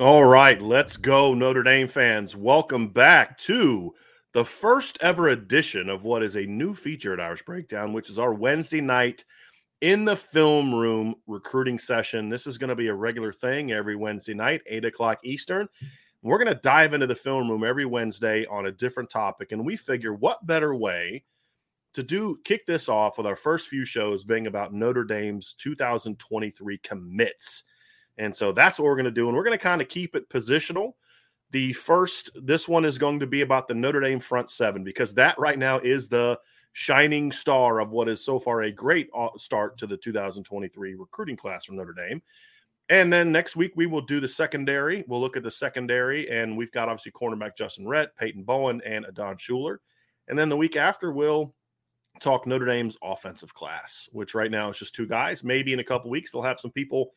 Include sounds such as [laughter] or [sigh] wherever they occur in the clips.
All right, let's go, Notre Dame fans. Welcome back to the first ever edition of what is a new feature at Irish Breakdown, which is our Wednesday night in the film room recruiting session. This is going to be a regular thing every Wednesday night, 8 o'clock Eastern. We're going to dive into the film room every Wednesday on a different topic. And we figure what better way to do kick this off with our first few shows being about Notre Dame's 2023 commits. And so that's what we're going to do. And we're going to kind of keep it positional. The first, this one is going to be about the Notre Dame front seven because that right now is the shining star of what is so far a great uh, start to the 2023 recruiting class from Notre Dame. And then next week we will do the secondary. We'll look at the secondary, and we've got obviously cornerback Justyn Rhett, Peyton Bowen, and Adon Shuler. And then the week after we'll talk Notre Dame's offensive class, which right now is just two guys. Maybe in a couple weeks they'll have some people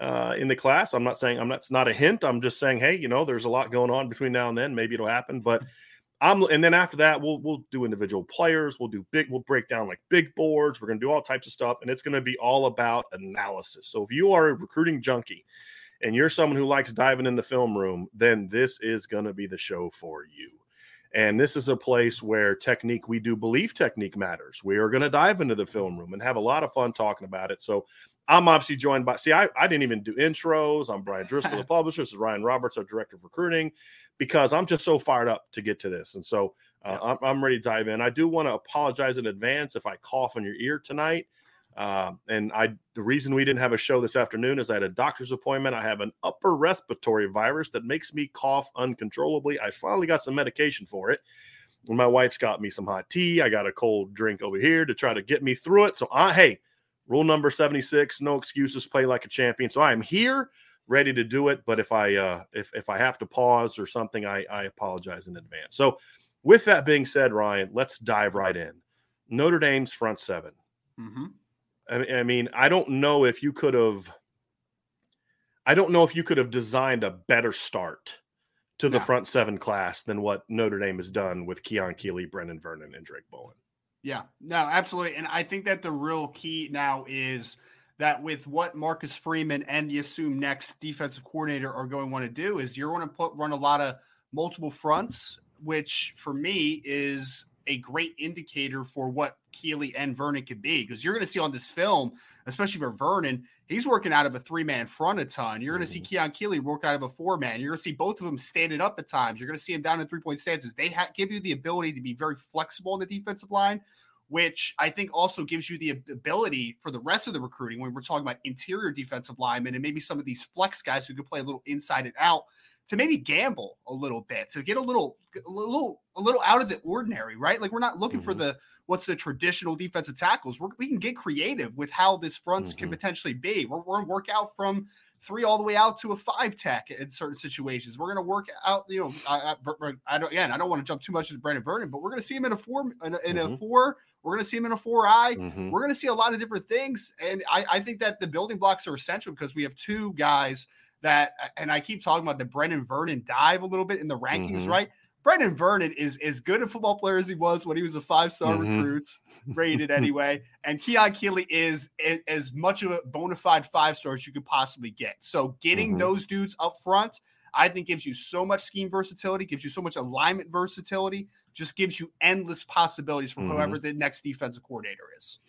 uh, in the class. I'm not saying I'm not. It's not a hint. I'm just saying, hey, you know, there's a lot going on between now and then. Maybe it'll happen, but I'm. And then after that, we'll we'll do individual players. We'll do big. We'll break down like big boards. We're gonna do all types of stuff, and it's gonna be all about analysis. So if you are a recruiting junkie and you're someone who likes diving in the film room, then this is gonna be the show for you. And this is a place where technique, we do believe technique matters. We are going to dive into the film room and have a lot of fun talking about it. So I'm obviously joined by, see, I, I didn't even do intros. I'm Brian Driscoll, the [laughs] publisher. This is Ryan Roberts, our director of recruiting, because I'm just so fired up to get to this. And so uh, I'm, I'm, ready to dive in. I do want to apologize in advance if I cough in your ear tonight. Uh, and I, the reason we didn't have a show this afternoon is I had a doctor's appointment. I have an upper respiratory virus that makes me cough uncontrollably. I finally got some medication for it. And my wife's got me some hot tea. I got a cold drink over here to try to get me through it. So I, hey, Rule number 76, no excuses, play like a champion. So I am here ready to do it. But if I uh if if I have to pause or something, I, I apologize in advance. So with that being said, Ryan, let's dive right in. Notre Dame's front 7 mm-hmm. I, I mean, I don't know if you could have I don't know if you could have designed a better start to the no. front seven class than what Notre Dame has done with Keon Keeley, Brendan Vernon, and Drayk Bowen. Yeah, no, absolutely. And I think that the real key now is that with what Marcus Freeman and the assumed next defensive coordinator are going to want to do is you're going to put run a lot of multiple fronts, which for me is a great indicator for what Keeley and Vernon could be. Because you're going to see on this film, especially for Vernon, he's working out of a three man front a ton. You're going to see mm-hmm. Keon Keeley work out of a four man. You're going to see both of them standing up at times. You're going to see him down in three point stances. They ha- give you the ability to be very flexible in the defensive line. Which I think also gives you the ability for the rest of the recruiting when we're talking about interior defensive linemen and maybe some of these flex guys who can play a little inside and out to maybe gamble a little bit, to get a little, a little, a little out of the ordinary, right? Like we're not looking mm-hmm. for the what's the traditional defensive tackles. We're, we can get creative with how this front mm-hmm. can potentially be. We're, we're going to work out from three all the way out to a five tech in certain situations. We're going to work out, you know, I, I, I, don't, again, I don't want to jump too much into Brandon Vernon, but we're going to see him in a four, in a, in mm-hmm. a four. We're going to see him in a four eye. Mm-hmm. We're going to see a lot of different things. And I, I think that the building blocks are essential because we have two guys that, and I keep talking about the Brendan Vernon dive a little bit in the rankings, mm-hmm. right? Brendan Vernon is as good a football player as he was when he was a five star mm-hmm. recruit, [laughs] rated anyway. And Keon Keeley is as much of a bona fide five star as you could possibly get. So getting mm-hmm. those dudes up front, I think gives you so much scheme versatility, gives you so much alignment versatility, just gives you endless possibilities for mm-hmm. whoever the next defensive coordinator is.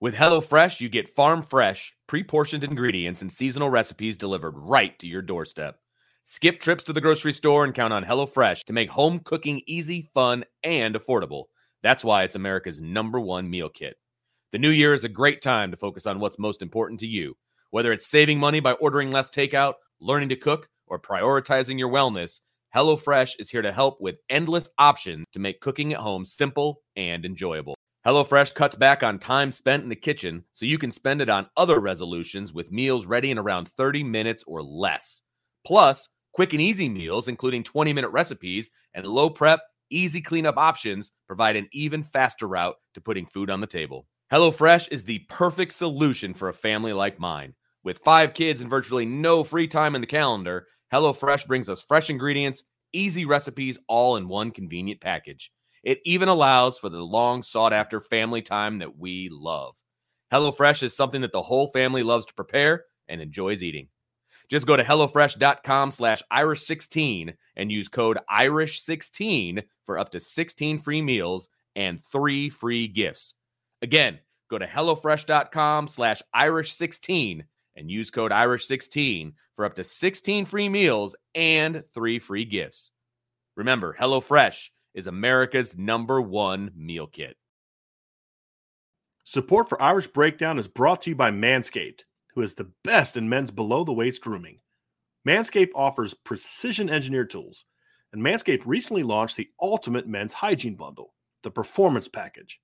With HelloFresh, you get farm fresh, pre portioned ingredients and seasonal recipes delivered right to your doorstep. Skip trips to the grocery store and count on HelloFresh to make home cooking easy, fun, and affordable. That's why it's America's number one meal kit. The new year is a great time to focus on what's most important to you. Whether it's saving money by ordering less takeout, learning to cook, or prioritizing your wellness, HelloFresh is here to help with endless options to make cooking at home simple and enjoyable. HelloFresh cuts back on time spent in the kitchen so you can spend it on other resolutions with meals ready in around 30 minutes or less. Plus, Quick and easy meals, including 20 minute recipes and low prep, easy cleanup options, provide an even faster route to putting food on the table. HelloFresh is the perfect solution for a family like mine. With five kids and virtually no free time in the calendar, HelloFresh brings us fresh ingredients, easy recipes, all in one convenient package. It even allows for the long sought after family time that we love. HelloFresh is something that the whole family loves to prepare and enjoys eating. Just go to HelloFresh.com slash Irish16 and use code Irish16 for up to 16 free meals and three free gifts. Again, go to HelloFresh.com slash Irish16 and use code Irish16 for up to 16 free meals and three free gifts. Remember, HelloFresh is America's number one meal kit. Support for Irish Breakdown is brought to you by Manscaped who is the best in men's below the waist grooming. Manscaped offers precision engineered tools, and Manscaped recently launched the ultimate men's hygiene bundle, the Performance Package.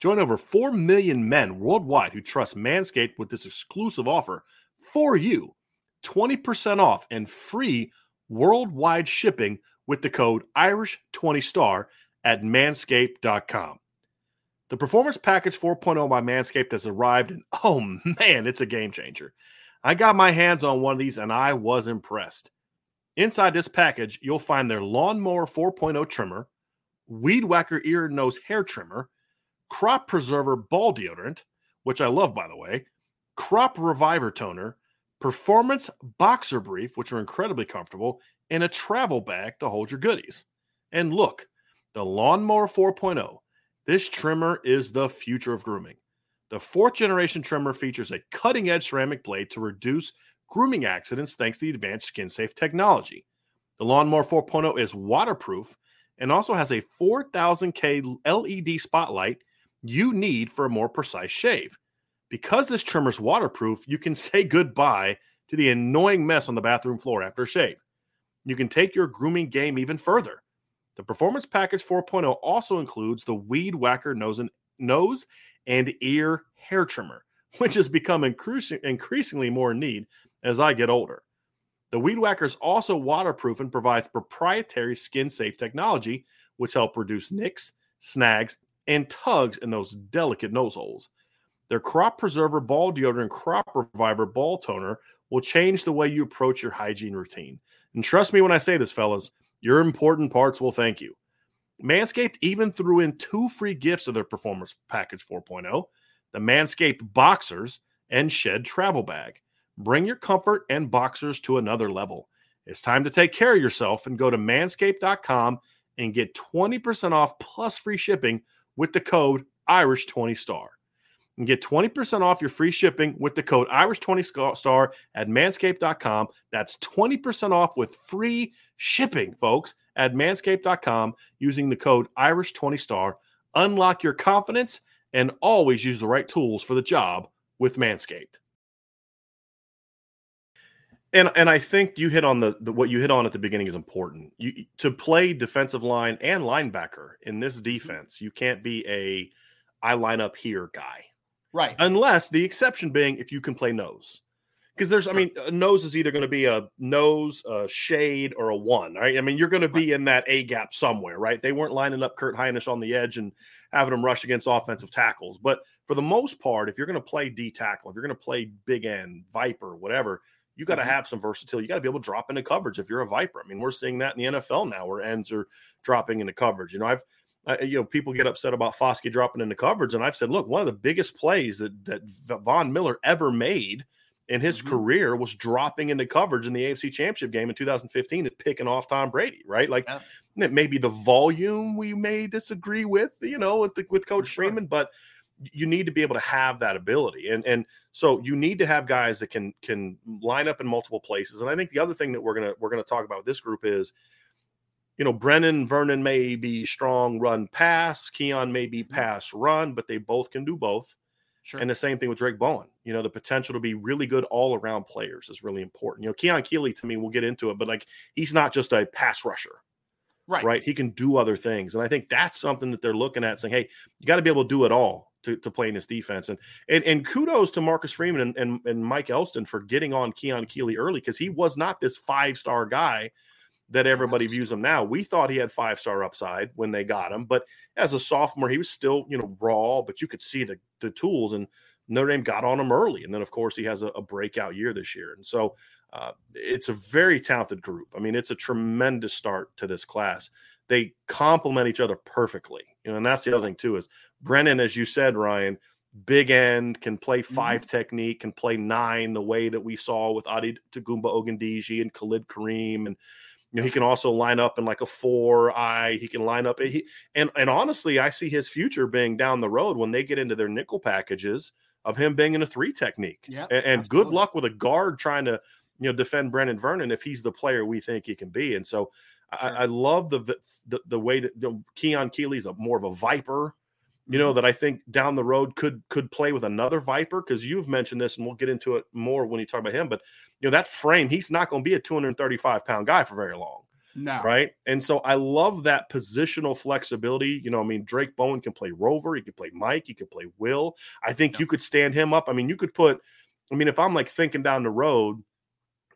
Join over 4 million men worldwide who trust Manscaped with this exclusive offer for you 20% off and free worldwide shipping with the code Irish20STAR at manscaped.com. The Performance Package 4.0 by Manscaped has arrived, and oh man, it's a game changer. I got my hands on one of these and I was impressed. Inside this package, you'll find their Lawnmower 4.0 trimmer, Weed Whacker ear and nose hair trimmer, Crop Preserver ball deodorant, which I love by the way, Crop Reviver toner, Performance boxer brief, which are incredibly comfortable, and a travel bag to hold your goodies. And look, the Lawnmower 4.0 this trimmer is the future of grooming. The fourth generation trimmer features a cutting edge ceramic blade to reduce grooming accidents thanks to the advanced skin safe technology. The Lawnmower 4.0 is waterproof and also has a 4000K LED spotlight you need for a more precise shave. Because this trimmer is waterproof, you can [laughs] say goodbye to the annoying mess on the bathroom floor after a shave. You can take your grooming game even further. The Performance Package 4.0 also includes the Weed Whacker nose and, nose and ear hair trimmer, [laughs] which has become increasing, increasingly more in need as I get older. The Weed Whacker is also waterproof and provides proprietary skin safe technology, which help reduce nicks, snags, and tugs in those delicate nose holes. Their Crop Preserver Ball Deodorant Crop Reviver Ball Toner will change the way you approach your hygiene routine. And trust me when I say this, fellas, your important parts will thank you. Manscaped even threw in two free gifts of their Performance Package 4.0 the Manscaped Boxers and Shed Travel Bag. Bring your comfort and boxers to another level. It's time to take care of yourself and go to manscaped.com and get 20% off plus free shipping with the code Irish20STAR and get 20% off your free shipping with the code Irish20star at manscaped.com. That's 20% off with free shipping, folks, at manscaped.com using the code Irish20star. Unlock your confidence and always use the right tools for the job with Manscaped. And and I think you hit on the, the what you hit on at the beginning is important. You to play defensive line and linebacker in this Mm-hmm. defense, you can't be a I line up here guy. Right. Unless the exception being if you can play nose. Because there's, I mean, a nose is either going to be a nose, a shade, or a one, right? I mean, you're going to be in that A gap somewhere, right? They weren't lining up Kurt Hinish on the edge and having him rush against offensive tackles. But for the most part, if you're going to play D tackle, if you're going to play big end, Viper, whatever, you got to Mhm. have some versatility. You got to be able to drop into coverage if you're a Viper. I mean, we're seeing that in the NFL now where ends are dropping into coverage. You know, I've, uh, you know, people get upset about Foskey dropping into coverage, and I've said, look, one of the biggest plays that that Von Miller ever made in his Mhm. career was dropping into coverage in the AFC Championship game in 2015 and picking off Tom Brady, right? Like Yeah. it may be the volume we may disagree with, you know, with the, with Coach sure. Freeman, but you need to be able to have that ability, and and so you need to have guys that can can line up in multiple places. And I think the other thing that we're gonna we're gonna talk about with this group is you know, Brenan Vernon may be strong run pass, Keon may be mm-hmm. pass run, but they both can do both. Sure. And the same thing with Drayk Bowen. You know, the potential to be really good all around players is really important. You know, Keon Keeley to me, we'll get into it, but like he's not just a pass rusher, right. right? He can do other things. And I think that's something that they're looking at saying, hey, you got to be able to do it all to, to play in this defense. And and, and kudos to Marcus Freeman and, and, and Mike Elston for getting on Keon Keeley early because he was not this five star guy that everybody views him now. We thought he had five star upside when they got him, but as a sophomore, he was still, you know, raw, but you could see the the tools and Notre Dame got on him early. And then of course he has a, a breakout year this year. And so uh, it's a very talented group. I mean, it's a tremendous start to this class. They complement each other perfectly. You know, and that's the other thing too, is Brenan, as you said, Ryan, big end, can play 5 technique, can play nine the way that we saw with Adi Tagumba Ogundiji and Khalid Kareem. And you know, he can also line up in like a four eye. He can line up. He, and and honestly, I see his future being down the road when they get into their nickel packages of him being in a three technique. Yeah, and, and good luck with a guard trying to you know defend Brenan Vernon if he's the player we think he can be. And so Sure. I, I love the, the the way that you know, Keon Keeley's a more of a viper. You know that I think down the road could could play with another viper because you've mentioned this and we'll get into it more when you talk about him. But you know that frame, he's not going to be a 235 pound guy for very long No. right? And so I love that positional flexibility. You know, I mean, Drayk Bowen can play Rover, he could play Mike, he could play Will. I think Yeah. you could stand him up. I mean, you could put, I mean, if I'm like thinking down the road,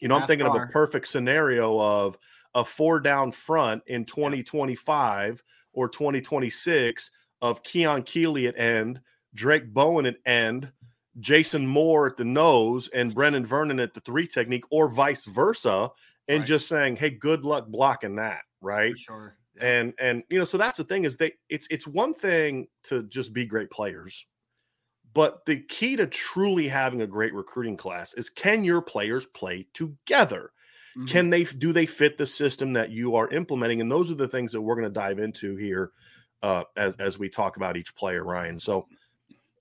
you know, I'm thinking of a perfect scenario of a four down front in 2025 or 2026 of Keon Keeley at end, Drayk Bowen at end, Jason Moore at the nose, and Brenan Vernon at the three technique, or vice versa and Right. just saying, "Hey, good luck blocking that," right? For sure. Yeah. And and you know, so that's the thing is they it's it's one thing to just be great players, but the key to truly having a great recruiting class is can your players play together? Mhm. Can they do they fit the system that you are implementing? And those are the things that we're going to dive into here uh, as as we talk about each player, Ryan. So.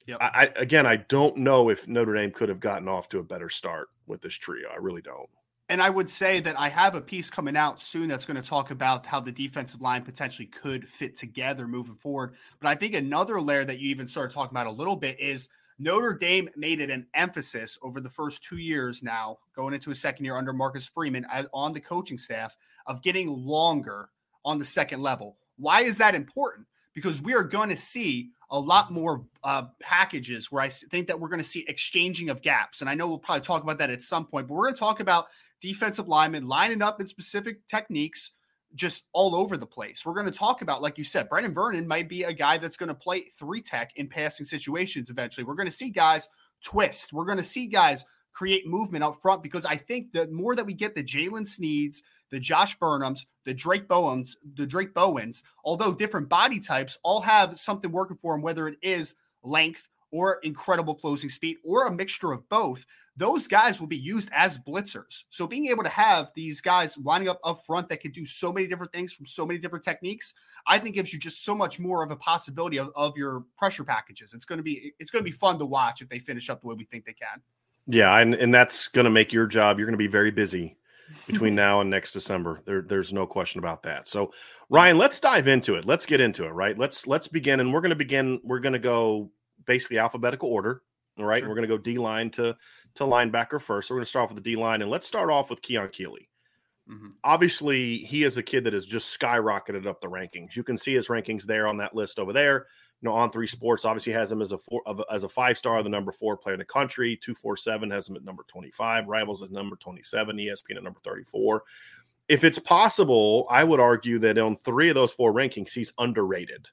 Yep. I, I again, I don't know if Notre Dame could have gotten off to a better start with this trio. I really don't. And I would say that I have a piece coming out soon that's going to talk about how the defensive line potentially could fit together moving forward. But I think another layer that you even started talking about a little bit is Notre Dame made it an emphasis over the first two years now, going into a second year under Marcus Freeman as on the coaching staff of getting longer on the second level. Why is that important? Because we are going to see a lot more uh, packages I think that we're going to see exchanging of gaps. And I know we'll probably talk about that at some point, but we're going to talk about defensive linemen lining up in specific techniques just all over the place. We're going to talk about, like you said, Brendan Vernon might be a guy that's going to play three tech in passing situations eventually. We're going to see guys twist. We're going to see guys create movement up front because I think the more that we get the Jaylen Sneeds, the Josh Burnhams, the Drayk Bowens, the Drayk Bowens, although different body types all have something working for them, whether it is length or incredible closing speed or a mixture of both, those guys will be used as blitzers. So being able to have these guys lining up up front that can do so many different things from so many different techniques, I think gives you just so much more of a possibility of, of your pressure packages. It's going to be it's going to be fun to watch if they finish up the way we think they can. Yeah, and, and that's going to make your job. You're going to be very busy [laughs] between now and next December. There, there's no question about that. So, Ryan, let's dive into it. Let's get into it. Right. Let's let's begin, and we're going to begin. We're going to go basically alphabetical order. All right. Sure. We're going to go D line to to linebacker first. So we're going to start off with the D line, and let's start off with Keon Keeley. Mhm. Obviously, he is a kid that has just skyrocketed up the rankings. You can see his rankings there on that list over there. You know, on three sports obviously has him as a four as a five star, the number four player in the country. Two four seven has him at number twenty five. Rivals at number twenty seven. ESPN at number thirty four. If it's possible, I would argue that on three of those four rankings, he's underrated.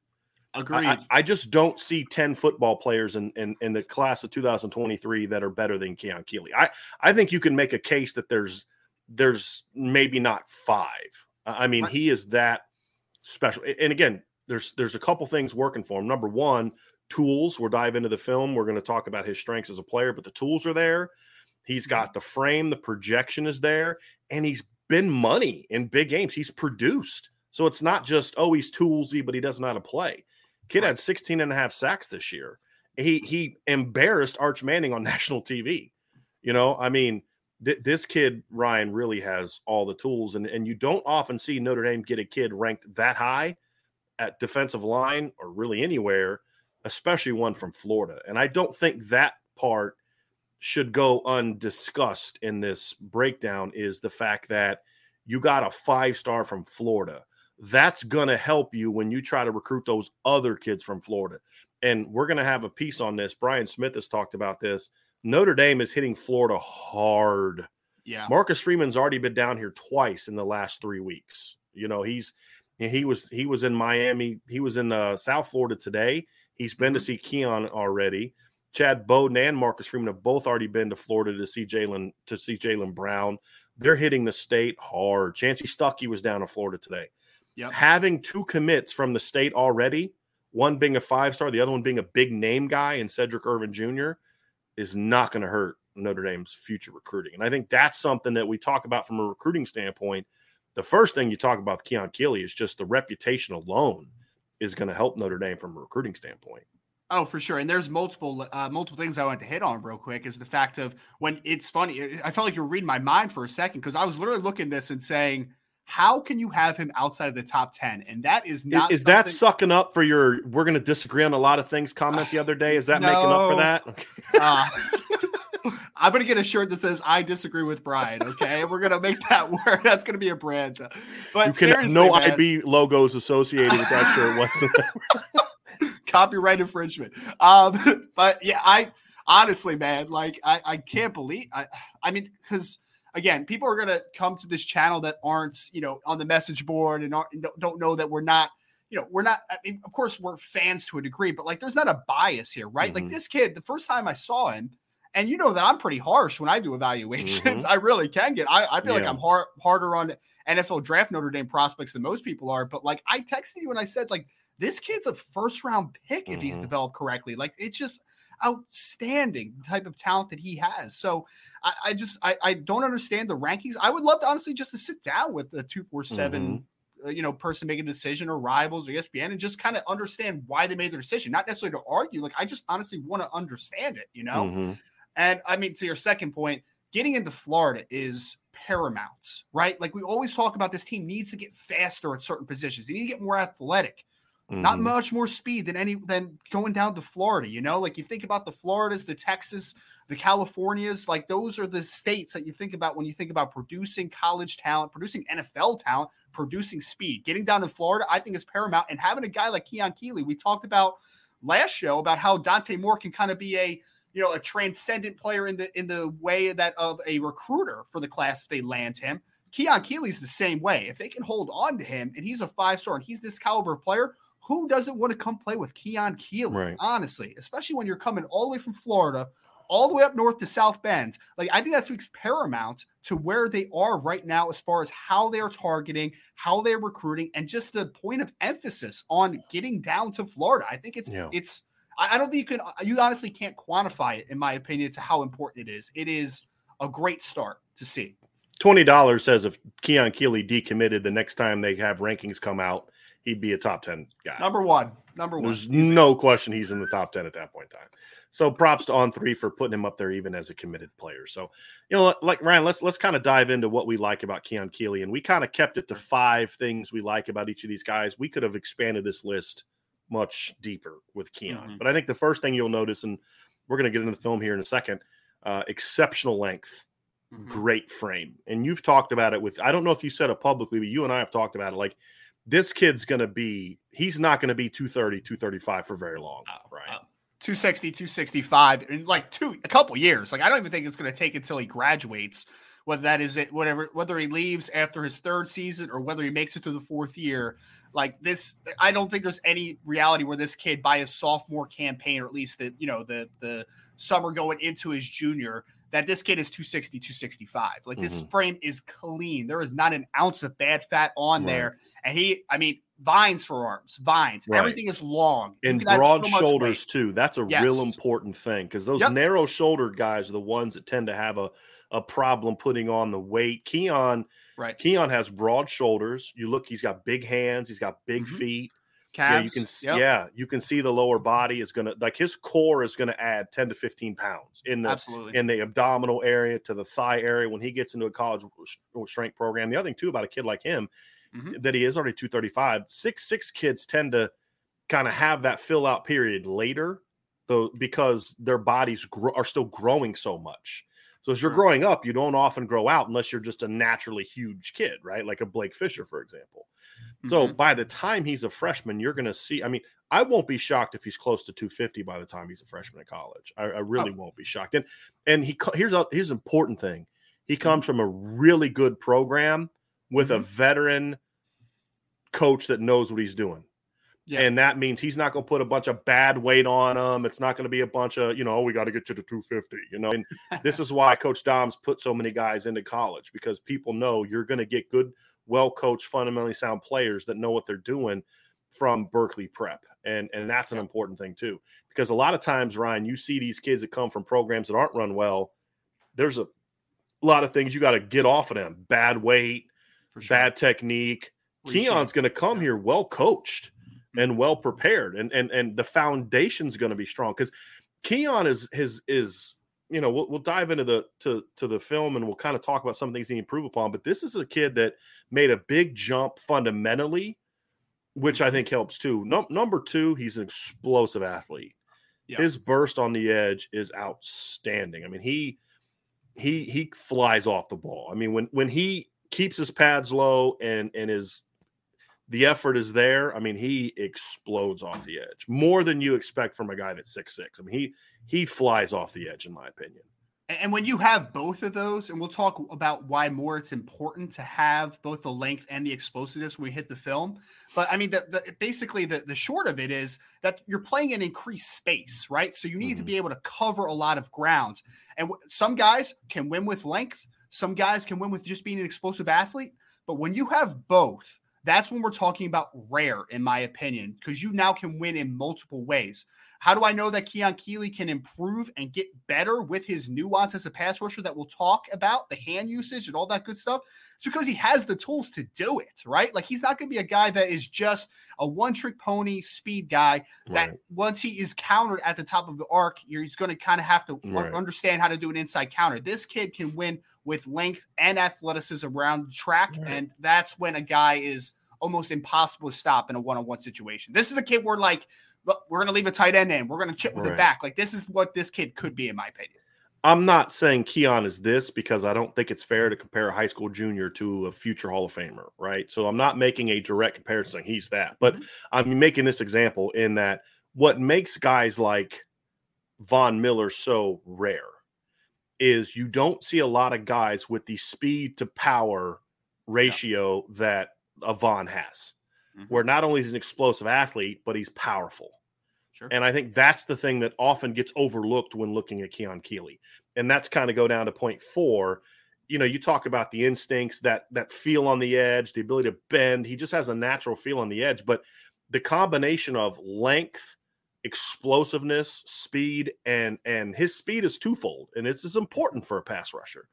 Agreed. I, I- just don't see 10 football players in, in, in the class of 2023 that are better than Keon Keeley. I, I think you can make a case that there's there's maybe not five. I I mean, Right. he is that special. And again, there's there's a couple things working for him. Number one, tools. We'll dive into the film. We're going to talk about his strengths as a player, but the tools are there. He's mm-hmm. got the frame, the projection is there, and he's been money in big games. He's produced. So it's not just, oh, he's toolsy, but he doesn't know how to play. Kid had 16 and a half sacks this year. He he embarrassed Arch Manning on [laughs] national TV. You know, I mean, th- this kid Ryan really has all the tools, and and you don't often see Notre Dame get a kid ranked that high at defensive line or really anywhere, especially one from Florida. And I don't think that part should go undiscussed in this breakdown is the fact that you got a five star from Florida. That's going to help you when you try to recruit those other kids from Florida. And we're going to have a piece on this. Brian Smith has talked about this. Notre Dame is hitting Florida hard. yeah. Marcus Freeman's already been down here twice in the last three weeks. You know, he's he was he was in Miami. He was in uh, South Florida today. He's been to see Keon already. Chad Bowden and Marcus Freeman have both already been to Florida to see Jalen to see Jalen Brown. They're hitting the state hard. Chansi Stuckey was down in Florida today. Yep. Having two commits from the state already, one being a five star, the other one being a big name guy in Cedric Irvin Jr., is not going to hurt Notre Dame's future recruiting. And I think that's something that we talk about from a recruiting standpoint. The first thing you talk about with Keon Keeley is just the reputation alone is going to help Notre Dame from a recruiting standpoint. Oh, for sure. And there's multiple uh, multiple things I want to hit on real quick. Is the fact of when it's funny. I felt like you're reading my mind for a second because I was literally looking at this and saying, "How can you have him outside of the top ten? And that is not is that something- sucking up for your we're going to disagree on a lot of things comment the other day? Is that making up for No. that? Uh, [laughs] [laughs] I'm gonna get a shirt that says "I disagree with Brian." Okay, we're gonna make that [laughs] work. That's gonna be a brand. But you can seriously, no man, IB logos associated with that shirt whatsoever. [laughs] copyright infringement. Um, but yeah, I honestly, man, like I, I can't believe. I, I mean, because again, people are gonna come to this channel that aren't, you know, on the message board and aren't, don't- don't know that we're not. You know, we're not. I mean, of course, we're fans to a degree, but like, there's not a bias here, right? Like Mhm. this kid, the first time I saw him, and you know that I'm pretty harsh when I do evaluations. [laughs] I really can get. I, I feel like I'm hard, harder on NFL draft Notre Dame prospects than most people are. But like, I texted you and I said, like, this kid's a first round pick if he's Mhm. developed correctly. Like, it's just outstanding the type of talent that he has. So I, I just I, I don't understand the rankings. I would love to honestly just to sit down with the two four seven. Uh, you know, person making a decision or rivals or ESPN and just kind of understand why they made their decision. Not necessarily to argue. Like, I just honestly want to understand it, you know? Mhm. And I mean, to your second point, getting into Florida is paramount, right? Like we always talk about this team needs to get faster at certain positions. They need to get more athletic. Not Mhm. much more speed than any than going down to Florida, you know? Like you think about the Floridas, the Texas, the Californias, like those are the states that you think about when you think about producing college talent, producing NFL talent, producing speed. Getting down to Florida, I think is paramount. And having a guy like Keon Keeley, we talked about last show about how Dante Moore can kind of be a you know a transcendent player in the in the way that of a recruiter for the class they land him. Keon Keeley's the same way. If they can hold on to him and he's a five star and he's this caliber player, who doesn't want to come play with Keon Keeley? Right. Honestly, especially when you're coming all the way from Florida, all the way up north to South Bend. Like I think that speaks paramount to where they are right now as far as how they are targeting, how they're recruiting, and just the point of emphasis on getting down to Florida. I think it's Yeah. it's I I don't think you can uh, you honestly can't quantify it in my opinion to how important it is. It is a great start to see. Twenty dollars says if Keon Keeley decommitted the next time they have rankings come out, he'd be a top ten guy. Number one. Number one. There's Easy. no question he's in the top 10 at that point in time. So props to on three for putting him up there even as a committed player. So, you know, like Ryan, let's let's kind of dive into what we like about Keon Keeley. And we kind of kept it to five things we like about each of these guys. We could have expanded this list much deeper with Keon. Mhm. But I think the first thing you'll notice, and we're going to get into the film here in a second. Uh, exceptional length, Mhm. great frame. And you've talked about it with, I don't know if you said it publicly, but you and I have talked about it. Like, this kid's going to be, he's not going to be 230, 235 for very long. Oh, right. oh. 260, 265 in like two a couple years. Like I don't even think it's going to take until he graduates. Whether that is it, whatever, whether he leaves after his third season or whether he makes it to the fourth year, like this, I don't think there's any reality where this kid by his sophomore campaign, or at least the you know the the summer going into his junior, that this kid is 260, 265. Like this mm-hmm. frame is clean. There is not an ounce of bad fat on Right. there, and he, I mean, vines for arms, vines. Right. Everything is long and broad so shoulders weight. too. That's a Yes. real important thing because those Yep. narrow shouldered guys are the ones that tend to have a, a problem putting on the weight. Keon Right. Keon has broad shoulders. You look, he's got big hands, he's got big Mhm. feet. Calves. Yeah, you can Yep. yeah, you can see the lower body is gonna like his core is gonna add 10 to 15 pounds in the Absolutely. in the abdominal area to the thigh area when he gets into a college strength program. The other thing too about a kid like him Mhm. that he is already 235. Six six kids tend to kind of have that fill out period later, though because their bodies are still growing so much. So as you're growing up, you don't often grow out unless you're just a naturally huge kid, right? Like a Blake Fisher, for example. So Mhm. by the time he's a freshman, you're going to see. I mean, I won't be shocked if he's close to 250 by the time he's a freshman in college. I, I really Oh. won't be shocked. And and he here's a here's an important thing. He Mm-hmm. comes from a really good program with a Mhm. veteran coach that knows what he's doing. Yeah. And that means he's not going to put a bunch of bad weight on him. It's not going to be a bunch of, you know, oh, we got to get you to 250, you know. And [laughs] this is why Coach Dom's put so many guys into college because people know you're going to get good, well coached, fundamentally sound players that know what they're doing from Berkeley Prep. And and that's an Yeah. important thing too. Because a lot of times, Ryan, you see these kids that come from programs that aren't run well. There's a lot of things you got to get off of them. Bad weight, sure. bad technique. Keon's going to come Yeah. here well coached and well prepared, and and and the foundation's going to be strong because Keon is his is you know we'll, we'll dive into the to to the film and we'll kind of talk about some things he improve upon. But this is a kid that made a big jump fundamentally, which I think helps too. Num- number two, he's an explosive athlete. Yeah. His burst on the edge is outstanding. I mean he he he flies off the ball. I mean when when he keeps his pads low and and his the effort is there. I mean, he explodes off the edge more than you expect from a guy that's six six. I mean, he he flies off the edge, in my opinion. And and when you have both of those, and we'll talk about why more it's important to have both the length and the explosiveness when we hit the film. But I mean, the, the basically the, the short of it is that you're playing in increased space, right? So you need to Mhm. be able to cover a lot of ground. And w- some guys can win with length, some guys can win with just being an explosive athlete. But when you have both, that's when we're talking about rare, in my opinion, because you now can win in multiple ways. How do I know that Keon Keeley can improve and get better with his nuance as a pass rusher that we'll talk about, the hand usage and all that good stuff? It's because he has the tools to do it, right? Like he's not going to be a guy that is just a one trick pony speed guy that Right. once he is countered at the top of the arc, you're, he's going to kind of have to Right. understand how to do an inside counter. This kid can win with length and athleticism around the track. Right. And that's when a guy is almost impossible to stop in a one on one situation. This is a kid where, like, look, we're going to leave a tight end in, we're going to chip with Right. it back. Like, this is what this kid could be, in my opinion. I'm not saying Keon is this because I don't think it's fair to compare a high school junior to a future Hall of Famer, right? So I'm not making a direct comparison. He's that, but Mhm. I'm making this example in that what makes guys like Von Miller so rare is you don't see a lot of guys with the speed to power ratio that a Von has, Mhm. where not only is he an explosive athlete, but he's powerful. Sure. And I think that's the thing that often gets overlooked when looking at Keon Keeley. And that's kind of go down to point four. You know, you talk about the instincts, that that feel on the edge, the ability to bend. He just has a natural feel on the edge. But the combination of length, explosiveness, speed, and and his speed is twofold, and it's as important for a pass rusher.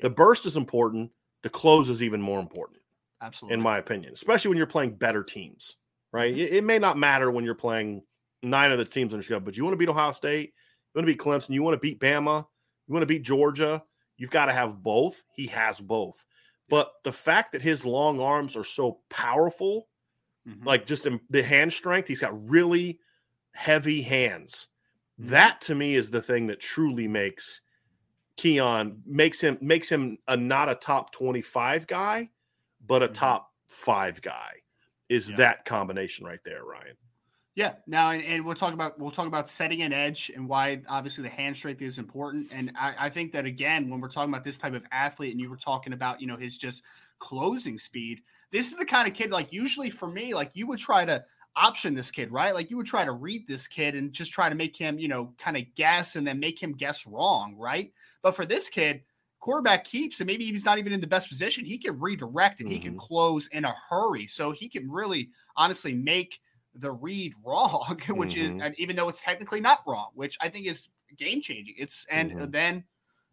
The burst is important. The close is even more important Absolutely. in my opinion, especially when you're playing better teams, right? It, it may not matter when you're playing nine of the teams on your schedule, but you want to beat Ohio State, you want to beat Clemson, you want to beat Bama, you want to beat Georgia. You've got to have both. He has both. But the fact that his long arms are so powerful, Mhm. like just in the hand strength, he's got really heavy hands That to me is the thing that truly makes Keon makes him makes him a not a top 25 guy, but a Mhm. top five guy. Is Yeah. that combination right there, Ryan? Yeah. Now, and, and we'll talk about we'll talk about setting an edge and why obviously the hand strength is important. And I, I think that again, when we're talking about this type of athlete, and you were talking about you know his just closing speed, this is the kind of kid like usually for me, like you would try to option this kid, right? Like you would try to read this kid and just try to make him, you know, kind of guess and then make him guess wrong, right? But for this kid, quarterback keeps and maybe he's not even in the best position, he can redirect and he can Mhm. close in a hurry. So he can really honestly make the read [laughs] wrong, which is Mhm. and even though it's technically not wrong, which I think is game changing. It's and Mhm. then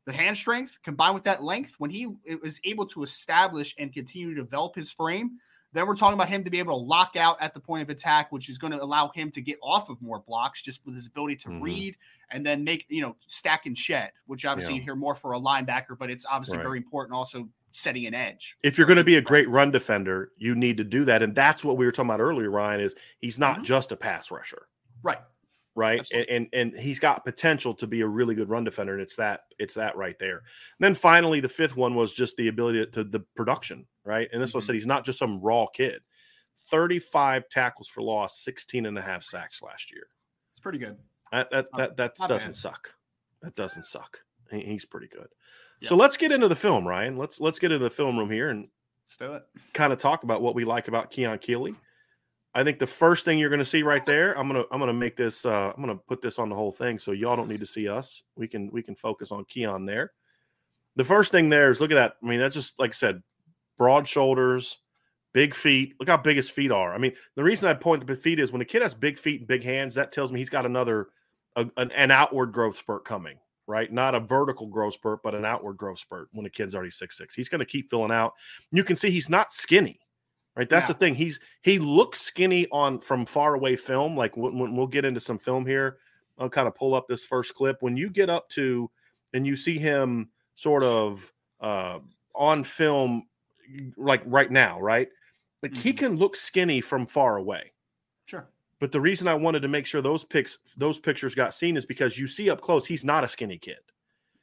the hand strength combined with that length, when he is able to establish and continue to develop his frame, then we're talking about him to be able to lock out at the point of attack, which is going to allow him to get off of more blocks just with his ability to Mhm. read and then make, you know, stack and shed, which obviously Yeah. you hear more for a linebacker, but it's obviously Right. very important also setting an edge. If you're going to be a great run defender, you need to do that, and that's what we were talking about earlier. Ryan is he's not Mhm. just a pass rusher. Right. Right? And, Absolutely. and and he's got potential to be a really good run defender, and it's that it's that right there. then finally, the fifth one was just the ability to, to the production, right? And this one Mhm. said he's not just some raw kid. 35 tackles for loss, 16 and a half sacks last year. It's pretty good. That that that, that doesn't bad. suck. That doesn't suck. He- he's pretty good. Yeah. So let's get into the film, Ryan. Let's let's get into the film room here and Let's do it. kind of talk about what we like about Keon Keeley. I think the first thing you're going to see right there, I'm gonna I'm gonna make this uh, I'm gonna put this on the whole thing, so y'all don't need to see us. We can we can focus on Keon there. The first thing there is look at that. I mean, that's just like I said, broad shoulders, big feet. Look how big his feet are. I mean, the reason I point the feet is when a kid has big feet and big hands, that tells me he's got another a, an, an outward growth spurt coming. Right, not a vertical growth spurt, but an outward growth spurt. When a kid's already six six, he's going to keep filling out. You can see he's not skinny right that's No. the thing he's he looks skinny on from far away film like when, when we'll get into some film here i'll kind of pull up this first clip when you get up to and you see him sort of uh on film like right now right like he Mhm. can look skinny from far away Sure. but the reason i wanted to make sure those pics those pictures got seen is because you see up close he's not a skinny kid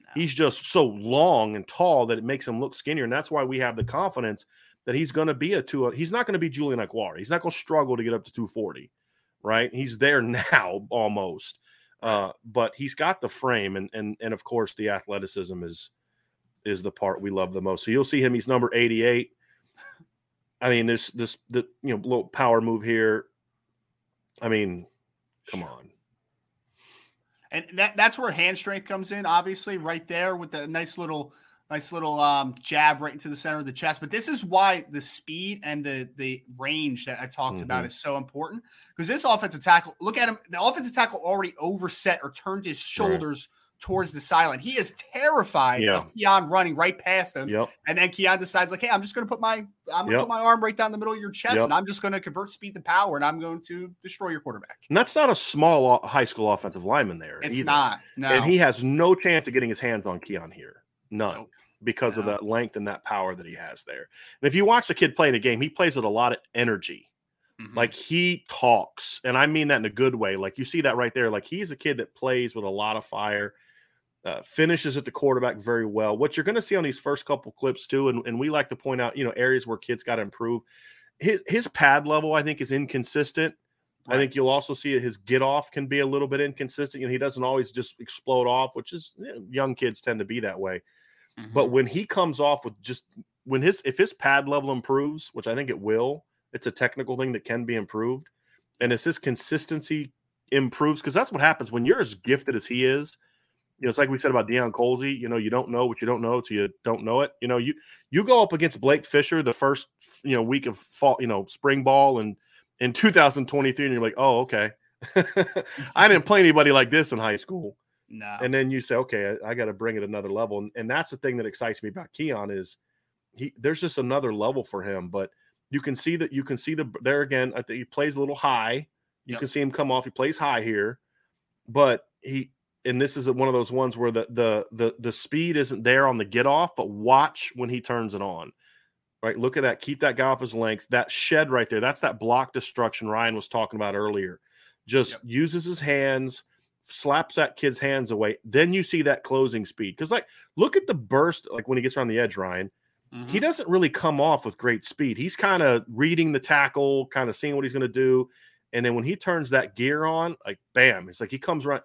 No. he's just so long and tall that it makes him look skinnier and that's why we have the confidence that he's going to be a two he's not going to be Julian Okwara. He's not going to struggle to get up to 240, right? He's there [laughs] now almost. Uh, but he's got the frame and and and of course the athleticism is is the part we love the most. So you'll see him he's number 88. I mean, there's this the you know little power move here. I mean, come on. And that that's where hand strength comes in, obviously, right there with the nice little nice little um, jab right into the center of the chest. But this is why the speed and the the range that I talked about Mhm. is so important because this offensive tackle, look at him, the offensive tackle already overset or turned his shoulders towards the sideline. He is terrified Yeah. of Keon running right past him. Yep. And then Keon decides, like, hey, I'm just gonna put my I'm gonna Yep. put my arm right down the middle of your chest Yep. and I'm just gonna convert speed to power and I'm going to destroy your quarterback. And that's not a small high school offensive lineman there. It's either. not. No. And he has no chance of getting his hands on Keon here. None. Nope. Because of that length and that power that he has there. And if you watch the kid play in a game, he plays with a lot of energy. Mhm. Like he talks, and I mean that in a good way. Like you see that right there. Like he's a kid that plays with a lot of fire, uh, finishes at the quarterback very well. What you're going to see on these first couple clips too, and, and we like to point out, you know, areas where kids got to improve. His his pad level, I think, is inconsistent. I think you'll also see his get off can be a little bit inconsistent, and he doesn't always just explode off, which is you know, young kids tend to be that way. But Mhm. when he comes off with just when his if his pad level improves, which I think it will, it's a technical thing that can be improved. And as his consistency improves, because that's what happens when you're as gifted as he is. You know, it's like we said about Deion Colzie. You know, you don't know what you don't know till you don't know it. You know, you you go up against Blake Fisher the first you know week of fall, you know, spring ball and in 2023, and you're like, oh, okay. [laughs] I didn't play anybody like this in high school no. and then you say, okay, I, I got to bring it another level, and, and that's the thing that excites me about Keon is he there's just another level for him. But you can see that you can see the there again. I think he plays a little high. You Yep. can see him come off. He plays high here, but he and this is one of those ones where the the the the speed isn't there on the get off, but watch when he turns it on. Right, look at that. Keep that guy off his length. That shed right there. That's that block destruction Ryan was talking about earlier. Just Yep. uses his hands slaps that kid's hands away. Then you see that closing speed. Because, like, look at the burst, like when he gets around the edge, Ryan. Mm-hmm. He doesn't really come off with great speed. He's kind of reading the tackle, kind of seeing what he's going to do. And then when he turns that gear on, like, bam, it's like he comes around.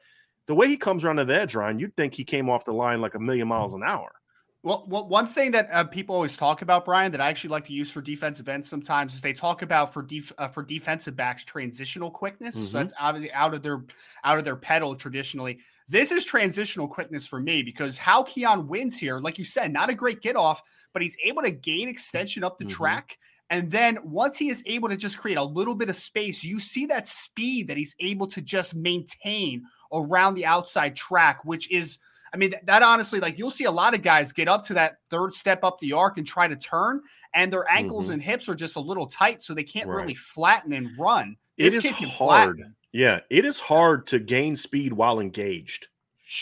The way he comes around to the edge, Ryan, you'd think he came off the line like a million miles an hour. Well, well, one thing that uh, people always talk about, Brian, that I actually like to use for defensive ends sometimes is they talk about for def- uh, for defensive backs transitional quickness. Mm-hmm. So that's obviously out of their out of their pedal traditionally. This is transitional quickness for me because how Keon wins here, like you said, not a great get off, but he's able to gain extension up the mm-hmm. track. And then once he is able to just create a little bit of space, you see that speed that he's able to just maintain around the outside track, which is I mean, that, that, honestly, like you'll see a lot of guys get up to that third step up the arc and try to turn, and their ankles mm-hmm. and hips are just a little tight, so they can't right. really flatten and run. This it is hard. Flatten. Yeah, it is hard to gain speed while engaged.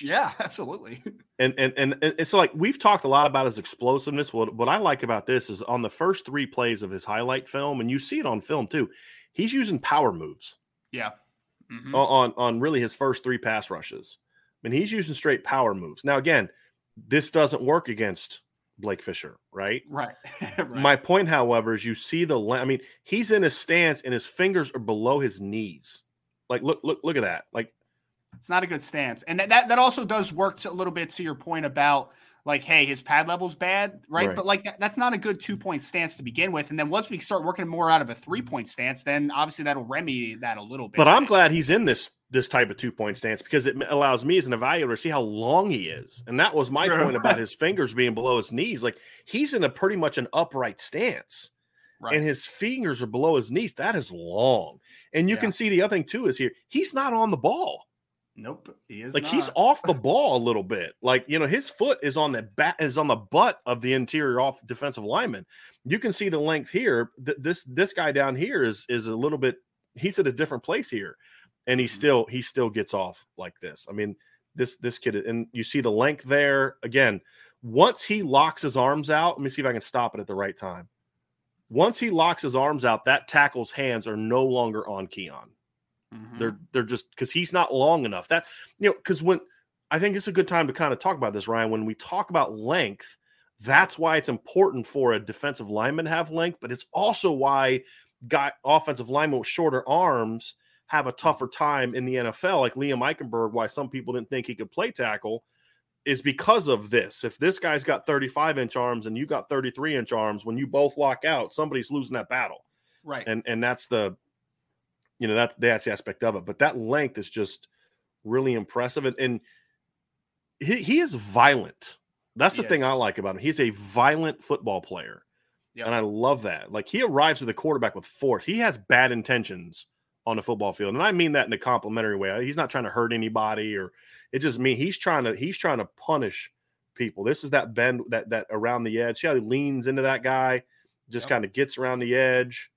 Yeah, [laughs] absolutely. And and and, and it's so like we've talked a lot about his explosiveness. What what I like about this is on the first three plays of his highlight film, and you see it on film too. He's using power moves. Yeah. Mm-hmm. On on really his first three pass rushes mean, he's using straight power moves. Now, again, this doesn't work against Blake Fisher, right? Right. [laughs] right. My point, however, is you see the. I mean, he's in his stance and his fingers are below his knees. Like, look, look, look at that. Like, it's not a good stance, and that that, that also does work to, a little bit to your point about like, hey, his pad level's bad, right? right. But like that, that's not a good two point stance to begin with. And then once we start working more out of a three point stance, then obviously that'll remedy that a little bit. But I'm glad he's in this this type of two point stance because it allows me as an evaluator to see how long he is. And that was my point about his [laughs] fingers being below his knees. Like he's in a pretty much an upright stance. Right. And his fingers are below his knees. That is long. And you yeah. can see the other thing too is here, he's not on the ball. Nope, he is like not. he's off the [laughs] ball a little bit. Like you know, his foot is on the bat is on the butt of the interior off defensive lineman. You can see the length here. Th- this this guy down here is is a little bit. He's at a different place here, and he mm-hmm. still he still gets off like this. I mean, this this kid and you see the length there again. Once he locks his arms out, let me see if I can stop it at the right time. Once he locks his arms out, that tackle's hands are no longer on Keon. Mm-hmm. They're they're just because he's not long enough. That you know, because when I think it's a good time to kind of talk about this, Ryan. When we talk about length, that's why it's important for a defensive lineman to have length, but it's also why got offensive linemen with shorter arms have a tougher time in the NFL, like Liam Eichenberg, why some people didn't think he could play tackle is because of this. If this guy's got 35 inch arms and you got 33 inch arms, when you both lock out, somebody's losing that battle. Right. And and that's the you know that that's the aspect of it but that length is just really impressive and, and he, he is violent that's the thing i like about him he's a violent football player yep. and i love that like he arrives at the quarterback with force he has bad intentions on the football field and i mean that in a complimentary way he's not trying to hurt anybody or it just means he's trying to he's trying to punish people this is that bend that that around the edge see how he leans into that guy just yep. kind of gets around the edge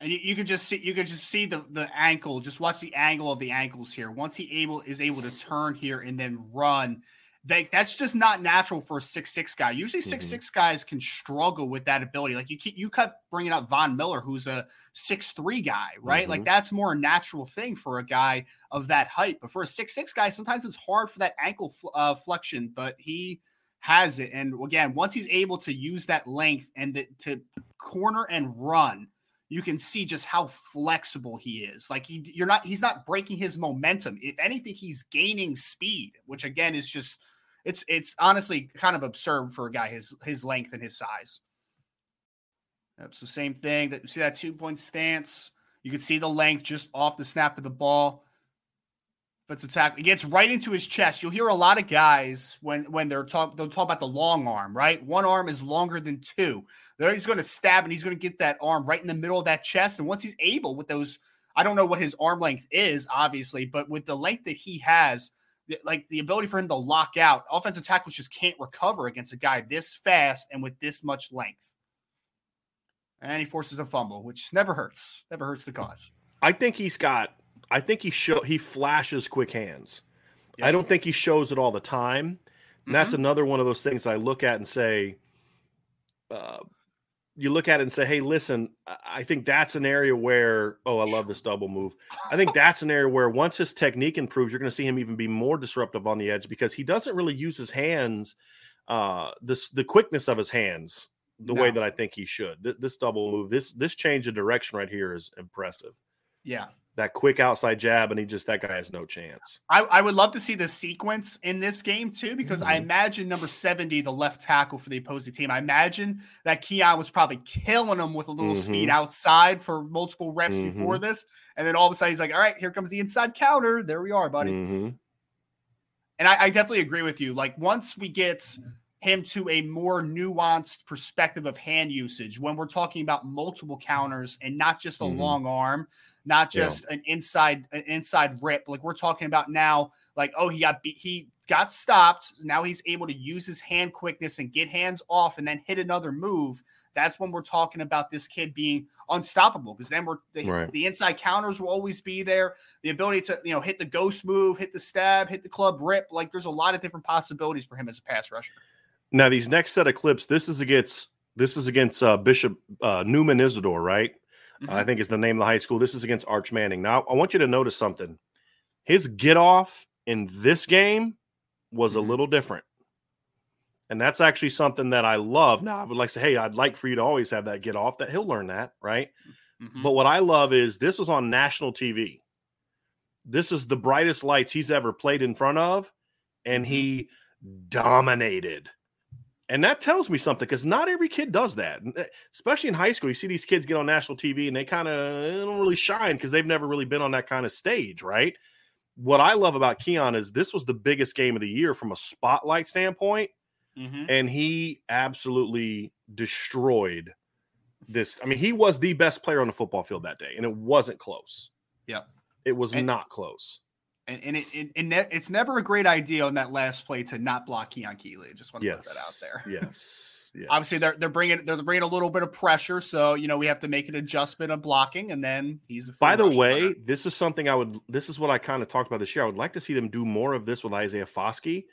and you, you could just see you could just see the the ankle. Just watch the angle of the ankles here. Once he able is able to turn here and then run, that that's just not natural for a six six guy. Usually six mm-hmm. six guys can struggle with that ability. Like you keep, you kept bringing up Von Miller, who's a six three guy, right? Mm-hmm. Like that's more a natural thing for a guy of that height. But for a six six guy, sometimes it's hard for that ankle uh, flexion. But he has it, and again, once he's able to use that length and the, to corner and run you can see just how flexible he is. Like he, you're not, he's not breaking his momentum. If anything, he's gaining speed, which again is just, it's, it's honestly kind of absurd for a guy his, his length and his size. That's the same thing that see that two point stance. You can see the length just off the snap of the ball. But it's attack. It gets right into his chest. You'll hear a lot of guys when when they're talk they'll talk about the long arm, right? One arm is longer than two. There he's going to stab and he's going to get that arm right in the middle of that chest. And once he's able with those, I don't know what his arm length is, obviously, but with the length that he has, like the ability for him to lock out, offensive tackles just can't recover against a guy this fast and with this much length. And he forces a fumble, which never hurts. Never hurts the cause. I think he's got I think he show he flashes quick hands. Yep. I don't think he shows it all the time. And mm-hmm. that's another one of those things I look at and say, uh, you look at it and say, hey, listen, I think that's an area where, oh, I love this double move. I think that's an area where once his technique improves, you're going to see him even be more disruptive on the edge because he doesn't really use his hands, uh, this the quickness of his hands the no. way that I think he should. This, this double move, this this change of direction right here is impressive. Yeah, that quick outside jab, and he just that guy has no chance. I, I would love to see the sequence in this game too, because mm-hmm. I imagine number 70, the left tackle for the opposing team. I imagine that Keon was probably killing him with a little mm-hmm. speed outside for multiple reps mm-hmm. before this. And then all of a sudden he's like, All right, here comes the inside counter. There we are, buddy. Mm-hmm. And I, I definitely agree with you. Like once we get him to a more nuanced perspective of hand usage when we're talking about multiple counters and not just a mm-hmm. long arm not just yeah. an inside an inside rip. Like we're talking about now, like oh he got beat, he got stopped. Now he's able to use his hand quickness and get hands off and then hit another move. That's when we're talking about this kid being unstoppable because then we're the, right. the, inside counters will always be there. The ability to you know hit the ghost move, hit the stab, hit the club rip. Like there's a lot of different possibilities for him as a pass rusher. Now these next set of clips, this is against this is against uh, Bishop uh, Newman Isidore, right? mm-hmm. I think is the name of the high school. This is against Arch Manning. Now, I want you to notice something. His get off in this game was mm-hmm. a little different. And that's actually something that I love. Now, I would like to say, hey, I'd like for you to always have that get off, that he'll learn that, right? Mm-hmm. But what I love is this was on national TV. This is the brightest lights he's ever played in front of, and he dominated and that tells me something because not every kid does that, eh, especially in high school. You see these kids get on national TV and they kind of don't really shine because they've never really been on that kind of stage, right? What I love about Keon is this was the biggest game of the year from a spotlight standpoint, mm-hmm. and he absolutely destroyed this. I mean, he was the best player on the football field that day, and it wasn't close. Yep. It was and, not close and, and it, it, it, it's never a great idea on that last play to not block Keon Keeley. Just want to yes. put that out there. Yes. [laughs] yes. Obviously, they're they're bringing they're bringing a little bit of pressure, so you know we have to make an adjustment of blocking, and then he's. By the way, runner. this is something I would. This is what I kind of talked about this year. I would like to see them do more of this with Isaiah Foskey.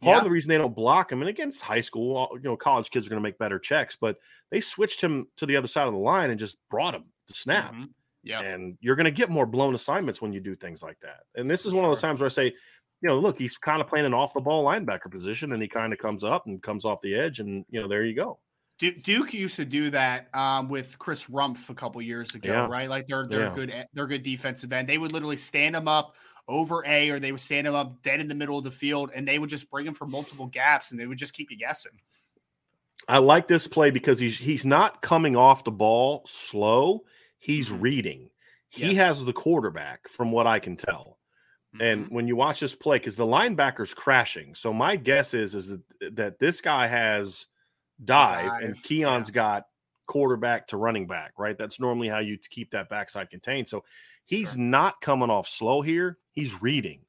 Part yeah. of the reason they don't block him, and against high school, you know, college kids are going to make better checks, but they switched him to the other side of the line and just brought him to snap. Mm-hmm. Yeah. And you're going to get more blown assignments when you do things like that. And this is one of those times where I say, you know, look, he's kind of playing an off the ball linebacker position and he kind of comes up and comes off the edge. And, you know, there you go. Duke used to do that um, with Chris Rumph a couple years ago, yeah. right? Like they're they're yeah. good they're good defensive end. They would literally stand him up over A, or they would stand him up dead in the middle of the field, and they would just bring him for multiple gaps, and they would just keep you guessing. I like this play because he's he's not coming off the ball slow he's mm-hmm. reading. He yes. has the quarterback, from what I can tell. Mm-hmm. And when you watch this play, because the linebacker's crashing, so my guess is is that, that this guy has dive, dive. and Keon's yeah. got quarterback to running back, right? That's normally how you keep that backside contained. So he's sure. not coming off slow here. He's reading.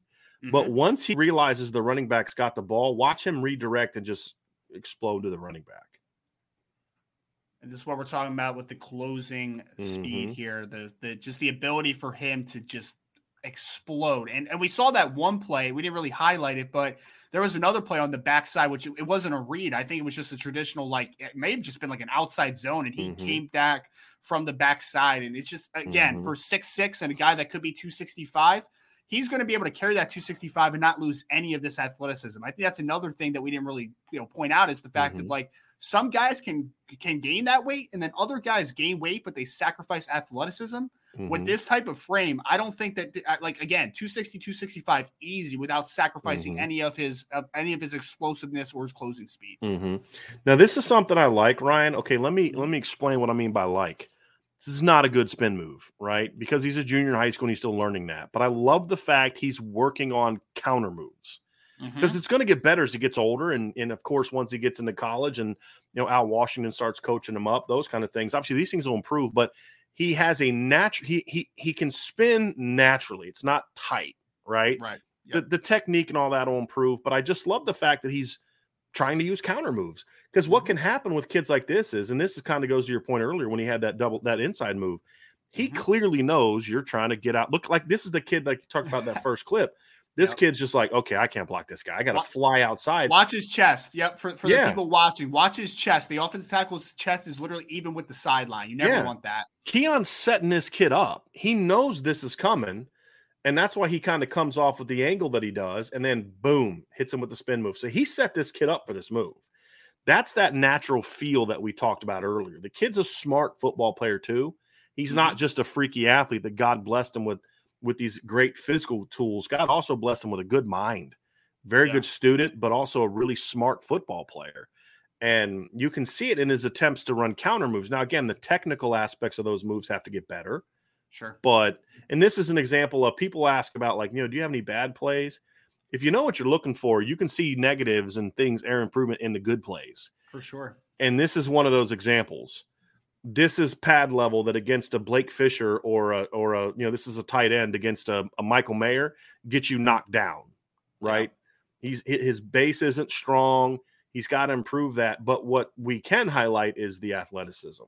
Mm-hmm. But once he realizes the running back's got the ball, watch him redirect and just explode to the running back. And this is what we're talking about with the closing mm-hmm. speed here. The the just the ability for him to just explode. And and we saw that one play. We didn't really highlight it, but there was another play on the backside, which it, it wasn't a read. I think it was just a traditional, like it may have just been like an outside zone, and he mm-hmm. came back from the backside. And it's just again mm-hmm. for six six and a guy that could be 265 he's going to be able to carry that 265 and not lose any of this athleticism. I think that's another thing that we didn't really, you know, point out is the fact mm-hmm. that like some guys can can gain that weight and then other guys gain weight but they sacrifice athleticism. Mm-hmm. With this type of frame, I don't think that uh, like again, 260 265 easy without sacrificing mm-hmm. any of his of any of his explosiveness or his closing speed. Mm-hmm. Now this is something I like, Ryan. Okay, let me let me explain what I mean by like this is not a good spin move, right? Because he's a junior in high school and he's still learning that. But I love the fact he's working on counter moves because mm-hmm. it's going to get better as he gets older. And, and of course, once he gets into college and, you know, Al Washington starts coaching him up, those kind of things. Obviously, these things will improve, but he has a natural, he, he, he can spin naturally. It's not tight, right? Right. Yep. The, the technique and all that will improve. But I just love the fact that he's trying to use counter moves because what mm-hmm. can happen with kids like this is, and this is kind of goes to your point earlier when he had that double, that inside move. He mm-hmm. clearly knows you're trying to get out. Look like this is the kid like you talked about that [laughs] first clip This Yep. kid's just like, okay, I can't block this guy. I got to fly outside. Watch his chest. Yep. For, for Yeah. the people watching, watch his chest. The offensive tackle's chest is literally even with the sideline. You never Yeah. want that. Keon's setting this kid up. He knows this is coming, and that's why he kind of comes off with the angle that he does, and then boom, hits him with the spin move. So he set this kid up for this move. That's that natural feel that we talked about earlier. The kid's a smart football player too. He's not mm-hmm. just a freaky athlete that God blessed him with with these great physical tools. God also blessed him with a good mind. Very Yeah. good student, but also a really smart football player. And you can see it in his attempts to run counter moves. Now, again, the technical aspects of those moves have to get better. Sure. But, and this is an example of people ask about, like, you know, do you have any bad plays? If you know what you're looking for, you can see negatives and things, air improvement in the good plays. For sure. And this is one of those examples. This is pad level that against a Blake Fisher or a, or a, you know, this is a tight end against a, a Michael Mayer gets you knocked down, right? He's his base isn't strong. He's got to improve that. But what we can highlight is the athleticism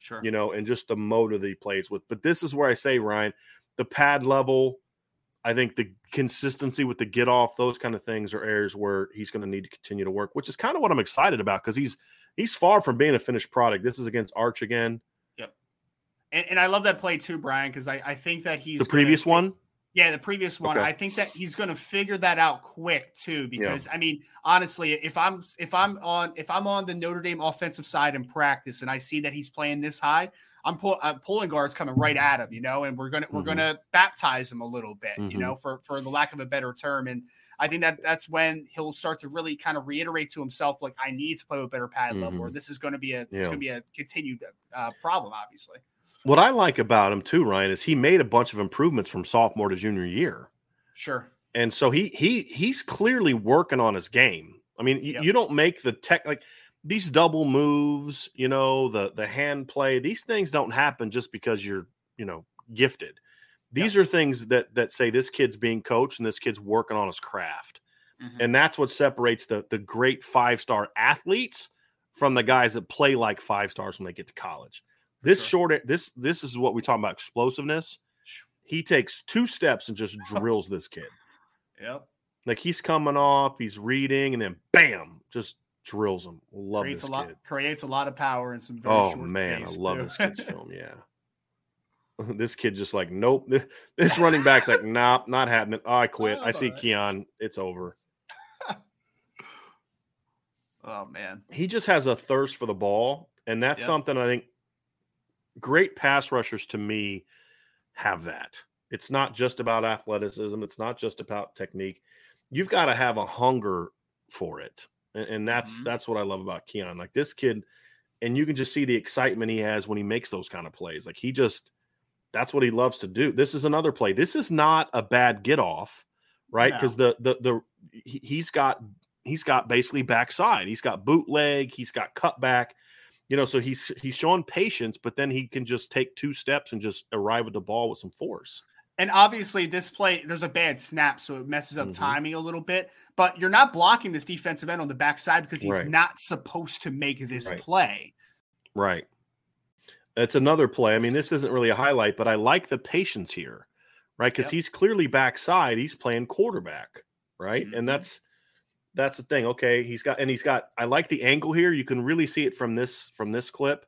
Sure. you know, and just the motor that he plays with. But this is where I say, Ryan, the pad level, I think the consistency with the get off, those kind of things are areas where he's going to need to continue to work, which is kind of what I'm excited about because he's he's far from being a finished product. This is against Arch again. Yep. And, and I love that play too, Brian, because I, I think that he's The gonna previous one, Yeah, the previous one. Okay. I think that he's going to figure that out quick too. Because I mean, honestly, if I'm if I'm on if I'm on the Notre Dame offensive side in practice and I see that he's playing this high, I'm, pull, I'm pulling guards coming right at him, you know, and we're gonna we're Mhm. gonna baptize him a little bit, you Mhm. know, for for the lack of a better term. And I think that that's when he'll start to really kind of reiterate to himself, like, I need to play with better pad level, or this is going to be a it's Yeah. going to be a continued uh, problem, obviously. what I like about him too, Ryan, is he made a bunch of improvements from sophomore to junior year. Sure. and so he he he's clearly working on his game. I mean, Yep. you don't make the tech like these double moves, you know, the the hand play. These things don't happen just because you're you know gifted. These are things that that say this kid's being coached and this kid's working on his craft, Mhm. and that's what separates the the great five star athletes from the guys that play like five stars when they get to college. This Sure. short this this is what we talk about explosiveness. He takes two steps and just [laughs] drills this kid. Yep. Like he's coming off, he's reading, and then bam, just drills him. Love creates this a lot kid. creates a lot of power and some very Oh man, I love too. this kid's [laughs] film. Yeah. [laughs] This kid just like, nope. [laughs] This, running back's like, nah, not happening. Oh, I quit. I see Oh. Keon. It's over. [laughs] oh man. He just has a thirst for the ball. And that's Yeah. something I think great pass rushers to me have that. It's not just about athleticism, it's not just about technique. You've got to have a hunger for it. And, and that's Mhm. that's what I love about Keon. Like this kid, and you can just see the excitement he has when he makes those kind of plays. Like he just that's what he loves to do. This is another play. This is not a bad get off, right? No. Because the the the he, he's got he's got basically backside. He's got bootleg. He's got cutback. You know, so he's he's showing patience, but then he can just take two steps and just arrive at the ball with some force. And obviously, this play there's a bad snap, so it messes up Mhm. timing a little bit. But you're not blocking this defensive end on the backside because he's Right. not supposed to make this Right. play. Right. That's another play. I mean, this isn't really a highlight, but I like the patience here, right? Because Yep. he's clearly backside. He's playing quarterback, right? Mhm. And that's that's the thing. Okay, he's got and he's got. I like the angle here. You can really see it from this from this clip.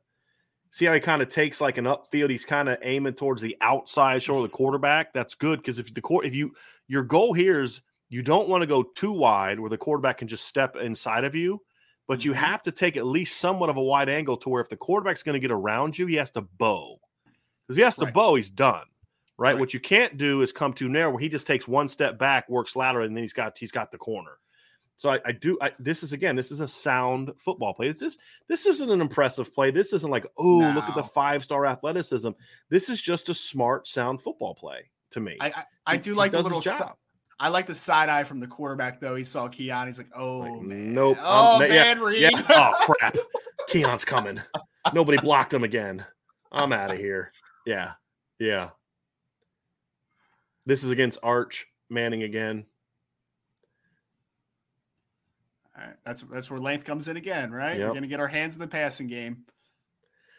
See how he kind of takes like an upfield. He's kind of aiming towards the outside shoulder of the quarterback. That's good because if the court, if you your goal here is you don't want to go too wide where the quarterback can just step inside of you, but you Mhm. have to take at least somewhat of a wide angle to where if the quarterback's going to get around you, he has to bow. Because he has to Right. bow, he's done. Right? Right. What you can't do is come too narrow where he just takes one step back, works lateral, and then he's got he's got the corner. So I, I do. I, this is again. This is a sound football play. This is this isn't an impressive play. This isn't like oh look at the five star athleticism. This is just a smart, sound football play to me. I I, I do he like the little. job. I like the side eye from the quarterback though. He saw Keon. He's like, "Oh Like, man, nope. oh um, yeah, man, Reed. Yeah. [laughs] Oh [laughs] crap. Keon's coming. Nobody blocked him again. I'm out of here. Yeah. Yeah. This is against Arch Manning again. All right, that's that's where length comes in again, right? Yep. We're gonna get our hands in the passing game.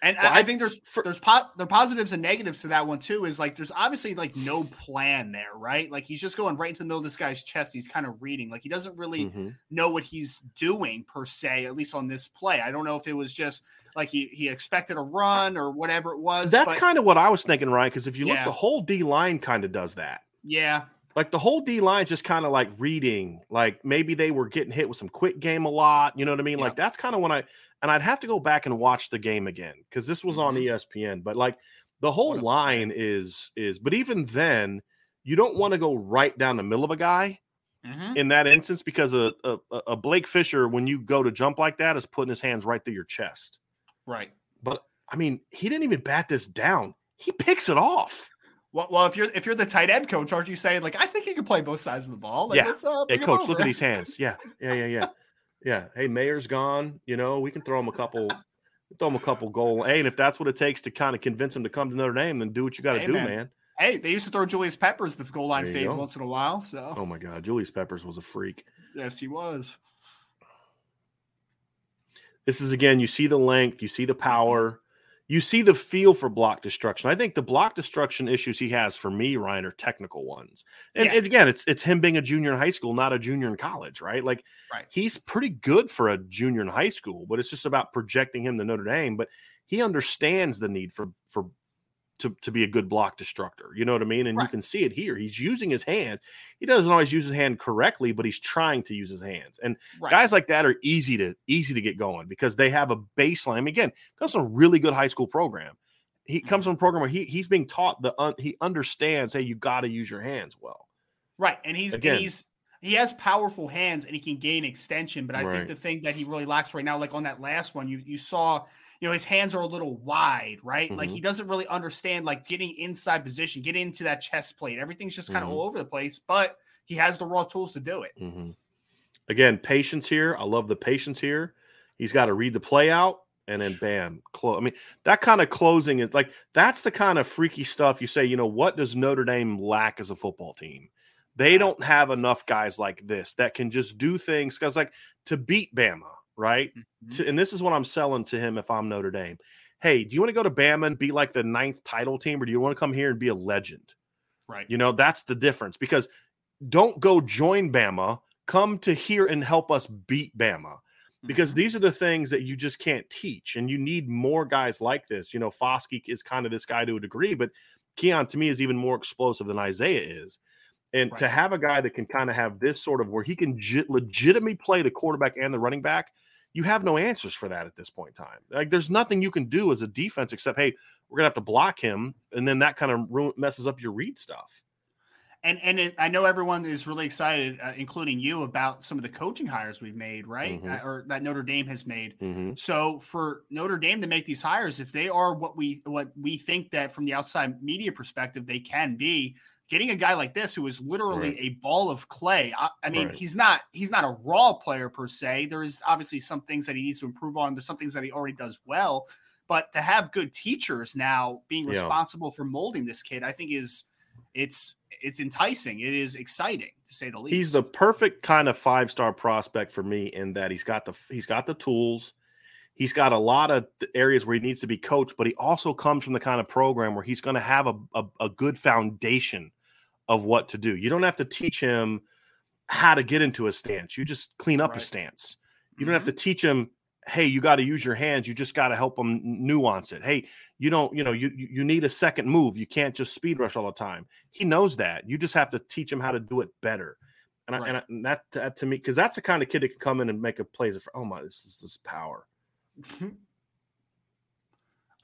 And Well, I, I think there's there's po- the positives and negatives to that one too. Is like there's obviously like no plan there, right? Like he's just going right into the middle of this guy's chest. He's kind of reading, like he doesn't really Mhm. know what he's doing per se. At least on this play, I don't know if it was just like he he expected a run or whatever it was. That's but kind of what I was thinking, Ryan. Because if you look, the whole D line kind of does that. yeah, Like the whole D line just kind of like reading, like maybe they were getting hit with some quick game a lot. You know what I mean? Yeah. Like that's kind of when I and I'd have to go back and watch the game again because this was on E Mhm. ESPN. But like the whole line is is, but even then, you don't want to go right down the middle of a guy Mhm. in that instance because a, a a Blake Fisher when you go to jump like that is putting his hands right through your chest. right. But I mean, he didn't even bat this down. He picks it off. Well, well, if you're if you're the tight end coach, aren't you saying like I think he can play both sides of the ball? Like, Yeah. uh, Hey, coach, look at these hands. Yeah, yeah, yeah, yeah, yeah. Hey, Mayer's gone. You know, we can throw him a couple, throw him a couple goal. Hey, and if that's what it takes to kind of convince him to come to Notre Dame, then do what you got to Hey, do, man. man. Hey, they used to throw Julius Peppers the goal line There you fades go. once in a while. So Oh my God, Julius Peppers was a freak. yes, he was. This is again, you see the length, you see the power, you see the feel for block destruction. I think the block destruction issues he has for me, Ryan, are technical ones. And, Yeah. and again, it's it's him being a junior in high school, not a junior in college, right? Like Right. he's pretty good for a junior in high school, but it's just about projecting him to Notre Dame. But he understands the need for for to, to be a good block destructor. You know what I mean? And you can see it here. He's using his hands. He doesn't always use his hand correctly, but he's trying to use his hands. And Right. guys like that are easy to easy to get going because they have a baseline. I mean, again, comes from a really good high school program. He Mm-hmm. comes from a program where he he's being taught the un, he understands. Hey, you got to use your hands well. Right, and he's Again. and he's he has powerful hands and he can gain extension. But I Right. think the thing that he really lacks right now, like on that last one, you you saw, you know, his hands are a little wide, right? Like Mhm. he doesn't really understand like getting inside position, get into that chest plate. Everything's just kind of Mhm. all over the place, but he has the raw tools to do it. Mhm. Again, patience here. I love the patience here. He's got to read the play out and then bam, close. I mean, that kind of closing is like that's the kind of freaky stuff you say, you know, what does Notre Dame lack as a football team? They don't have enough guys like this that can just do things because, like, to beat Bama, right? Mhm. To, and this is what I'm selling to him if I'm Notre Dame. Hey, do you want to go to Bama and be like the ninth title team, or do you want to come here and be a legend? Right. You know, that's the difference because don't go join Bama, come to here and help us beat Bama because Mhm. these are the things that you just can't teach. And you need more guys like this. You know, Foskey is kind of this guy to a degree, but Keon to me is even more explosive than Isaiah is. And to have a guy that can kind of have this sort of where he can ge- legitimately play the quarterback and the running back, you have no answers for that at this point in time. Like there's nothing you can do as a defense except, hey, we're gonna have to block him, and then that kind of messes up your read stuff. And and it, I know everyone is really excited, uh, including you, about some of the coaching hires we've made, right? Mhm. Uh, or that Notre Dame has made. Mhm. So for Notre Dame to make these hires, if they are what we what we think that from the outside media perspective they can be, getting a guy like this who is literally Right. a ball of clay. I, I mean, Right. he's not he's not a raw player per se. There is obviously some things that he needs to improve on. There's some things that he already does well, but to have good teachers now being Yeah. responsible for molding this kid, I think is it's it's enticing. It is exciting to say the least. He's the perfect kind of five star prospect for me in that he's got the he's got the tools. He's got a lot of areas where he needs to be coached, but he also comes from the kind of program where he's going to have a, a, a good foundation of what to do. You don't have to teach him how to get into a stance. You just clean up Right. his stance. You don't have mm-hmm. to teach him, hey, you got to use your hands. You just got to help him nuance it. Hey, you don't, you know, you you need a second move. You can't just speed rush all the time. He knows that. You just have to teach him how to do it better. And, I, and, I, and that, that to me, because that's the kind of kid that can come in and make a plays. For, oh my, this is this power. [laughs]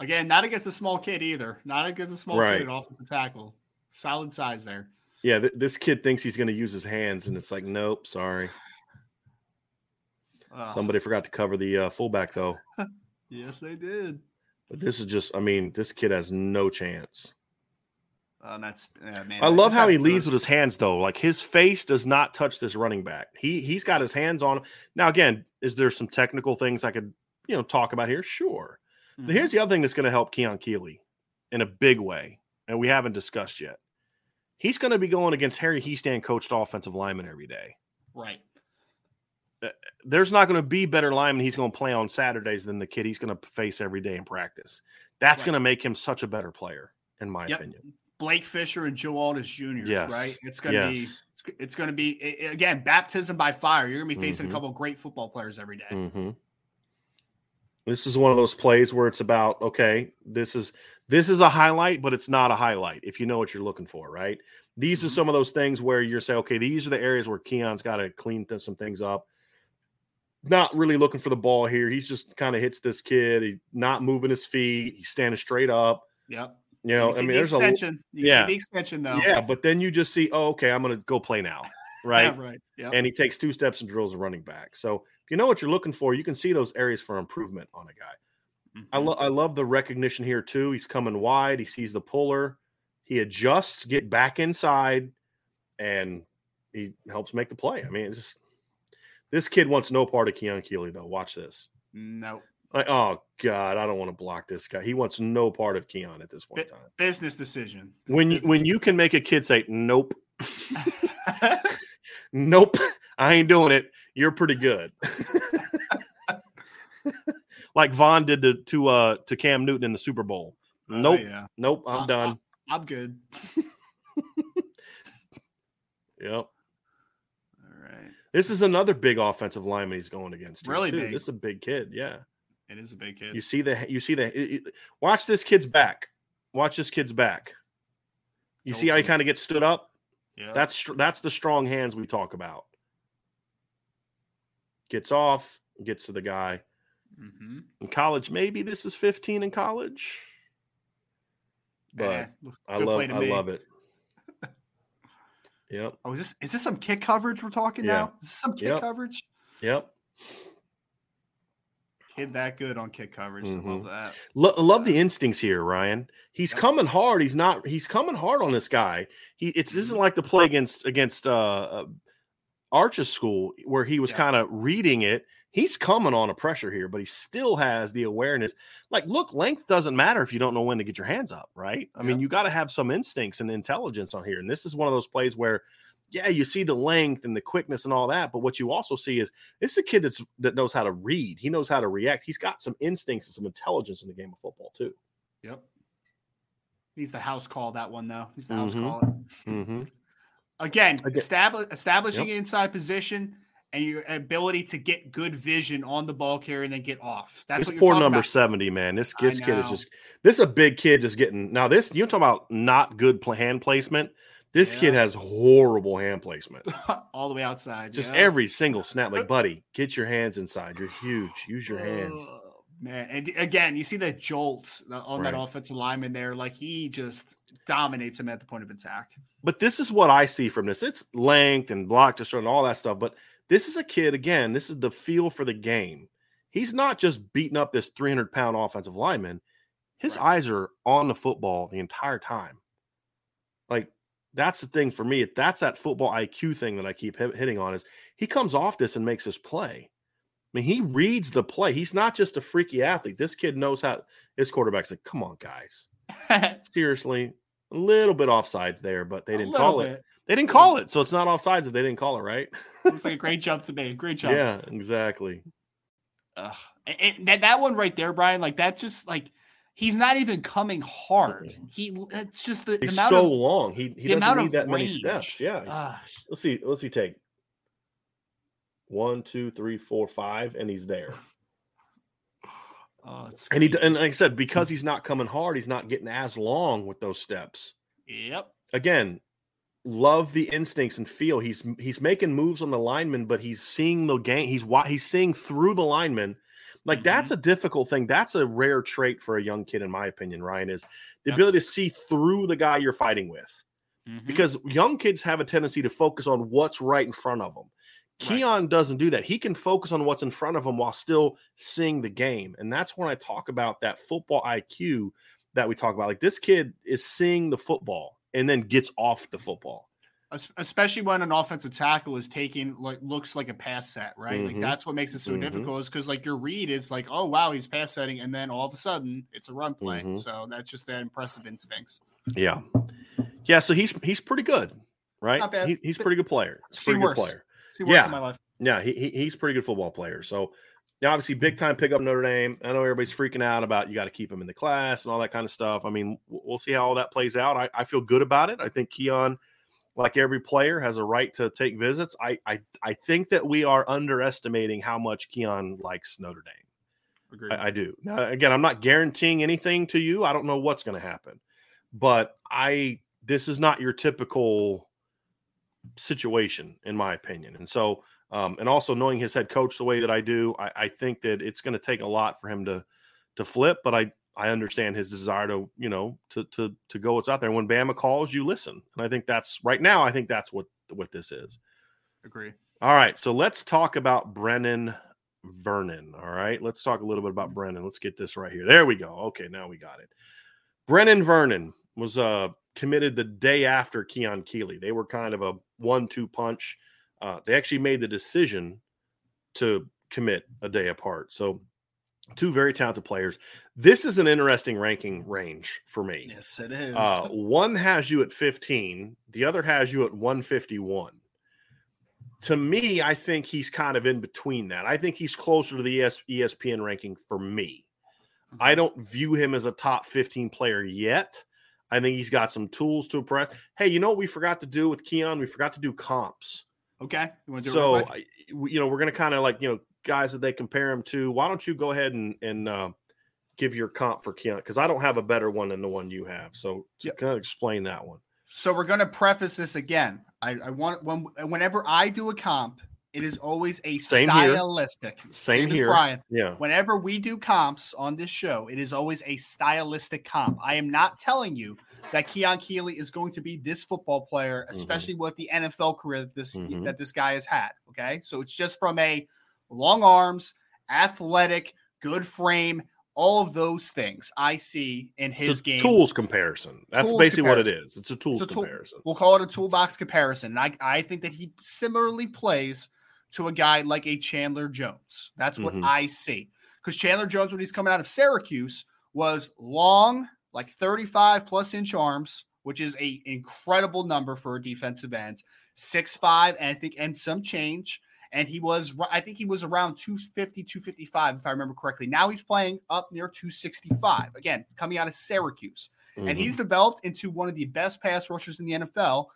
Again, not against a small kid either. Not against a small Right. kid at offensive tackle. Solid size there. Yeah, th- this kid thinks he's going to use his hands, and it's like, nope, sorry. [sighs] Uh, Somebody forgot to cover the uh, fullback though. [laughs] yes, they did. But this is just, I mean, this kid has no chance. Uh, that's uh, man. I love how he leaves with his hands though. Like his face does not touch this running back. He he's got his hands on him. Now again, is there some technical things I could, you know, talk about here? Sure. But Mhm. here's the other thing that's going to help Keon Keeley in a big way, and we haven't discussed yet. He's going to be going against Harry Hiestand coached offensive lineman every day. right. uh, there's not going to be better lineman he's going to play on Saturdays than the kid he's going to face every day in practice. That's Right. going to make him such a better player, in my Yep. opinion. Blake Fisher and Joe Aldis Jr. Yes. right? It's going to be Yes. it's, it's going to be again baptism by fire. You're going to be facing Mhm. a couple of great football players every day. hmm This is one of those plays where it's about okay, this is this is a highlight, but it's not a highlight if you know what you're looking for, right? These are Mhm. some of those things where you're saying, okay, these are the areas where Keon's got to clean th- some things up. Not really looking for the ball here. He's just kind of hits this kid. He's not moving his feet. He's standing straight up. Yep. You know, You I mean, the there's a extension. You yeah. the extension though. yeah, but then you just see, oh, okay, I'm going to go play now, right? [laughs] Yeah, right. Yeah. and he takes two steps and drills a running back. So you know what you're looking for, you can see those areas for improvement on a guy. I, Mhm. lo- I love the recognition here too. He's coming wide. He sees the puller. He adjusts, get back inside, and he helps make the play. I mean, it's just this kid wants no part of Keon Keeley though. Watch this. no Like, oh God, I don't want to block this guy. He wants no part of Keon at this point in time. business decision. When you, Business when you can make a kid say nope, [laughs] [laughs] nope, I ain't doing it. You're pretty good. [laughs] like Von did to to uh to Cam Newton in the Super Bowl. Oh, Nope, yeah. nope, I'm Uh, done. I'm good. [laughs] Yep. All right. This is another big offensive lineman he's going against. Really too. big. This is a big kid. Yeah. It is a big kid. You see the you see the it- it- watch this kid's back. Watch this kid's back. You see how he kind of gets stood up? yeah. That's that's the strong hands we talk about. Gets off, gets to the guy. hmm In college, maybe this is 15 in college. But I love I love it. [laughs] Yep. Oh, is this is this some kick coverage we're talking Yeah. now? Is this some kick Yep. coverage? Yep. Kid that good on kick coverage. Mm-hmm. love that. Lo- love the instincts here, Ryan. He's Yep. coming hard. He's not. He's coming hard on this guy. He. It's this isn't like the play against against uh, Arch's school where he was Yeah. kind of reading it. He's coming on a pressure here, but he still has the awareness. Like, look, length doesn't matter if you don't know when to get your hands up, right? I mean, you got to have some instincts and intelligence on here. And this is one of those plays where, yeah, you see the length and the quickness and all that, but what you also see is this is a kid that's that knows how to read. He knows how to react. He's got some instincts and some intelligence in the game of football too. Yep. He's the house call that one though. He's the house Mhm. call. Mm-hmm. Again, Again- establish, establishing Yep. inside position and your ability to get good vision on the ball carrier and then get off. That's This what poor number about. 70, man. This, this kid is just this is a big kid just getting now. This you talk about not good hand placement. This kid has horrible hand placement. [laughs] all the way outside. Just yeah. every single snap. Like, buddy, get your hands inside. You're huge. Use your hands. Man. And again, you see that jolt on that offensive lineman there. Like he just dominates him at the point of attack. But this is what I see from this. It's length and block destroy and all that stuff. But this is a kid, again, this is the feel for the game. He's not just beating up this 300 pound offensive lineman. His Right. eyes are on the football the entire time. Like, that's the thing for me. That's that football IQ thing that I keep hitting on is he comes off this and makes this play. I mean, he reads the play. He's not just a freaky athlete. This kid knows how his quarterback's like, come on, guys. [laughs] Seriously, a little bit offsides there, but they didn't call it. They didn't call it, so it's not offsides if they didn't call it, right? Looks like a great jump to me. Great [laughs] jump. Yeah, exactly. Ugh. And- that, that one right there, Brian, like that just like he's not even coming hard. He it's just the, the He's amount so of long. He he doesn't need that many steps. Yeah. Ah, let's see. Let's see. Take one, two, three, four, five, and he's there. [sighs] oh, And he and like I said, because he's not coming hard, he's not getting as long with those steps. yep. Again, love the instincts and feel. He's he's making moves on the lineman, but he's seeing the game. He's he's seeing through the lineman. Like that's a difficult thing. That's a rare trait for a young kid, in my opinion. Ryan is the Yep. ability to see through the guy you're fighting with. Mhm. because young kids have a tendency to focus on what's right in front of them. Right. Keon doesn't do that. He can focus on what's in front of him while still seeing the game. And that's when I talk about that football IQ that we talk about. Like this kid is seeing the football and then gets off the football. Especially when an offensive tackle is taking like looks like a pass set, right? Like Mhm. that's what makes it so Mhm. difficult is because like your read is like, oh wow, he's pass setting, and then all of a sudden it's a run play. Mhm. So that's just that impressive instincts. Yeah. Yeah. So he's he's pretty good, right? Not bad. He, he's a pretty good player. He's pretty good player. Yeah. in my life. Yeah, he, he he's a pretty good football player. So yeah, obviously big time pick up Notre Dame. I know everybody's freaking out about you got to keep him in the class and all that kind of stuff. I mean, we'll see how all that plays out. I, I feel good about it. I think Keon, like every player, has a right to take visits. I I, I think that we are underestimating how much Keon likes Notre Dame. Agreed. I, I do. Now, again, I'm not guaranteeing anything to you. I don't know what's going to happen, but I this is not your typical situation, in my opinion. And so, um, and also knowing his head coach the way that I do, I, I think that it's going to take a lot for him to to flip. But I I understand his desire to you know to to to go what's out there. When Bama calls, you listen, and I think that's right now. I think that's what what this is. Agree. All right, so let's talk about Brenan Vernon. All right, let's talk a little bit about Brenan. Let's get this right here. There we go. Okay, now we got it. Brenan Vernon was uh, committed the day after Keon Keeley. They were kind of a one-two punch. Uh, they actually made the decision to commit a day apart. So, two very talented players. This is an interesting ranking range for me. Yes, it is. Uh, one has you at 15, the other has you at 151 to me, I think he's kind of in between that. I think he's closer to the ES- ESPN ranking for me. I don't view him as a top 15 player yet. I think he's got some tools to impress. Hey, you know what we forgot to do with Keon? We forgot to do comps. okay. You So, real quick? I- we- you know, we're going to kind of like, you know, guys that they compare him to. Why don't you go ahead and, and uh, give your comp for Keon? Because I don't have a better one than the one you have. So, to Yep. kind of explain that one. So we're going to preface this again. I, I want when whenever I do a comp, it is always a Same here. stylistic. Same as here. Brian. Yeah. Whenever we do comps on this show, it is always a stylistic comp. I am not telling you that Keon Keeley is going to be this football player, Mm-hmm. especially with the NFL career that this Mhm. that this guy has had. Okay, so it's just from a long arms, athletic, good frame, all of those things I see in his It's a game. tools comparison. That's Tools basically what it is. It's a tools It's a tool- comparison. We'll call it a toolbox comparison. And I, I think that he similarly plays to a guy like a Chandler Jones. That's what Mhm. I see. Because Chandler Jones, when he's coming out of Syracuse, was long, like 35 plus inch arms, which is a incredible number for a defensive end. Six five, and I think and some change. And he was, I think he was around 250, 255, if I remember correctly. Now he's playing up near 265. Again, coming out of Syracuse and Mhm. he's developed into one of the best pass rushers in the NFL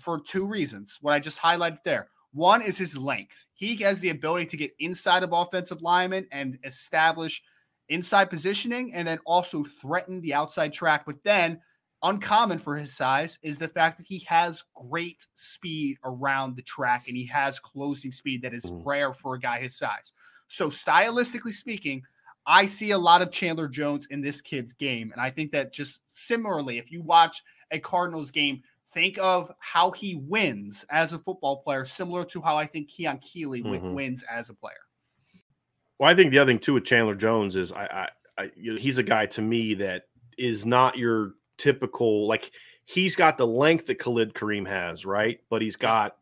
for two reasons. What I just highlighted there. One is his length. He has the ability to get inside of offensive linemen and establish inside positioning and then also threaten the outside track. But then, uncommon for his size is the fact that he has great speed around the track and he has closing speed that is Mhm. rare for a guy his size. So, stylistically speaking, I see a lot of Chandler Jones in this kid's game. And I think that just similarly, if you watch a Cardinals game, think of how he wins as a football player, similar to how I think Keon Keeley Mhm. wins as a player. Well, I think the other thing too with Chandler Jones is I, I, I you know, he's a guy to me that is not your typical like he's got the length that Khalid Kareem has, right? But he's got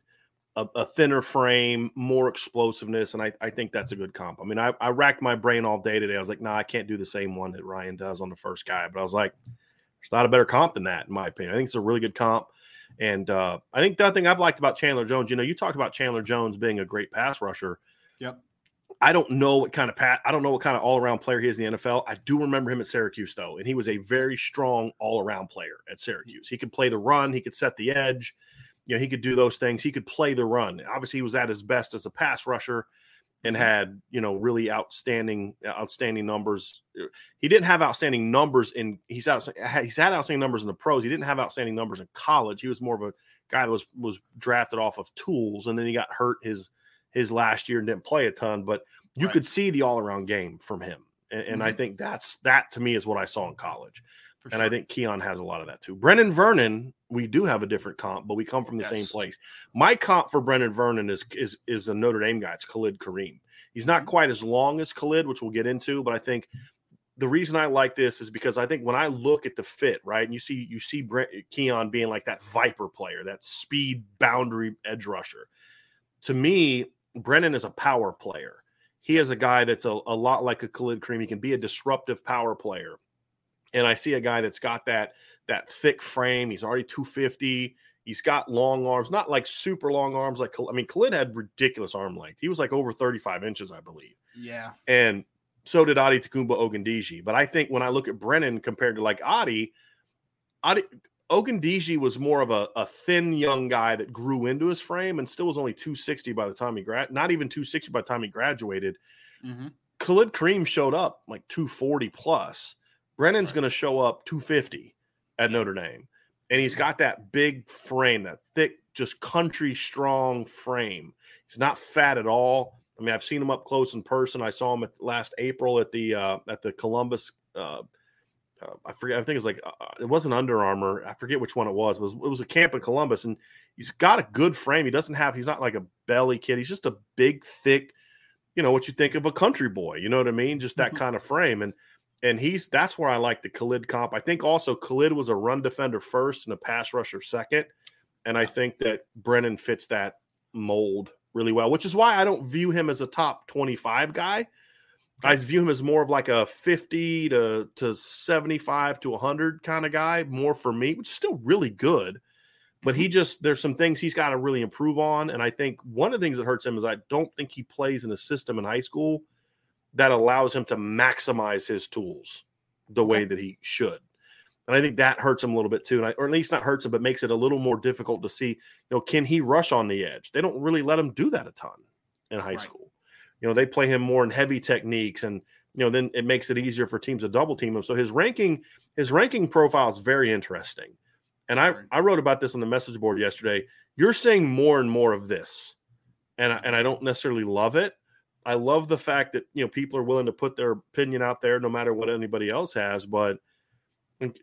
a, a thinner frame, more explosiveness, and I, I think that's a good comp. I mean, I, I racked my brain all day today. I was like, nah, I can't do the same one that Ryan does on the first guy. But I was like, there's not a better comp than that, in my opinion. I think it's a really good comp. And uh, I think the thing I've liked about Chandler Jones, you know, you talked about Chandler Jones being a great pass rusher. Yep. I don't know what kind of pat. I don't know what kind of all around player he is in the NFL. I do remember him at Syracuse though, and he was a very strong all around player at Syracuse. He could play the run. He could set the edge. You know, he could do those things. He could play the run. Obviously, he was at his best as a pass rusher, and mm-hmm. had you know really outstanding outstanding numbers. Uh, he didn't have outstanding numbers in. He's out. He's had outstanding numbers in the pros. He didn't have outstanding numbers in college. He was more of a guy that was was drafted off of tools, and then he got hurt his his last year and didn't play a ton, but you Right. could see the all around game from him. And, and I mm-hmm. think that's that to me is what I saw in college. For And I think Keon has a lot of that too. Brenan Vernon, we do have a different comp, but we come from the same place. My comp for Brenan Vernon is is is a Notre Dame guy. It's Khalid Kareem. He's not Mhm. quite as long as Khalid, which we'll get into, but I think the reason I like this is because I think when I look at the fit, right, and you see you see Brent, Keon being like that Viper player, that speed boundary edge rusher. To me, Brenan is a power player. He is a guy that's a, a lot like a Khalid Kareem. He can be a disruptive power player. And I see a guy that's got that that thick frame. He's already 250. He's got long arms, not like super long arms. Like I mean, Khalid had ridiculous arm length. He was like over 35 inches, I believe. Yeah. And so did Adetokunbo Ogundeji. But I think when I look at Brenan compared to like Adi, Adi Ogundeji was more of a, a thin young guy that grew into his frame and still was only 260 by the time he grad not even 260 by the time he graduated. Mm-hmm. Khalid Kareem showed up like 240 plus. Brenan's going to show up 250 at Notre Dame. And he's got that big frame, that thick, just country strong frame. He's not fat at all. I mean, I've seen him up close in person. I saw him at last April at the uh, at the Columbus. Uh, uh, I forget. I think it was like uh, uh, it wasn't Under Armour. I forget which one it was. It was it was a camp in Columbus, and he's got a good frame. He doesn't have. He's not like a belly kid. He's just a big, thick. You know what you think of a country boy. You know what I mean? Just that mm-hmm. kind of frame. And and he's that's where I like the Khalid comp. I think also Khalid was a run defender first and a pass rusher second, and I think that Brenan fits that mold really well, which is why I don't view him as a top 25 guy. I view him as more of like a 50 to, to 75 to 100 kind of guy, more for me, which is still really good. But he mm-hmm. just, there's some things he's got to really improve on. And I think one of the things that hurts him is I don't think he plays in a system in high school that allows him to maximize his tools the way that he should. And I think that hurts him a little bit too, I, or at least not hurts him, but makes it a little more difficult to see. You know, can he rush on the edge? They don't really let him do that a ton in high right. school. You know, they play him more in heavy techniques, and you know, then it makes it easier for teams to double team him. So his ranking, his ranking profile is very interesting. And I, I wrote about this on the message board yesterday. You're seeing more and more of this, and I, and I don't necessarily love it. I love the fact that you know people are willing to put their opinion out there, no matter what anybody else has. But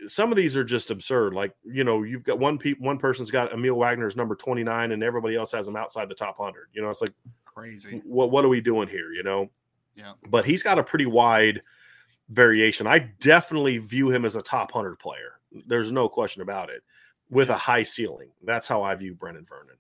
some of these are just absurd. Like you know, you've got one pe- one person's got Aamil Wagner's number twenty nine, and everybody else has him outside the top hundred. You know, it's like crazy. What what are we doing here? You know. Yeah. But he's got a pretty wide variation. I definitely view him as a top hundred player. There's no question about it. With yeah. a high ceiling. That's how I view Brenan Vernon.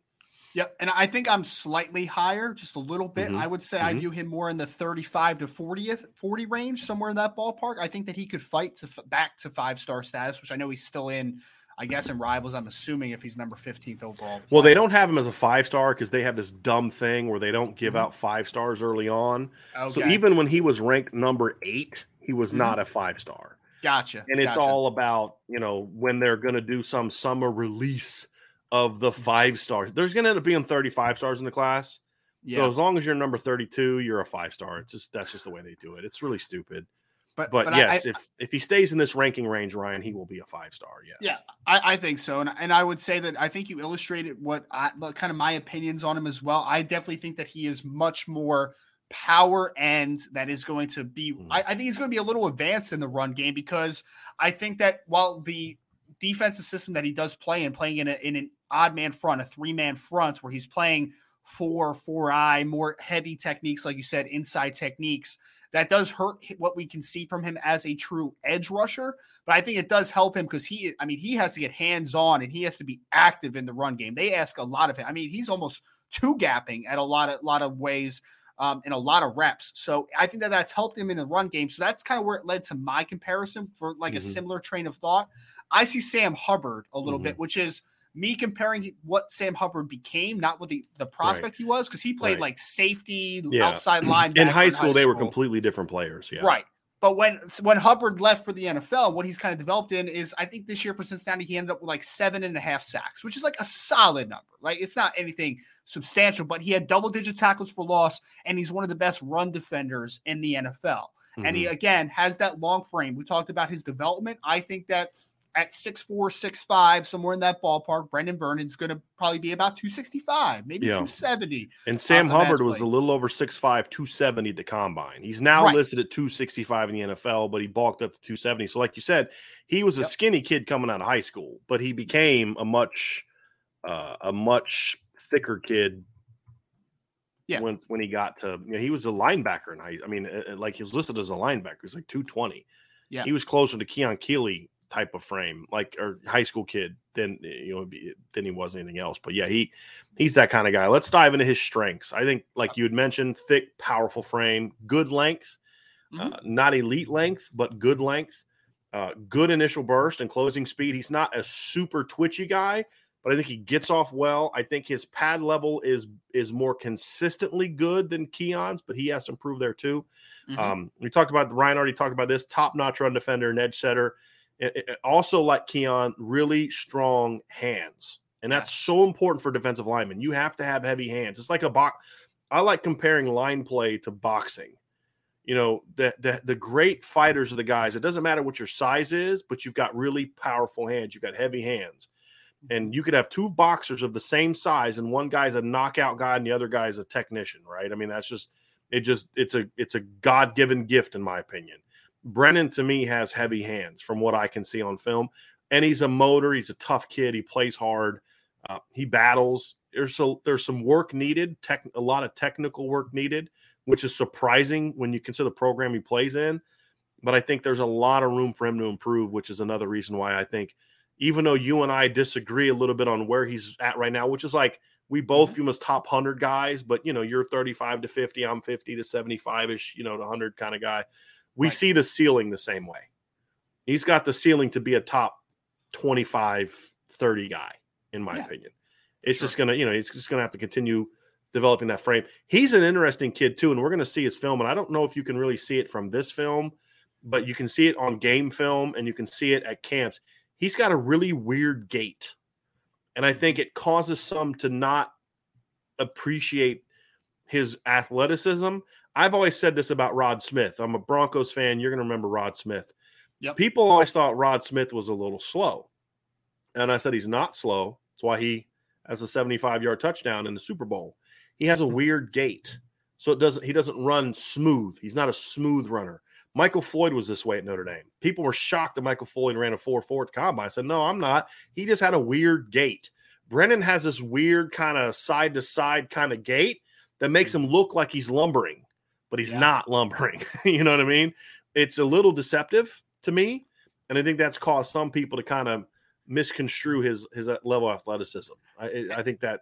Yep. And I think I'm slightly higher, just a little bit. Mm-hmm. I would say mm-hmm. I view him more in the 35 to 40th, 40 range, somewhere in that ballpark. I think that he could fight to back to five star status, which I know he's still in, I guess, in rivals. I'm assuming if he's number 15th overall. Well, they don't have him as a five star because they have this dumb thing where they don't give mm-hmm. out five stars early on. Okay. So even when he was ranked number eight, he was mm-hmm. not a five star. Gotcha. And it's gotcha. all about, you know, when they're going to do some summer release of the five stars. There's going to end up being 35 stars in the class. Yeah. So as long as you're number 32, you're a five star. It's just that's just the way they do it. It's really stupid. But, but, but yes, I, if if he stays in this ranking range, Ryan, he will be a five star. Yes. Yeah, I, I think so, and and I would say that I think you illustrated what I kind of my opinions on him as well. I definitely think that he is much more power end that is going to be. Mm. I, I think he's going to be a little advanced in the run game because I think that while the defensive system that he does play in, playing in, a, in an odd man front, a three man front, where he's playing four, four eye, more heavy techniques, like you said, inside techniques. That does hurt what we can see from him as a true edge rusher, but I think it does help him because he, I mean, he has to get hands on and he has to be active in the run game. They ask a lot of him. I mean, he's almost two gapping at a lot of lot of ways um, in a lot of reps. So I think that that's helped him in the run game. So that's kind of where it led to my comparison for like mm-hmm. a similar train of thought. I see Sam Hubbard a little mm-hmm. bit, which is me comparing what Sam Hubbard became, not what the, the prospect right. he was, because he played right. like safety, yeah. outside line. In high school, high they school. were completely different players. Yeah. Right. But when when Hubbard left for the NFL, what he's kind of developed in is I think this year for Cincinnati, he ended up with like seven and a half sacks, which is like a solid number. Like it's not anything substantial, but he had double digit tackles for loss, and he's one of the best run defenders in the NFL. Mm-hmm. And he mm-hmm. again has that long frame. We talked about his development. I think that at six four, six five, somewhere in that ballpark, Brenan Vernon's going to probably be about 265, maybe yeah. 270. And Sam uh, Hubbard was a little over 6'5, 270 at the combine. He's now right. listed at 265 in the NFL, but he bulked up to 270. So, like you said, he was a yep. skinny kid coming out of high school, but he became a much uh, a much thicker kid yeah. when when he got to you know he was a linebacker and I I mean uh, uh, like he's listed as a linebacker he's like 220 yeah he was closer to Keon Keeley type of frame, like or high school kid, than you know than he was anything else. But yeah, he he's that kind of guy. Let's dive into his strengths. I think, like you had mentioned, thick, powerful frame, good length, mm-hmm. uh, not elite length, but good length, uh, good initial burst and closing speed. He's not a super twitchy guy, but I think he gets off well. I think his pad level is is more consistently good than Keon's, but he has to improve there too. Mm-hmm. Um, we talked about Ryan already talked about this top notch run defender and edge setter. It, it, also, like Keon, really strong hands, and that's so important for defensive linemen. You have to have heavy hands. It's like a box. I like comparing line play to boxing. You know, the, the the great fighters are the guys. It doesn't matter what your size is, but you've got really powerful hands. You've got heavy hands and you could have two boxers of the same size and one guy's a knockout guy and the other guy's a technician right i mean that's just it just it's a it's a god-given gift in my opinion brenan to me has heavy hands from what i can see on film and he's a motor he's a tough kid he plays hard uh, he battles there's a, there's some work needed tech, a lot of technical work needed which is surprising when you consider the program he plays in but i think there's a lot of room for him to improve which is another reason why i think even though you and I disagree a little bit on where he's at right now, which is like we both mm-hmm. view him as top 100 guys, but you know, you're 35 to 50, I'm 50 to 75 ish, you know, to 100 kind of guy. We right. see the ceiling the same way. He's got the ceiling to be a top 25, 30 guy, in my yeah. opinion. It's sure. just going to, you know, he's just going to have to continue developing that frame. He's an interesting kid, too, and we're going to see his film. And I don't know if you can really see it from this film, but you can see it on game film and you can see it at camps he's got a really weird gait. And I think it causes some to not appreciate his athleticism. I've always said this about Rod Smith. I'm a Broncos fan. You're going to remember Rod Smith. Yep. People always thought Rod Smith was a little slow. And I said he's not slow. That's why he has a 75 yard touchdown in the Super Bowl. He has a mm-hmm. weird gait. So it doesn't he doesn't run smooth. He's not a smooth runner. Michael Floyd was this way at Notre Dame. People were shocked that Michael Floyd ran a 4 4 at combine. I said, no, I'm not. He just had a weird gait. Brenan has this weird kind of side to side kind of gait that makes mm-hmm. him look like he's lumbering, but he's yeah. not lumbering. [laughs] you know what I mean? It's a little deceptive to me. And I think that's caused some people to kind of misconstrue his his uh, level of athleticism. I, I think that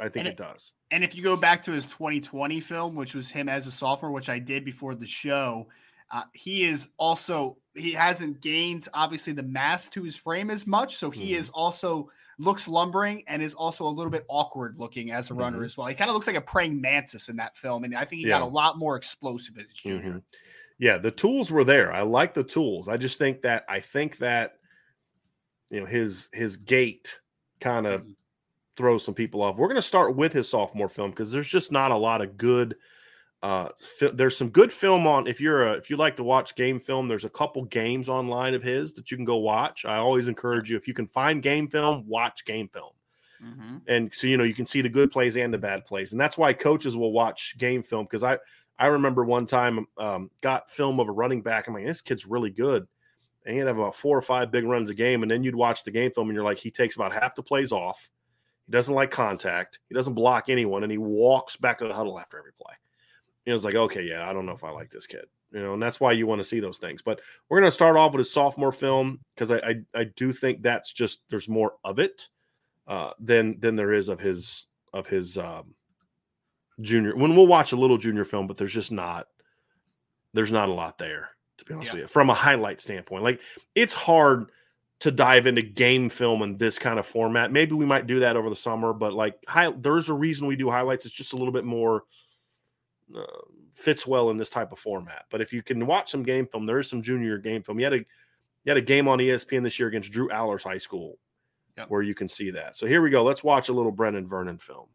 I think it, it, does. And if you go back to his 2020 film, which was him as a sophomore, which I did before the show, uh, he is also he hasn't gained obviously the mass to his frame as much, so he mm-hmm. is also looks lumbering and is also a little bit awkward looking as a mm-hmm. runner as well. He kind of looks like a praying mantis in that film, and I think he yeah. got a lot more explosive as a junior. Mm-hmm. Yeah, the tools were there. I like the tools. I just think that I think that you know his his gait kind of mm-hmm. throws some people off. We're going to start with his sophomore film because there's just not a lot of good uh, there's some good film on if you're a, if you like to watch game film. There's a couple games online of his that you can go watch. I always encourage you if you can find game film, watch game film. Mm-hmm. And so you know you can see the good plays and the bad plays, and that's why coaches will watch game film because I I remember one time um, got film of a running back. I'm like, this kid's really good, and he'd have about four or five big runs a game, and then you'd watch the game film, and you're like, he takes about half the plays off. He doesn't like contact. He doesn't block anyone, and he walks back to the huddle after every play it was like, okay, yeah, I don't know if I like this kid, you know, and that's why you want to see those things. But we're going to start off with a sophomore film because I, I, I do think that's just there's more of it uh, than than there is of his of his um, junior. When we'll watch a little junior film, but there's just not there's not a lot there to be honest yeah. with you from a highlight standpoint. Like it's hard to dive into game film in this kind of format. Maybe we might do that over the summer, but like high, there's a reason we do highlights. It's just a little bit more uh, fits well in this type of format. But if you can watch some game film, there is some junior game film. You had a you had a game on ESPN this year against Drew Allar's high school yep. where you can see that. So here we go. Let's watch a little Brenan Vernon film.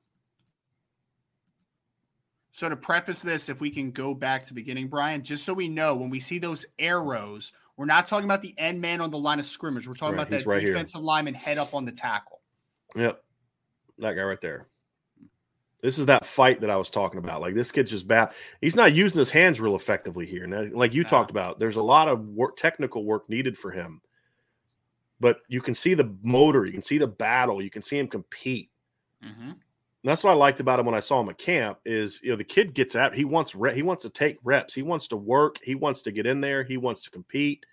So to preface this, if we can go back to the beginning, Brian, just so we know, when we see those arrows, we're not talking about the end man on the line of scrimmage. We're talking right, about that right defensive here. lineman head up on the tackle. Yep, that guy right there. This is that fight that I was talking about. Like this kid's just bad. He's not using his hands real effectively here. Now, like you talked about, there's a lot of work, technical work needed for him. But you can see the motor, you can see the battle, you can see him compete. Mm-hmm. that's what I liked about him when I saw him at camp. Is you know the kid gets out. He wants re- he wants to take reps. He wants to work. He wants to get in there. He wants to compete.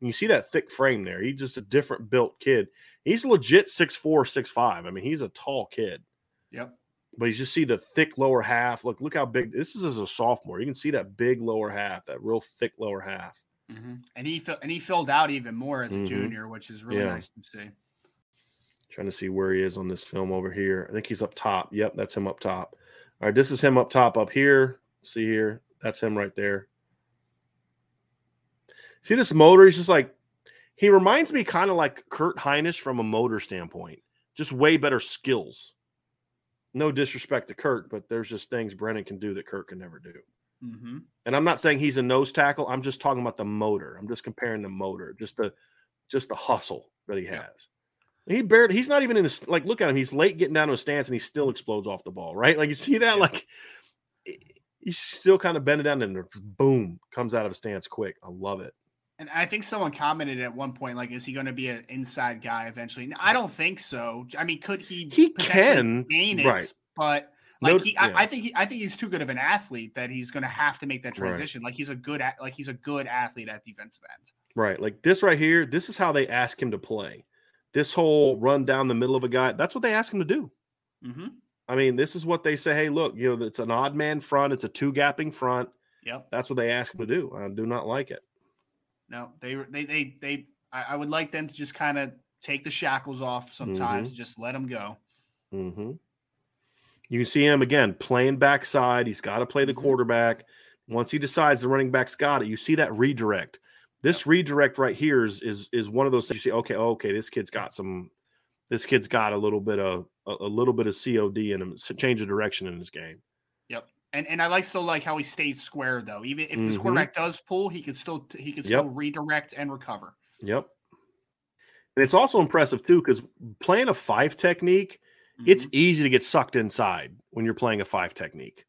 And you see that thick frame there. He's just a different built kid. He's legit six four, six five. I mean, he's a tall kid. Yep but you just see the thick lower half. Look, look how big this is as a sophomore. You can see that big lower half, that real thick lower half. Mm-hmm. And he and he filled out even more as a mm-hmm. junior, which is really yeah. nice to see. Trying to see where he is on this film over here. I think he's up top. Yep, that's him up top. All right, this is him up top up here. See here, that's him right there. See this motor? He's just like he reminds me kind of like Kurt Hinish from a motor standpoint. Just way better skills. No disrespect to Kurt, but there's just things Brenan can do that Kurt can never do. Mm-hmm. And I'm not saying he's a nose tackle. I'm just talking about the motor. I'm just comparing the motor, just the just the hustle that he has. He barely he's not even in his like look at him. He's late getting down to a stance and he still explodes off the ball, right? Like you see that, like he's still kind of bending down and boom, comes out of a stance quick. I love it. And I think someone commented at one point, like, is he going to be an inside guy eventually? I don't think so. I mean, could he? He can, gain it, right. but like No- he, yeah. I, I think he, I think he's too good of an athlete that he's going to have to make that Right. transition. Like he's a good, like he's a good athlete at defensive end. Right. Like this right here, this is how they ask him to play. This whole run down the middle of a guy, that's what they ask him to do. Mm-hmm. I mean, this is what they say. Hey, look, you know, it's an odd man front, it's a two gapping front. Yep. That's what they ask him to do. I do not like it. No, they were they they they. I, I would like them to just kind of take the shackles off sometimes, Mm-hmm. just let them go. hmm You can see him again playing backside. He's got to play the Mhm. quarterback. Once he decides the running back's got it, you see that redirect. This redirect right here is is is one of those things you see. Okay, okay, this kid's got some. This kid's got a little bit of a, a little bit of COD in him. Change of direction in his game. Yep. And and I like still like how he stays square though. Even if this Mhm. quarterback does pull, he can still he can still redirect and recover. Yep. And it's also impressive too because playing a five technique, it's Mhm. easy to get sucked inside when you're playing a five technique.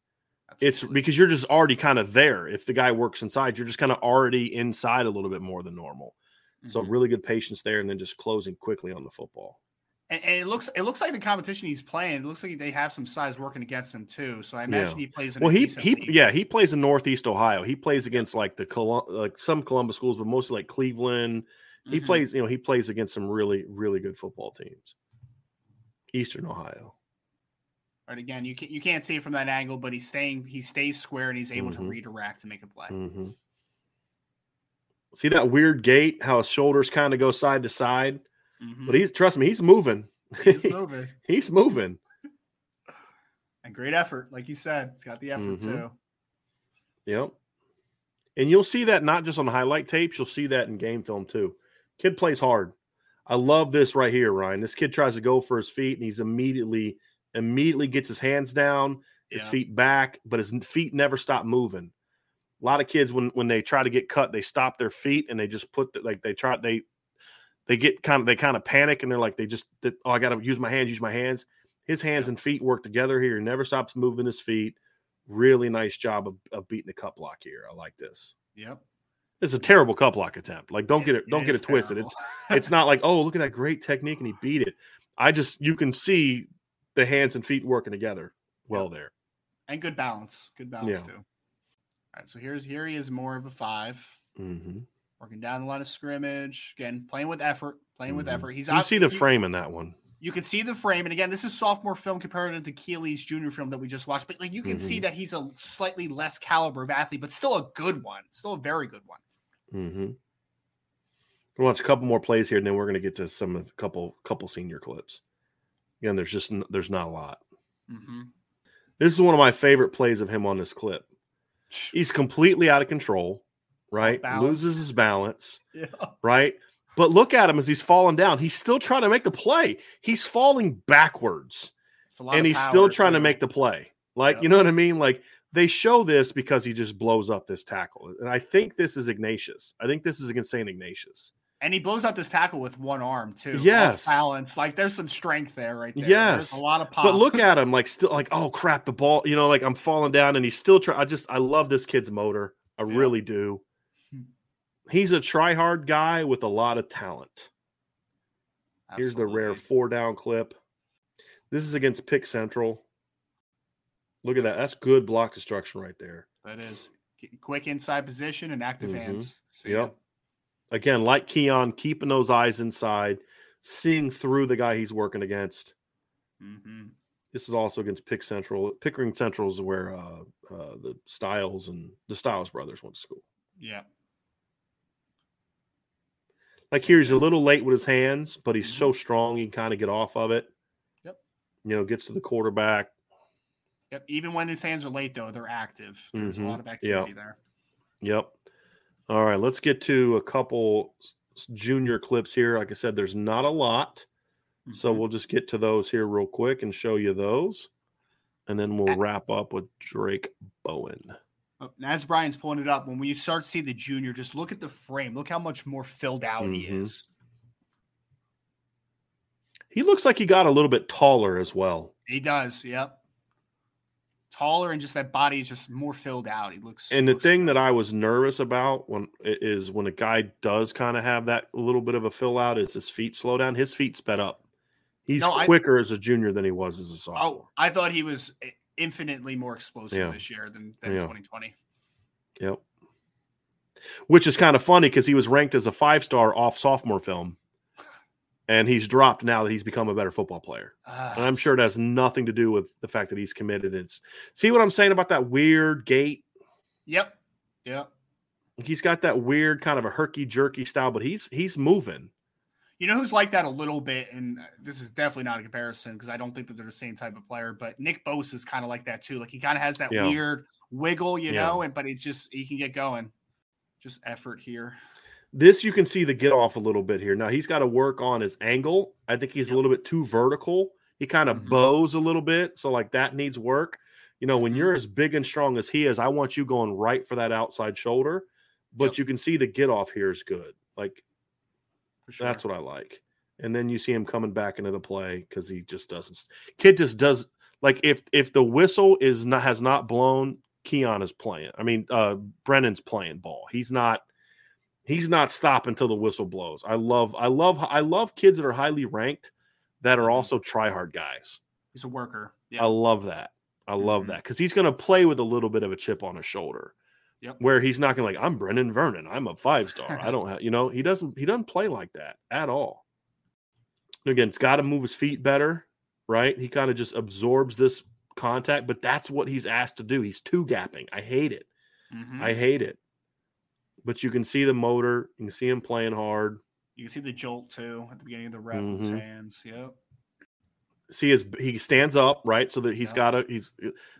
It's because you're just already kind of there. If the guy works inside, you're just kind of already inside a little bit more than normal. So Mhm. really good patience there, and then just closing quickly on the football. And, and it looks it looks like the competition he's playing. It looks like they have some size working against him too. So I imagine he plays. In Well, he he league. yeah he plays in Northeast Ohio. He plays against like the Colum- like some Columbus schools, but mostly like Cleveland. He Mhm. plays you know he plays against some really really good football teams. Eastern Ohio. Right again, you can you can't see it from that angle, but he's staying he stays square and he's able Mhm. to redirect and make a play. hmm See that weird gait? How his shoulders kind of go side to side, Mhm. but he's trust me, he's moving. he's [laughs] moving he's moving. [laughs] and great effort, like you said. It's got the effort Mhm. too. Yep. And you'll see that not just on highlight tapes, you'll see that in game film too. Kid plays hard. I love this right here, Ryan. This kid tries to go for his feet and he's immediately immediately gets his hands down, his feet back, but his feet never stop moving. A lot of kids when when they try to get cut, they stop their feet and they just put the, like they try they they get kind of they kind of panic and they're like they just that, oh I got to use my hands, use my hands. His hands and feet work together here. He never stops moving his feet. Really nice job of, of beating the cut block here. I like this. Yep. It's a terrible cut block attempt. Like don't get it, don't get it twisted. terrible. It's [laughs] it's not like oh look at that great technique and he beat it. I just you can see the hands and feet working together well there. and good balance. Good balance Yeah. too. All right, so here's here he is more of a five, Mm-hmm. Working down the line of scrimmage. Again, playing with effort, playing with Mhm. effort. He's You out- see the you- frame in that one. You can see the frame, and again, this is sophomore film compared to Keely's junior film that we just watched. But like you can see Mhm. that he's a slightly less caliber of athlete, but still a good one, still a very good one. Mm-hmm. We'll watch a couple more plays here, and then we're going to get to some of couple couple senior clips. Again, there's just there's not a lot. Mm-hmm. This is one of my favorite plays of him on this clip. He's completely out of control, right? Loses his balance, [laughs] Yeah. right? But look at him as he's falling down. He's still trying to make the play. He's falling backwards, It's a lot and he's still trying to make the play. Like, Yep. you know what I mean? Like they show this because he just blows up this tackle. And I think this is Ignatius. I think this is against St. Ignatius. And he blows out this tackle with one arm too. Yes. balance. Like there's some strength there, right there. Yes. There's a lot of pop. But look at him, like still like, oh crap, the ball, you know, like I'm falling down and he's still trying. I just I love this kid's motor. I Yeah. really do. He's a try hard guy with a lot of talent. Here's the rare four down clip. This is against Pick Central. Look at that. That's good block destruction right there. That is quick inside position and active Mhm. hands. See Yep. ya. Again, like Keon, keeping those eyes inside, seeing through the guy he's working against. Mhm. This is also against Pick Central. Pickerington Central is where uh, uh, the Styles and the Styles brothers went to school. Yeah. Like here, he's a little late with his hands, but he's so strong he can kind of get off of it. Yep. You know, gets to the quarterback. Yep. Even when his hands are late, though, they're active. There's Mhm. a lot of activity Yep. there. Yep. All right, let's get to a couple junior clips here. Like I said, there's not a lot. So Mhm. we'll just get to those here real quick and show you those. And then we'll wrap up with Drayk Bowen. Oh, and as Brian's pulling it up, when we start to see the junior, just look at the frame. Look how much more filled out he Mhm. is. He looks like he got a little bit taller as well. He does. Yep. Taller and just that body is just more filled out. He looks. And the looks thing good. that I was nervous about when is when a guy does kind of have that little bit of a fill out is his feet slow down. His feet sped up. He's No, I- quicker as a junior than he was as a sophomore. Oh, I thought he was infinitely more explosive Yeah. this year than, than Yeah. 2020. Yep. Which is kind of funny because he was ranked as a five star off sophomore film, and he's dropped now that he's become a better football player. Ah, And I'm sure it has nothing to do with the fact that he's committed. It's see what I'm saying about that weird gait. Yep. Yep. He's got that weird kind of a herky jerky style, but he's he's moving. You know who's like that a little bit, and uh, this is definitely not a comparison because I don't think that they're the same type of player. But Nick Bosa is kind of like that too. Like he kind of has that Yeah. weird wiggle, you Yeah. know, and but it's just he can get going. Just effort here. This you can see the get off a little bit here. Now he's got to work on his angle. I think he's a little bit too vertical. He kind of Mhm. bows a little bit, so like that needs work. You know, when Mhm. you're as big and strong as he is, I want you going right for that outside shoulder. But Yep. you can see the get off here is good. Like For sure. that's what I like. And then you see him coming back into the play because he just doesn't. Kid just does like if if the whistle is not has not blown, Keon is playing. I mean, uh Brenan's playing ball. He's not. He's not stopping until the whistle blows. I love. I love. I love kids that are highly ranked that are Mhm. also try hard guys. He's a worker. I love that. I love Mhm. that because he's going to play with a little bit of a chip on his shoulder. Yep. Where he's not going to like, I'm Brenan Vernon. I'm a five [laughs] star. I don't have, you know, he doesn't, he doesn't play like that at all. Again, it's got to move his feet better, right? He kind of just absorbs this contact, but that's what he's asked to do. He's two gapping. I hate it. Mhm. I hate it. But you can see the motor. You can see him playing hard. you can see the jolt too at the beginning of the rep with his hands. Yep. see his he stands up right so that he's Yeah. got to he's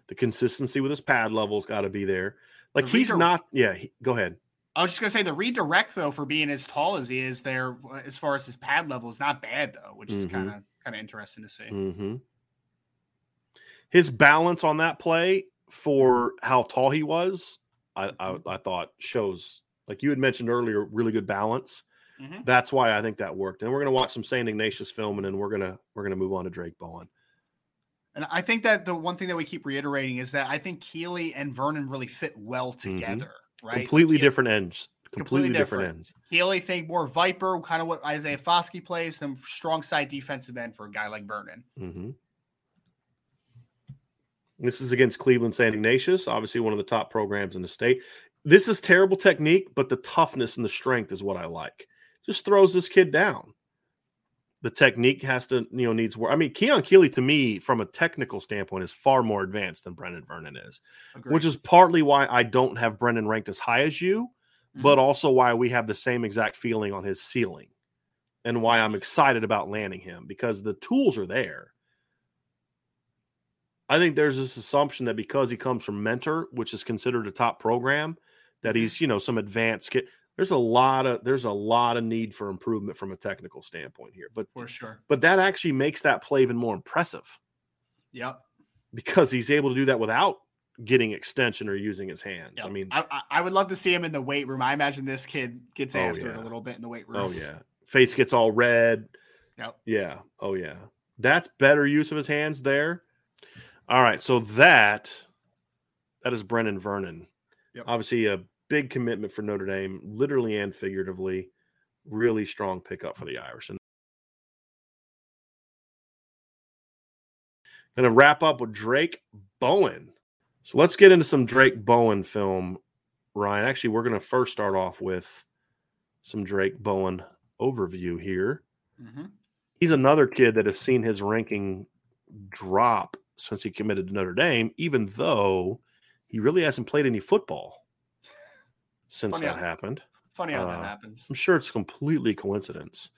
the consistency with his pad levels got to be there like The he's reader- not yeah he, go ahead I was just gonna say the redirect though for being as tall as he is there, as far as his pad level is not bad though, which is kind of kind of interesting to see. hmm his balance on that play for how tall he was I, I Mhm. i thought shows like you had mentioned earlier really good balance Mhm. that's why i think that worked and we're going to watch some St. ignatius film and then we're going to we're going to move on to drayk bowen And I think that the one thing that we keep reiterating is that I think Keely and Vernon really fit well Mhm. together. Right, completely different ends completely, Completely different. different. ends Keely think more Viper, kind of what Isaiah Foskey plays, than strong side defensive end for a guy like Vernon. hmm This is against Cleveland St. Ignatius, obviously one of the top programs in the state. This is terrible technique, but the toughness and the strength is what I like. Just throws this kid down. The technique has to, you know, needs work. I mean, Keon Keeley to me, from a technical standpoint, is far more advanced than Brenan Vernon is, Agreed. which is partly why I don't have Brenan ranked as high as you, Mhm. but also why we have the same exact feeling on his ceiling and why I'm excited about landing him because the tools are there. I think there's this assumption that because he comes from Mentor, which is considered a top program, that Mhm. he's, you know, some advanced kid. There's a lot of there's a lot of need for improvement from a technical standpoint here. But for sure. but that actually makes that play even more impressive Yep. because he's able to do that without getting extension or using his hands. yep. I mean, I, I, would love to see him in the weight room. I imagine this kid gets Oh, after it a little bit in the weight oh, room. Oh yeah, face gets all red. Yep. Yeah. Oh yeah, that's better use of his hands there. All right, so that that is Brenan Vernon. Yep. Obviously, a big commitment for Notre Dame, literally and figuratively. Really strong pickup for the Irish. And going to wrap up with Drayk Bowen. So let's get into some Drayk Bowen film, Ryan. Actually, we're going to first start off with some Drayk Bowen overview here. Mhm. He's another kid that has seen his ranking drop since he committed to Notre Dame, even though he really hasn't played any football since funny that how- happened. Funny how Uh, that happens. I'm sure it's completely coincidence.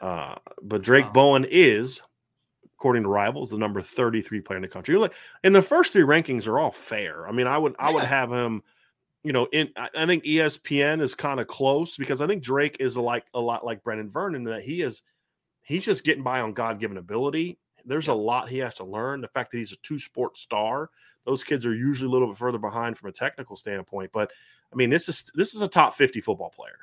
Uh, but Drayk Wow. Bowen is, according to Rivals, the number 33 player in the country. Like, and the first three rankings are all fair. I mean, I would I would have him, you know, in I think ESPN is kind of close because I think Drayk is a like a lot like Brenan Vernon that he is he's just getting by on God given ability. There's a lot he has to learn. The fact that he's a two sport star, those kids are usually a little bit further behind from a technical standpoint. But I mean, this is this is a top 50 football player.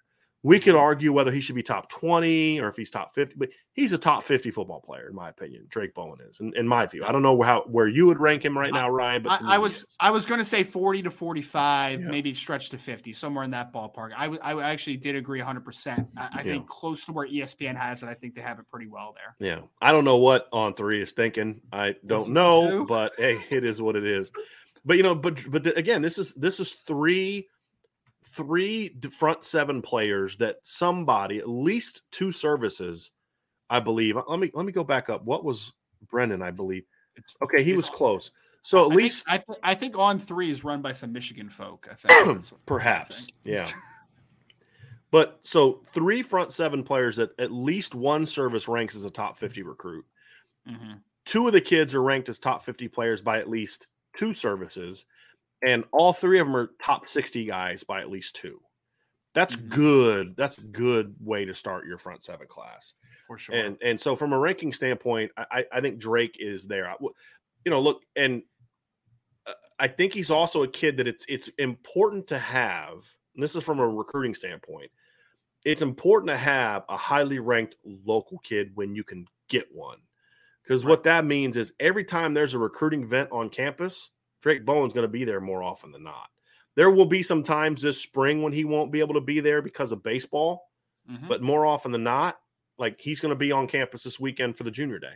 We could mm-hmm. argue whether he should be top 20 or if he's top 50, but he's a top 50 football player, in my opinion. Drayk Bowen is, in, in my view. I don't know how where you would rank him right now, Ryan, but I, I was. I was going to say 40 to 45, Yeah. maybe stretch to 50, somewhere in that ballpark. I, w- I actually did agree 100%. I, I Yeah. think close to where ESPN has it, I think they have it pretty well there. Yeah, I don't know what on three is thinking. I don't know, but hey, it is what it is. But you know, but but the, again, this is this is three three front seven players that somebody at least two services, I believe. Let me let me go back up. What was Brenan? I believe. It's, Okay, he was close. So at I least think, I, th- I think on three is run by some Michigan folk. I think [clears throat] That's what- I perhaps, think. yeah. [laughs] But so three front seven players that at least one service ranks as a top fifty recruit. Mhm. two of the kids are ranked as top 50 players by at least two services and all three of them are top 60 guys by at least two. That's Mhm. good. That's a good way to start your front seven class. For sure. and and so from a ranking standpoint i i think drayk is there. I- you know look and uh, i think he's also a kid that it's it's important to have and this is from a recruiting standpoint it's important to have a highly ranked local kid when you can get one. Because what that means is every time there's a recruiting event on campus, Drayk Bowen's going to be there more often than not. There will be some times this spring when he won't be able to be there because of baseball, Mhm. but more often than not, like he's going to be on campus this weekend for the junior day.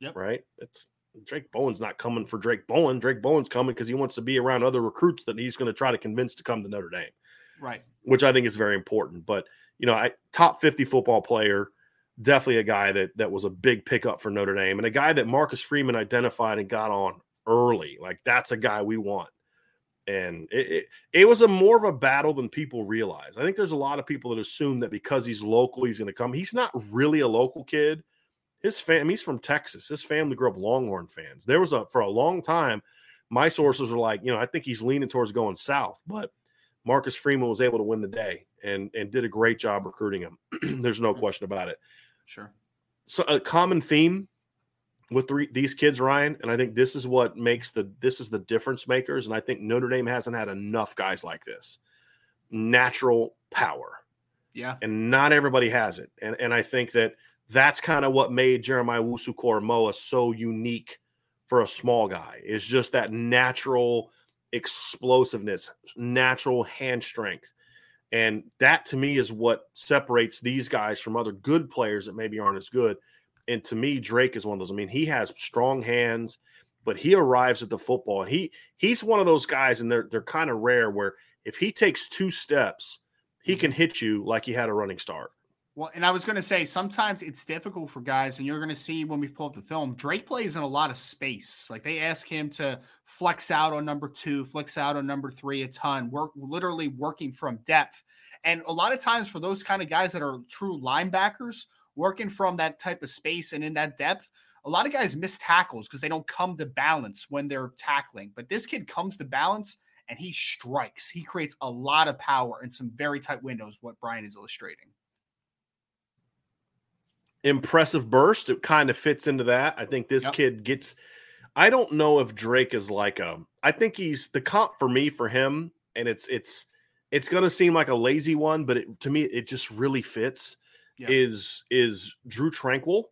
Yep. Right? It's Drayk Bowen's not coming for Drayk Bowen. Drayk Bowen's coming because he wants to be around other recruits that he's going to try to convince to come to Notre Dame right. which I think is very important. But you know, I top 50 football player, definitely a guy that that was a big pickup for Notre Dame and a guy that Marcus Freeman identified and got on early. Like that's a guy we want. And it, it, it was a more of a battle than people realize. I think there's a lot of people that assume that because he's local, he's going to come. He's not really a local kid. His fam, he's from Texas. His family grew up Longhorn fans. There was a for a long time, my sources were like, you know, I think he's leaning towards going south, but Marcus Freeman was able to win the day and and did a great job recruiting him. [clears throat] There's no mm-hmm. question about it. Sure. So a common theme with three, these kids, Ryan, and I think this is what makes the this is the difference makers. And I think Notre Dame hasn't had enough guys like this. Natural power, Yeah. and not everybody has it. And and I think that that's kind of what made Jeremiah Owusu-Koramoah so unique for a small guy. Is just that natural explosiveness, natural hand strength. And that to me is what separates these guys from other good players that maybe aren't as good. And to me, Drayk is one of those. I mean, he has strong hands, but he arrives at the football and he he's one of those guys, and they're they're kind of rare where if he takes two steps, he can mm-hmm. hit you like he had a running start. Well, and I was going to say sometimes it's difficult for guys, and you're going to see when we pull up the film, Drayk plays in a lot of space. Like they ask him to flex out on number two, flex out on number three a ton, work literally working from depth. And a lot of times for those kind of guys that are true linebackers, working from that type of space and in that depth, a lot of guys miss tackles because they don't come to balance when they're tackling. But this kid comes to balance and he strikes. He creates a lot of power in some very tight windows, what Brian is illustrating. impressive burst. It kind of fits into that. I think this Yep. kid gets. I don't know if Drayk is like a. I think he's the comp for me for him, and it's it's it's going to seem like a lazy one, but it, to me it just really fits. Yeah. Is is Drue Tranquill?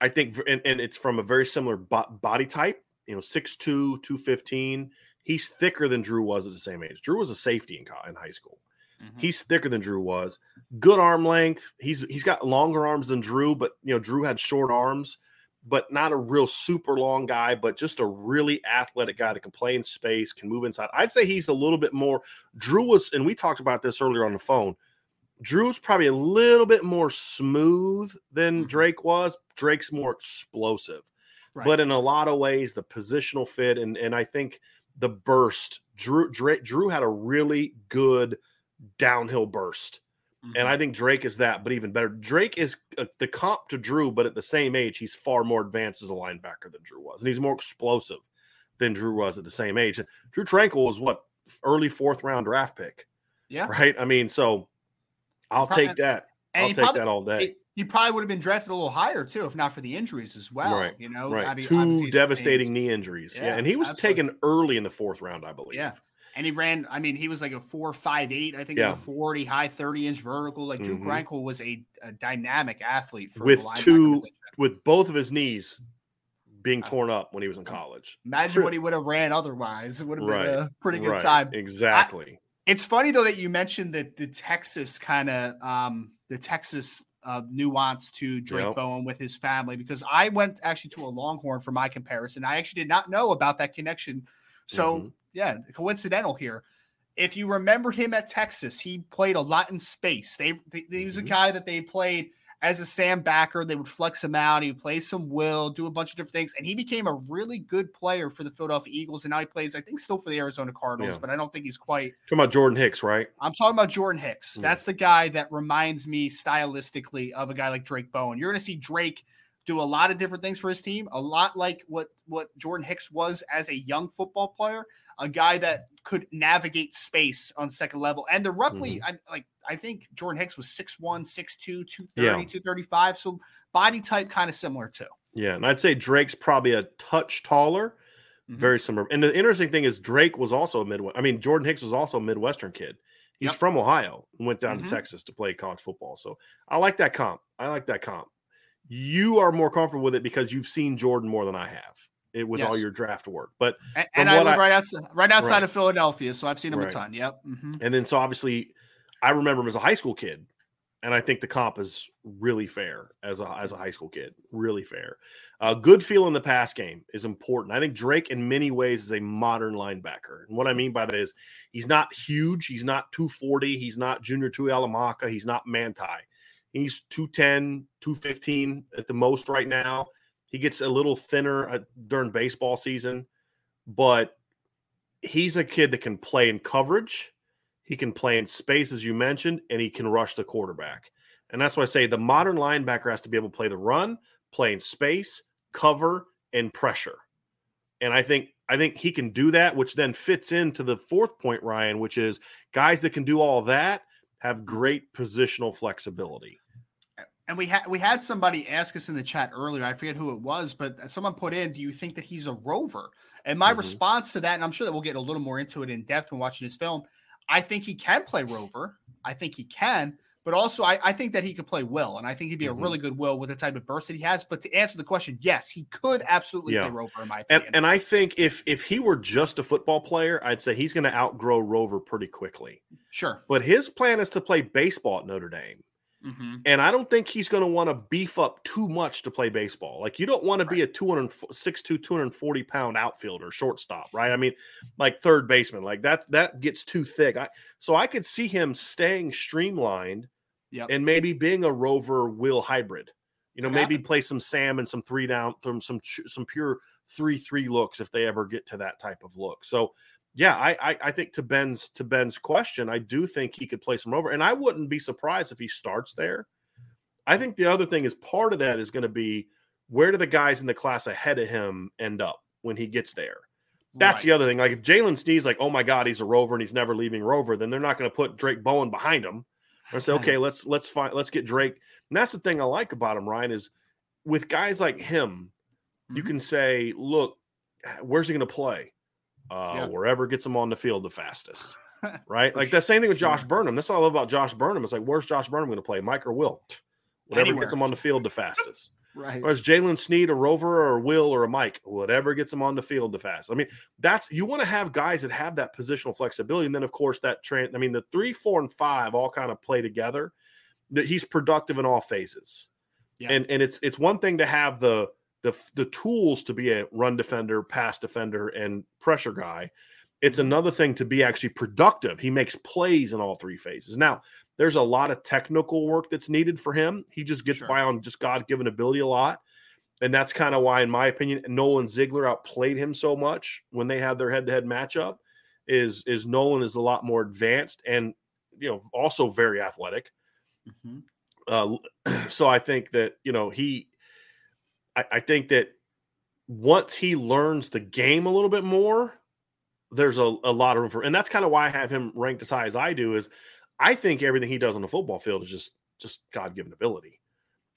I think, and, and it's from a very similar bo- body type. You know, 6'2", 215. He's thicker than Drue was at the same age. Drue was a safety in, in high school. Mhm. He's thicker than Drue was. Good arm length. He's he's got longer arms than Drue, but you know Drue had short arms, but not a real super long guy, but just a really athletic guy that can play in space, can move inside. I'd say he's a little bit more. Drue was, and we talked about this earlier on the phone. Drue's probably a little bit more smooth than Mhm. Drayk was. Drayk's more explosive Right. but in a lot of ways the positional fit and and I think the burst Drue Drue, Drue had a really good downhill burst. Mm-hmm. And I think Drayk is that, but even better. Drayk is uh, the comp to Drue, but at the same age, he's far more advanced as a linebacker than Drue was. And he's more explosive than Drue was at the same age. And Drue Tranquill was what early fourth round draft pick, yeah. right? I mean, so I'll Probably- take that. I'll he take probably- that all day. he- probably would have been drafted a little higher too, if not for the injuries as well. Right, You know, right. I mean, obviously Two sustained- devastating knee injuries. Yeah. Yeah, And he was absolutely. taken early in the fourth round, I believe. Yeah. And he ran, I mean, he was like a four, five, eight, I think Yeah. in the 40, high 30 inch vertical. Like Drue Mhm. Tranquill was a, a dynamic athlete for With the two- position. With both of his knees being Uh, torn up when he was in college. Imagine what [laughs] he would have ran otherwise. It would have Right, been a pretty good Right, time. Exactly. It's funny though that you mentioned that the Texas kind of um the Texas uh, nuance to Drayk Yep. Bowen with his family because I went actually to a Longhorn for my comparison. I actually did not know about that connection. So Mhm. yeah, coincidental here. If you remember him at Texas, he played a lot in space. They, they he was a Mhm. guy that they played as a Sam backer. They would flex him out. He would play some will, do a bunch of different things, and he became a really good player for the Philadelphia Eagles. And now he plays, I think, still for the Arizona Cardinals, Yeah. but I don't think he's quite Talking about Jordan Hicks, right? I'm talking about Jordan Hicks. Yeah. That's the guy that reminds me stylistically of a guy like Drayk Bowen. You're going to see Drayk do a lot of different things for his team, a lot like what what Jordan Hicks was as a young football player, a guy that could navigate space on second level. And the roughly I like I think Jordan Hicks was 6'1, 6'2, 230, Yeah. 235, so body type kind of similar too. Yeah. And I'd say Drayk's probably a touch taller, Mhm. very similar. And the interesting thing is Drayk was also a Midwest. I mean, Jordan Hicks was also a Midwestern kid. He's Yep. from Ohio and went down Mhm. to Texas to play college football. So I like that comp. I like that comp. You are more comfortable with it because you've seen Jordan more than I have it, with all your draft work. But And, and I live I- right outside right outside Right. of Philadelphia, so I've seen him Right. a ton. Yep. hmm and then so obviously I remember him as a high school kid. And I think the comp is really fair as a as a high school kid, really fair. A good feel in the pass game is important. I think Drayk, in many ways, is a modern linebacker. And what I mean by that is he's not huge. He's not 240. He's not Junior Tui Alamaka. He's not Manti. He's 210, 215 at the most right now. He gets a little thinner uh, during baseball season, but he's a kid that can play in coverage. He can play in space, as you mentioned, and he can rush the quarterback. And that's why I say the modern linebacker has to be able to play the run, play in space, cover, and pressure. And I think I think he can do that, which then fits into the fourth point, Ryan, which is guys that can do all that have great positional flexibility. And we had we had somebody ask us in the chat earlier. I forget who it was, but someone put in, "Do you think that he's a rover?" And my Mhm. response to that, and I'm sure that we'll get a little more into it in depth when watching his film. I think he can play rover. I think he can, but also I, I think that he could play well, and I think he'd be Mhm. a really good will with the type of burst that he has. But to answer the question, yes, he could absolutely Yeah. play rover in my And opinion. and I think if if he were just a football player, I'd say he's going to outgrow Rover pretty quickly. sure. But his plan is to play baseball at Notre Dame. Hmm And I don't think he's going to want to beef up too much to play baseball. Like you don't want to be a 206 240 pound outfielder, shortstop, right? I mean, like third baseman, like that that gets too thick. I, so I could see him staying streamlined Yep. and maybe being a rover will hybrid. You know, maybe play some Sam and some three down, some some some pure three three looks if they ever get to that type of look. So yeah, I, I I think to Ben's to Ben's question, I do think he could play some rover, and I wouldn't be surprised if he starts there. I think the other thing is part of that is going to be where do the guys in the class ahead of him end up when he gets there. That's Right. the other thing. Like if Jaylen Sneed's like, oh my God, he's a rover and he's never leaving rover, then they're not going to put Drayk Bowen behind him. Or say, okay, [laughs] let's let's find let's get Drayk. And that's the thing I like about him, Ryan, is with guys like him, you Mhm. can say, look, where's he going to play? Uh, Yeah. Wherever gets him on the field the fastest. [laughs] Right? like the same thing with Josh Burnham. That's all I love about Josh Burnham. It's like, where's Josh Burnham going to play? Mike or Will? Whatever Anywhere. gets him on the field the fastest. [laughs] Right. Or Jaylen Sneed a rover or a Will or a Mike? Whatever gets them on the field the fast. I mean, that's you want to have guys that have that positional flexibility. And then, of course, that trend. I mean, the three, four, and five all kind of play together. That he's productive in all phases. Yeah. And and it's it's one thing to have the the the tools to be a run defender, pass defender, and pressure guy. It's Mm-hmm. another thing to be actually productive. He makes plays in all three phases. Now, there's a lot of technical work that's needed for him. He just gets Sure. by on just God given ability a lot. And that's kind of why, in my opinion, Nolan Ziegler outplayed him so much when they had their head to head matchup. Is is Nolan is a lot more advanced and you know, also very athletic. Mhm. Uh, [clears throat] so I think that you know he, I, I think that once he learns the game a little bit more, there's a, a lot of room for, and that's kind of why I have him ranked as high as I do. Is I think everything he does on the football field is just just God given ability.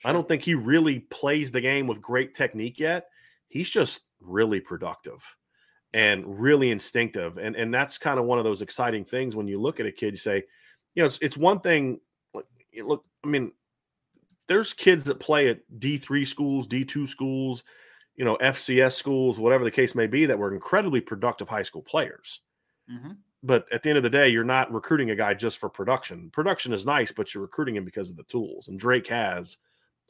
I don't think he really plays the game with great technique yet. He's just really productive and really instinctive, and and that's kind of one of those exciting things when you look at a kid. You say, you know, it's, it's one thing. Look, I mean, there's kids that play at D three schools, D two schools, you know, FCS schools, whatever the case may be, that were incredibly productive high school players Mhm. but at the end of the day, you're not recruiting a guy just for production. Production is nice, but you're recruiting him because of the tools. And Drayk has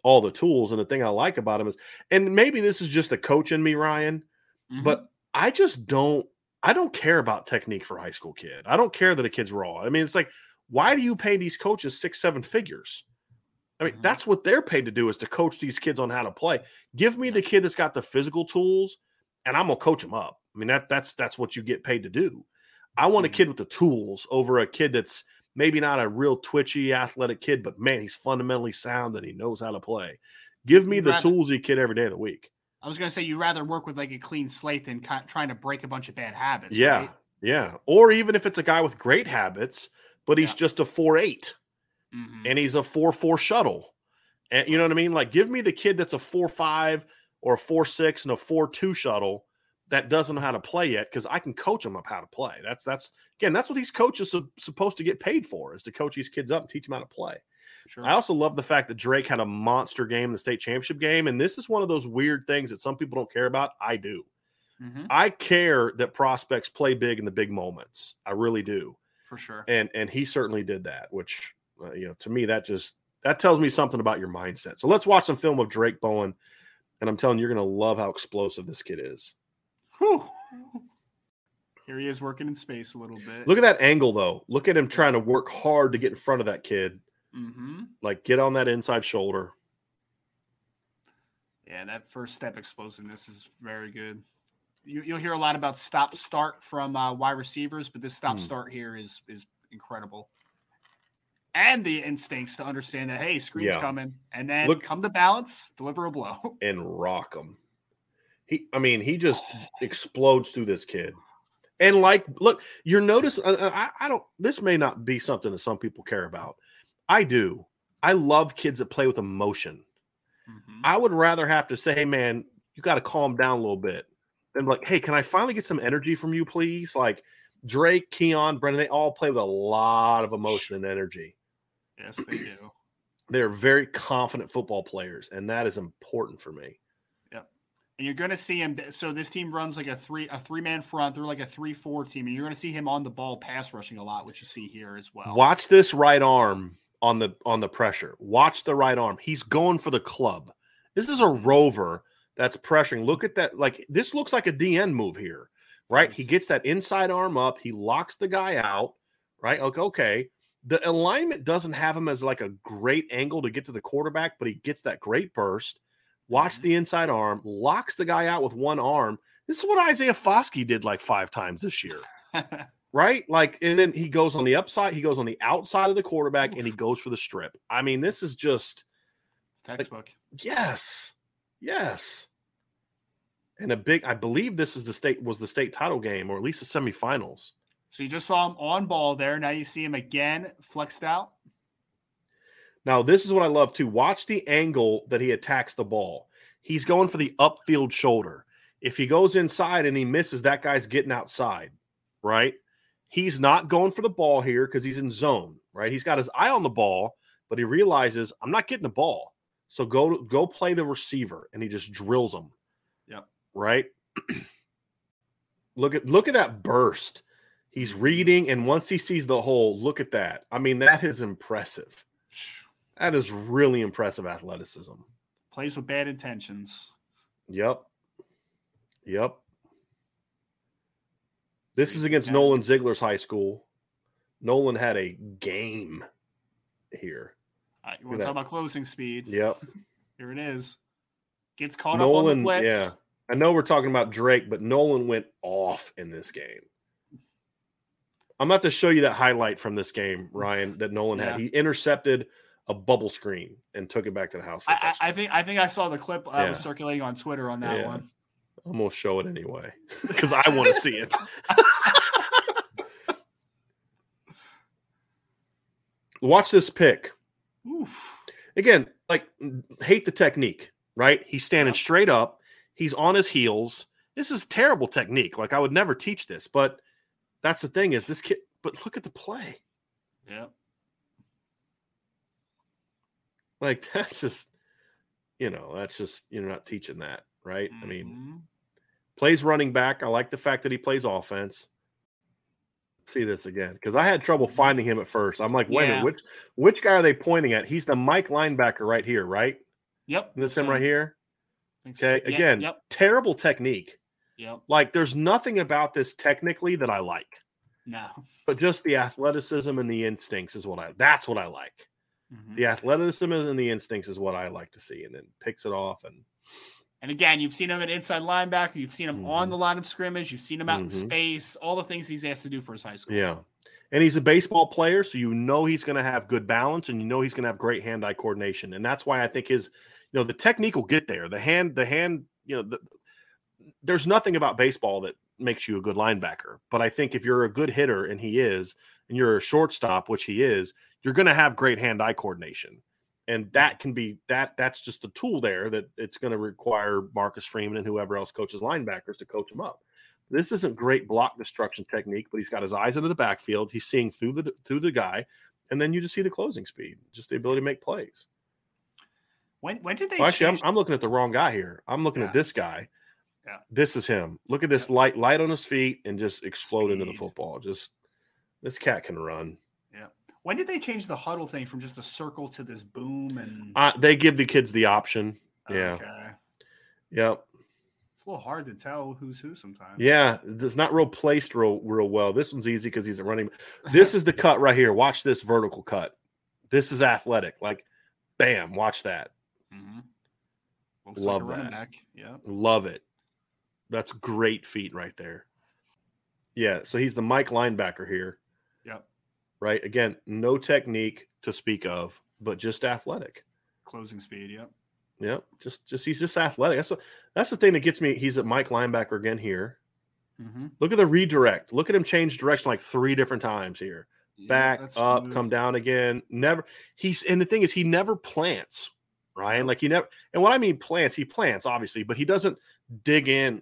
all the tools. And the thing I like about him is, and maybe this is just a coach in me, Ryan, Mhm. but I just don't. I don't care about technique for a high school kid. I don't care that a kid's raw. I mean, it's like, why do you pay these coaches six, seven figures? I mean, Mhm. that's what they're paid to do is to coach these kids on how to play. Give me the kid that's got the physical tools, and I'm gonna coach him up. I mean, that that's that's what you get paid to do. I want a Mhm. kid with the tools over a kid that's maybe not a real twitchy athletic kid, but man, he's fundamentally sound and he knows how to play. Give me You'd the rather- toolsy kid every day of the week. I was going to say you'd rather work with like a clean slate than ki- trying to break a bunch of bad habits. Yeah, right? yeah. Or even if it's a guy with great habits, but he's Yeah. just a four eight Mhm. and he's a four four shuttle. And you know what I mean? Like, give me the kid that's a four five or a four six and a four two shuttle that doesn't know how to play yet because I can coach them up how to play. That's that's again that's what these coaches are supposed to get paid for is to coach these kids up and teach them how to play. Sure. I also love the fact that Drayk had a monster game in the state championship game, and this is one of those weird things that some people don't care about. I do. Mhm. I care that prospects play big in the big moments. I really do For sure. and and he certainly did that which uh, you know to me that just that tells me something about your mindset so let's watch some film of drayk bowen and i'm telling you you're going to love how explosive this kid is Whew. [laughs] Here he is working in space a little bit. look at that angle though look at him trying to work hard to get in front of that kid hmm like get on that inside shoulder Yeah, that first step explosiveness is very good. You, you'll hear a lot about stop start from uh, wide receivers, but this stop Hmm. start here is is incredible. And the instincts to understand that hey, screen's Yeah. coming, and then Look- come to balance, deliver a blow. [laughs] and rock him he i mean he just explodes through this kid and like look you're notice uh, uh, I, I don't this may not be something that some people care about i do i love kids that play with emotion Mhm. I would rather have to say, hey, man, you got to calm down a little bit than like, hey, can I finally get some energy from you, please? Like Drayk, Keon, Brenan, they all play with a lot of emotion and energy. Yes, they do. They're very confident football players, and that is important for me. Yep. And you're going to see him. So this team runs like a three a three man front. They're like a three four team, and you're going to see him on the ball, pass rushing a lot, which you see here as well. Watch this right arm on the on the pressure. Watch the right arm. He's going for the club. This is a rover that's pressuring. Look at that. Like this looks like a DN move here, right? He gets that inside arm up. He locks the guy out, right? Okay, okay. The alignment doesn't have him as like a great angle to get to the quarterback, but he gets that great burst. Watch Mhm. the inside arm, locks the guy out with one arm. This is what Isaiah Foskey did like five times this year [laughs] right? Like, and then he goes on the upside, he goes on the outside of the quarterback, and he goes for the strip. I mean, this is just Textbook. yes, yes, and a big. I believe this is the state was the state title game, or at least the semifinals. So you just saw him on ball there. Now you see him again flexed out. Now, this is what I love to Watch the angle that he attacks the ball. He's going for the upfield shoulder. If he goes inside and he misses, that guy's getting outside, right? He's not going for the ball here because he's in zone, right? He's got his eye on the ball, but he realizes I'm not getting the ball. So go go play the receiver, and he just drills him. Yep. Right. [clears throat] look at look at that burst. He's reading, and once he sees the hole, look at that. I mean, that is impressive. That is really impressive athleticism. Plays with bad intentions. Yep. Yep. This is against. Nolan Ziegler's high school. Nolan had a game here. Right, you want to talk about closing speed? Yep. [laughs] Here it is. Gets caught up on Nolan, the blitz. yeah. I know we're talking about Drayk, but Nolan went off in this game. I'm about to show you that highlight from this game, mm. Ryan, that Nolan Yeah. had. He intercepted a bubble screen and took it back to the house. I, I. I think I think I saw the clip that Yeah. was circulating on Twitter on that Yeah. one. I'm gonna show it anyway [laughs] because I want to see it. [laughs] Watch this pick Oof. again. Like, hate the technique, right? He's standing straight up. He's on his heels. This is terrible technique. Like, I would never teach this, but that's the thing is this kid. But look at the play. Yep. Like, [laughs] that's just, you know, that's just you're not teaching that, right? I mean, Mhm. plays running back. I like the fact that he plays offense. See this again because I had trouble finding him at first. I'm like, wait a Yeah. minute, which which guy are they pointing at? He's the Mike linebacker right here, right? Yep. This him right here. so. Okay, Yeah, again, Yep. terrible technique. Yep. Like, there's nothing about this technically that I like, No. but just the athleticism and the instincts is what I. That's what I like. Mhm. The athleticism and the instincts is what I like to see, and then picks it off and And again, you've seen him at inside linebacker. You've seen him on Mhm. the line of scrimmage. You've seen him out in Mhm. space. All the things he's asked to do for his high school. Yeah. And he's a baseball player, so you know he's going to have good balance and you know he's going to have great hand-eye coordination. And that's why I think his, you know, the technique will get there. The hand, the hand, you know, the, there's nothing about baseball that makes you a good linebacker. But I think if you're a good hitter, and he is, and you're a shortstop, which he is, you're going to have great hand-eye coordination. And that can be that that's just the tool there that it's going to require Marcus Freeman and whoever else coaches linebackers to coach him up. This isn't great block destruction technique, but he's got his eyes into the backfield. He's seeing through the through the guy, and then you just see the closing speed, just the ability to make plays. When when did they Well, actually, I'm, I'm looking at the wrong guy here. I'm looking Yeah. at this guy. Yeah. This is him. Look at this Yeah. light light on his feet and just explode into the football. Just this cat can run. Yeah. When did they change the huddle thing from just a circle to this boom and Uh, they give the kids the option. yeah. Okay. Yep. It's a little hard to tell who's who sometimes. Yeah, it's not real placed real real well. This one's easy because he's a running. This is the [laughs] cut right here. Watch this vertical cut. This is athletic. Like, bam! Watch that. hmm Looks Love like that. back. Yeah. Love it. That's great feet right there. Yeah, so he's the Mike linebacker here, Yep. right? Again, no technique to speak of, but just athletic. Closing speed. Yep. Yep, just just he's just athletic. That's what, that's the thing that gets me. He's at Mike linebacker again here. Mm-hmm. Look at the redirect. Look at him change direction like three different times here. back up, come down again. Never. He's and the thing is, he never plants, Ryan. Like he never. And what I mean plants, he plants obviously, but he doesn't dig in.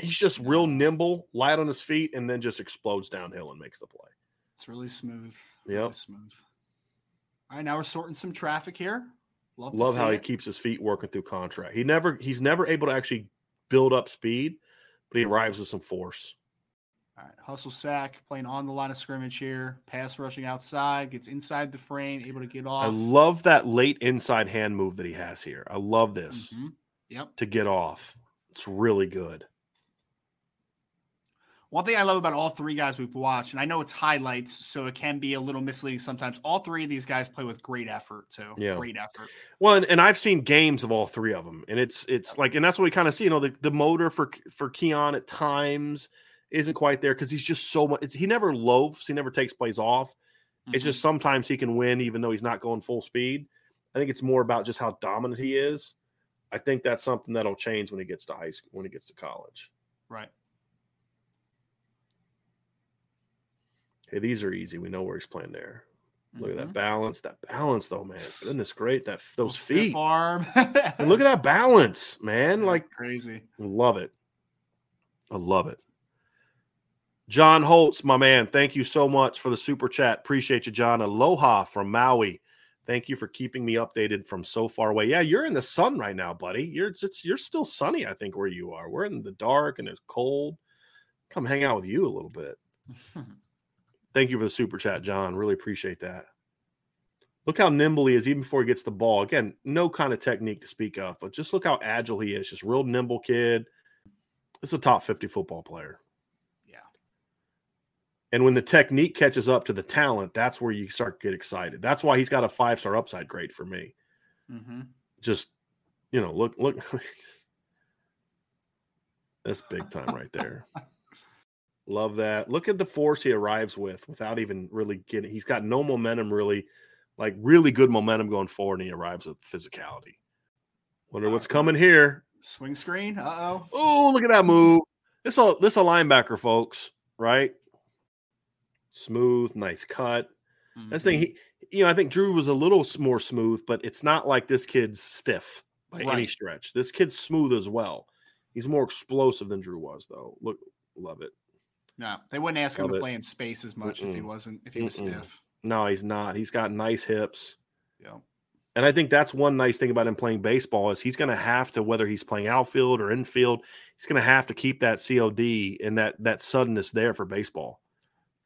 He's just real nimble, light on his feet, and then just explodes downhill and makes the play. It's really smooth. Really Yep. smooth. All right, now we're sorting some traffic here. Love, Love how he it. keeps his feet working through contract. He never. He's never able to actually build up speed, but he arrives with some force. All right, hustle sack, playing on the line of scrimmage here. Pass rushing outside, gets inside the frame, able to get off. I love that late inside hand move that he has here. I love this Mhm. Yep. to get off. It's really good. One thing I love about all three guys we've watched, and I know it's highlights, so it can be a little misleading sometimes. All three of these guys play with great effort too. Yeah. Great effort. Well, and, and I've seen games of all three of them, and it's it's like, and that's what we kind of see. You know, the, the motor for for Keon at times isn't quite there because he's just so much. He never loafs. He never takes plays off. It's Mhm. just sometimes he can win even though he's not going full speed. I think it's more about just how dominant he is. I think that's something that'll change when he gets to high school, when he gets to college. right. Hey, these are easy. We know where he's playing there. Look at that Mhm. balance. That balance, though, man. Goodness, great. That those feet. arm. And look at that balance, man. [laughs] Like crazy. Love it. I love it. John Holtz, my man, thank you so much for the super chat. Appreciate you, John. Aloha from Maui. Thank you for keeping me updated from so far away. Yeah, you're in the sun right now, buddy. You're it's you're still sunny, I think, where you are. We're in the dark and it's cold. Come hang out with you a little bit. [laughs] Thank you for the super chat, John. Really appreciate that. Look how nimble he is, even before he gets the ball. Again, no kind of technique to speak of, but just look how agile he is. Just real nimble kid. This is a top 50 football player. Yeah. And when the technique catches up to the talent, that's where you start to get excited. That's why he's got a five star upside grade for me. Mm-hmm. Just, you know, look, look. [laughs] That's big time right there. [laughs] Love that. Look at the force he arrives with without even really getting. He's got no momentum, really, like really good momentum going forward, and he arrives with physicality. Wonder what's coming here. Swing screen. Uh oh. Oh, look at that move. This a this a linebacker, folks. Right. Smooth, nice cut. Mm-hmm. That's thing. He, you know, I think Drue was a little more smooth, but it's not like this kid's stiff by any stretch. This kid's smooth as well. He's more explosive than Drue was, though. Look, love it. No, they wouldn't ask him Love to it. play in space as much if he wasn't if he was Mm-mm. stiff. No, he's not. He's got nice hips. Yeah. And I think that's one nice thing about him playing baseball is he's going to have to, whether he's playing outfield or infield, he's going to have to keep that COD and that that suddenness there for baseball.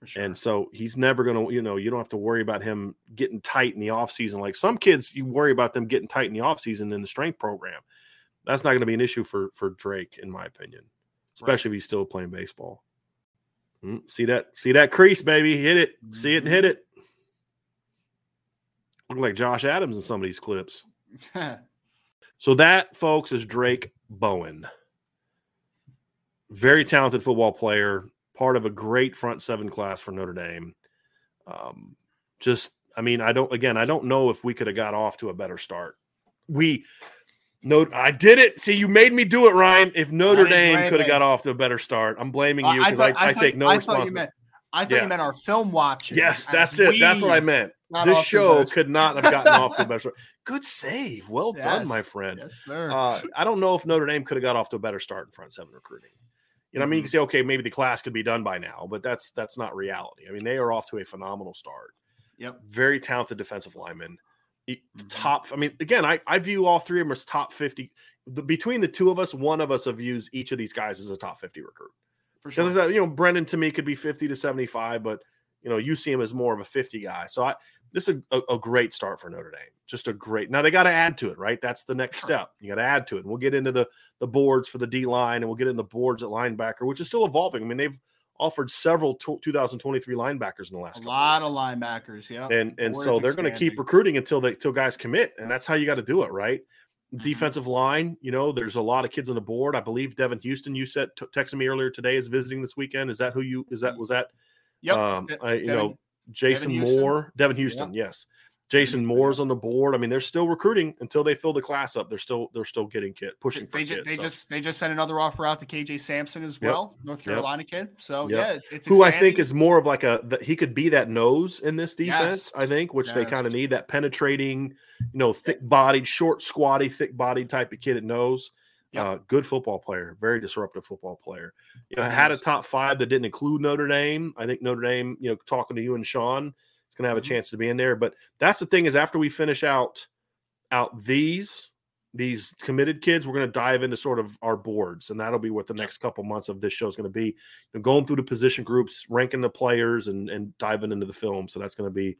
For sure. And so he's never going to, you know, you don't have to worry about him getting tight in the offseason. Like some kids, you worry about them getting tight in the offseason in the strength program. That's not going to be an issue for for Drayk, in my opinion, especially if he's still playing baseball. Mm, see that? See that crease, baby? Hit it. See it and hit it. Look like Josh Adams in some of these clips. [laughs] So that, folks, is Drayk Bowen. Very talented football player, part of a great front seven class for Notre Dame. Um, just, I mean, I don't. Again, I don't know if we could have got off to a better start. We, no, I did it. See, you made me do it, Ryan. If Notre didn't do Dame could have got off to a better start, I'm blaming you because I, I, thought- take no I thought you responsibility. meant. I thought Yeah. you meant our film watching. Yes, that's it. That's what I meant. This show could not have gotten off to a better start. Good save. Well done, my friend. Yes, sir. Uh, I don't know if Notre Dame could have got off to a better start in front seven recruiting. You know, I mean, you Mm-hmm. can say, okay, maybe the class could be done by now, but that's that's not reality. I mean, they are off to a phenomenal start. yep. Very talented defensive lineman. Mhm. Top. I mean, again, I, I view all three of them as top fifty. The, between the two of us, one of us have views each of these guys as a top fifty recruit. For sure. Because you know, Brenan to me could be fifty to seventy-five, but you know, you see him as more of a fifty guy. So I this is a, a, a great start for Notre Dame. Just a great. Now they got to add to it, right? That's the next Sure. step. You got to add to it. And we'll get into the the boards for the D line, and we'll get into the boards at linebacker, which is still evolving. I mean, they've offered several t- 2023 linebackers in the last a lot of years. linebackers. Yeah. and and board so they're going to keep recruiting until they till guys commit, and that's how you got to do it, right? Mhm. Defensive line, you know, there's a lot of kids on the board. I believe Devin Houston, you said t- texted me earlier today, is visiting this weekend. Is that who you? Is that was that? Yep. Um, De- I, you Devin- know, Jason Houston. Moore, Devin Houston, yes. Jason Moore's on the board. I mean, they're still recruiting until they fill the class up. They're still they're still getting kid pushing for They, ju- kids. they so. just they just sent another offer out to KJ Sampson as Yep. well, North Carolina kid. So Yep. yeah, it's, it's who I think is more of like a that he could be that nose in this defense. Yes. I think, which they kind of need that penetrating, you know, thick bodied, short, squatty, thick bodied type of kid at nose. Yep. Uh, good football player, very disruptive football player. You know, had a top five that didn't include Notre Dame. I think Notre Dame, you know, talking to you and Sean, is going to have a Mhm. chance to be in there. But that's the thing is after we finish out out these these committed kids, we're going to dive into sort of our boards, and that'll be what the next couple months of this show is going to be. You know, going through the position groups, ranking the players, and and diving into the film. So that's going to be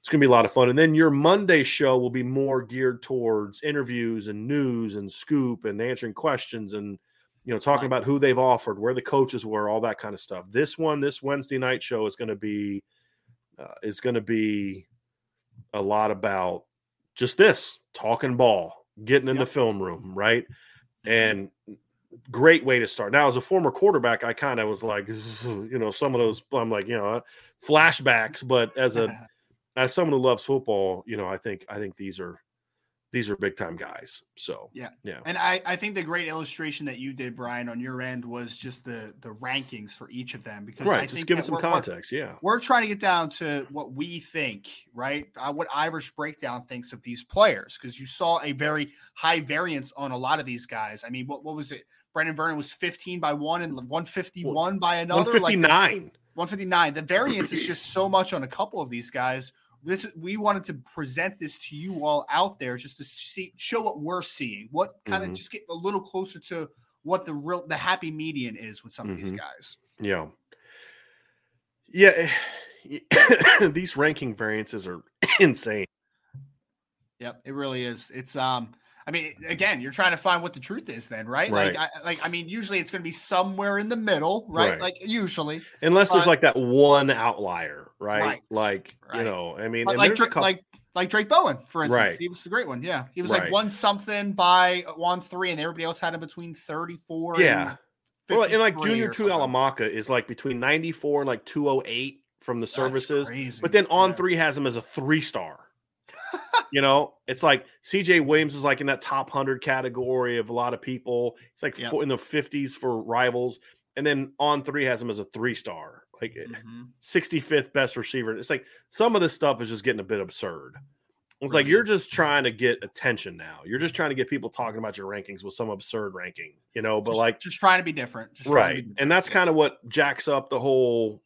it's going to be a lot of fun. And then your Monday show will be more geared towards interviews and news and scoop and answering questions and you know talking about who they've offered, where the coaches were, all that kind of stuff. This one, this Wednesday night show is going to be uh, is going to be a lot about just this talking ball, getting in the film room, right? And great way to start. Now, as a former quarterback, I kind of was like, [laughs] you know, some of those, I'm like, you know, flashbacks. But as a [laughs] as someone who loves football, you know, I think I think these are these are big time guys. So Yeah. yeah, And I, I think the great illustration that you did, Brian, on your end was just the the rankings for each of them because right. I Just give some we're- we're- context. Yeah, We're trying to get down to what we think, right? Uh, what Irish Breakdown thinks of these players, because you saw a very high variance on a lot of these guys. I mean, what, what was it? Brenan Vernon was 15 by one and 151 by another. one fifty Like, nine. 159. The variance is just so much on a couple of these guys. This we wanted to present this to you all out there just to see show what we're seeing. What kind Mhm. of just get a little closer to what the real the happy median is with some of these Mhm. guys. Yeah. Yeah. [coughs] These ranking variances are [coughs] insane. Yep, it really is. It's um I mean again, you're trying to find what the truth is then, right? Like Right. I like I mean usually it's going to be somewhere in the middle, right? Right. Like usually. Unless there's like that one outlier, right? Right. Like, you know, I mean, like Drayk, couple- like like Drayk Bowen, for instance, Right. he was a great one. Yeah, he was like one something by one three, and everybody else had him between thirty four. yeah. Well, and like Junior Two. Alamaka is like between 94 and like 208 from the That's services. crazy. But then on Yeah. three has him as a three star. You know, it's like CJ Williams is like in that top 100 category of a lot of people. It's like Yep. four, in the 50s for rivals. And then on three has him as a three star, like Mhm. 65th best receiver. It's like some of this stuff is just getting a bit absurd. It's like you're just trying to get attention now. You're just trying to get people talking about your rankings with some absurd ranking, you know. But Just- like, just trying to be different. Just right, be different. and that's kind of what jacks up the whole.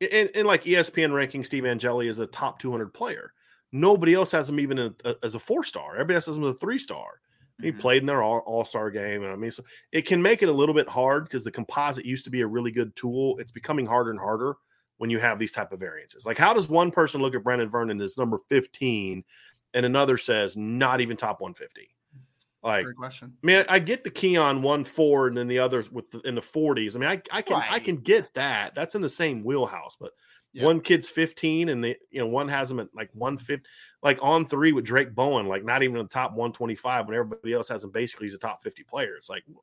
And, in like ESPN ranking, Steve Angeli is a top 200 player. Nobody else has him even in a, as a four star. Everybody else has him as a three star. He Mhm. played in their all star game, and I mean, so it can make it a little bit hard because the composite used to be a really good tool. It's becoming harder and harder when you have these type of variances. Like, how does one person look at Brenan Vernon as number 15, and another says not even top 150? That's a Like, great question. I mean, I, I get the Keon one four, and then the others with the, in the 40s. I mean, I, I can I can get that. That's in the same wheelhouse, but. Yeah. One kid's 15 and they, you know, one has them at like 150, like on three with Drayk Bowen, like not even in the top 125 when everybody else has him basically he's a top 50 player. It's like, It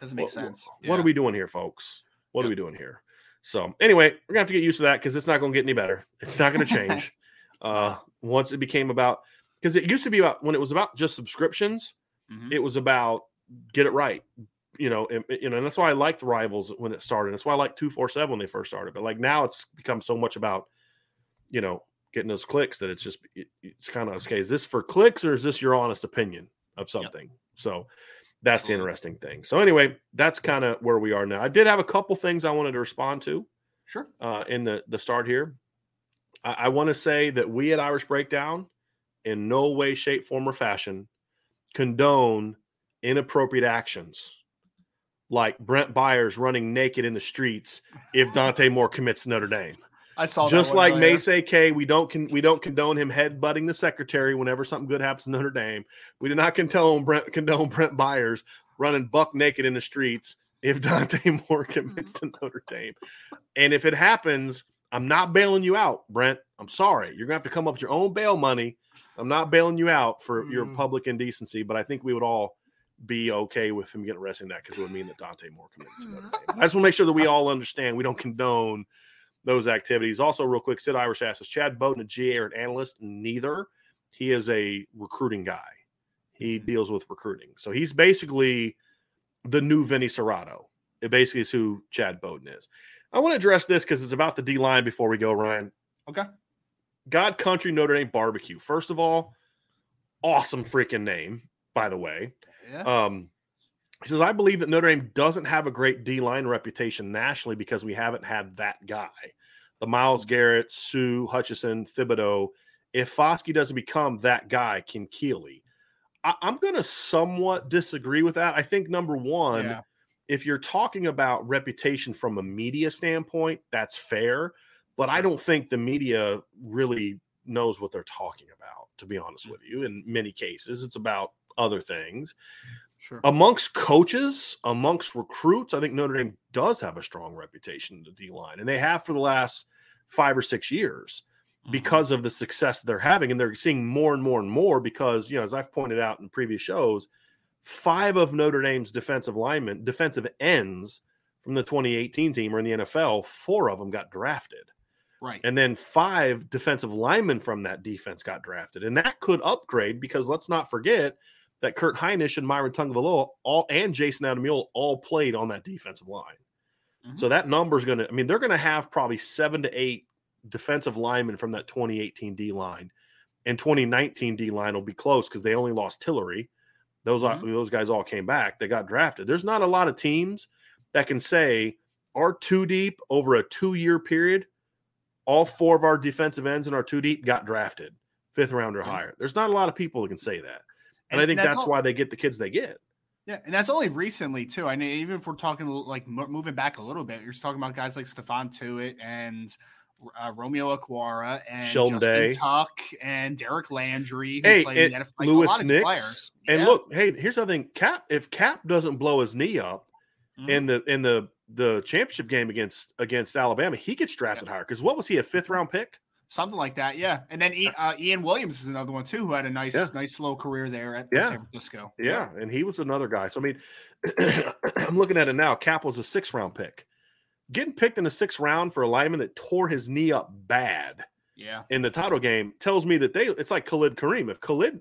doesn't make what, sense. What are we doing here, folks? What are we doing here? So, anyway, we're gonna have to get used to that because it's not gonna get any better. It's not gonna [laughs] change. uh, once it became about because it used to be about when it was about just subscriptions, Mhm. it was about get it right. You know, and, you know, and that's why I liked Rivals when it started. That's why I liked two four seven when they first started. But like now, it's become so much about, you know, getting those clicks that it's just it, it's kind of okay. Is this for clicks or is this your honest opinion of something? So that's the interesting thing. So anyway, that's kind of where we are now. I did have a couple things I wanted to respond to Sure. uh, in the the start here. I, I want to say that we at Irish Breakdown, in no way, shape, form, or fashion, condone inappropriate actions like Brent Byers running naked in the streets if Dante Moore commits Notre Dame. I saw Just like earlier. Mace AK, we don't con- we don't condone him headbutting the secretary whenever something good happens to Notre Dame. We do not condone Brent condone Brent Byers running buck naked in the streets if [laughs] Dante Moore commits to Notre Dame. And if it happens, I'm not bailing you out, Brent. I'm sorry. You're gonna have to come up with your own bail money. I'm not bailing you out for your Mm. public indecency, but I think we would all be okay with him getting arrested in that because it would mean that Dante Moore committed to Notre Dame. I just want to make sure that we all understand we don't condone those activities. Also, real quick, Sid Irish asks, is Chad Bowden a GA or an analyst? Neither. He is a recruiting guy. He mm-hmm. deals with recruiting. So he's basically the new Vinny Cerrato. It basically is who Chad Bowden is. I want to address this because it's about the D line before we go, Ryan. Okay. God Country Notre Dame Barbecue. First of all, awesome freaking name, by the way. Yeah. Um, he says, I believe that Notre Dame doesn't have a great D line reputation nationally because we haven't had that guy. The Myles Garrett, Suh, Hutchinson, Thibodeaux. If Foskey doesn't become that guy, Keon Keeley. I, I'm going to somewhat disagree with that. I think number one, yeah. if you're talking about reputation from a media standpoint, that's fair. But I don't think the media really knows what they're talking about, to be honest with you. In many cases, it's about other things. Sure. Amongst coaches, amongst recruits, I think Notre Dame does have a strong reputation in the D line, and they have for the last five or six years Mhm. because of the success they're having. And they're seeing more and more and more because, you know, as I've pointed out in previous shows, five of Notre Dame's defensive linemen, defensive ends from the 2018 team are in the NFL. Four of them got drafted. right. And then five defensive linemen from that defense got drafted. And that could upgrade because let's not forget that Kurt Hinish and Myron Tagovailoa all and Jayson Ademilola all played on that defensive line. Mhm. So that number is going to, I mean, they're going to have probably seven to eight defensive linemen from that 2018 D line. And 2019 D line will be close because they only lost Tillery. Those, Mhm. those guys all came back. They got drafted. There's not a lot of teams that can say our two deep over a two year period all four of our defensive ends in our two deep got drafted fifth round or Right. higher. There's not a lot of people who can say that. And, I think that's, all- why they get the kids they get. Yeah, and that's only recently too. I mean, even if we're talking like mo- moving back a little bit, you're talking about guys like Stephon Tuitt and uh, Romeo Okwara and Sheldon Justin Day. Tuck and Derek Landry. Who Hey, played and NFL, like, Louis Nix. And Yeah. look, hey, here's the thing: Cap, if Cap doesn't blow his knee up Mhm. in the in the the championship game against against Alabama, he gets drafted higher. Because what was he a fifth round pick? Something like that, yeah. And then uh, Ian Williams is another one too, who had a nice, yeah. nice slow career there at yeah. San Francisco. Yeah, and he was another guy. So I mean, [clears throat] I'm looking at it now. Cap was a six round pick. Getting picked in the sixth round for a lineman that tore his knee up bad. Yeah. In the title game tells me that they it's like Khalid Kareem. If Khalid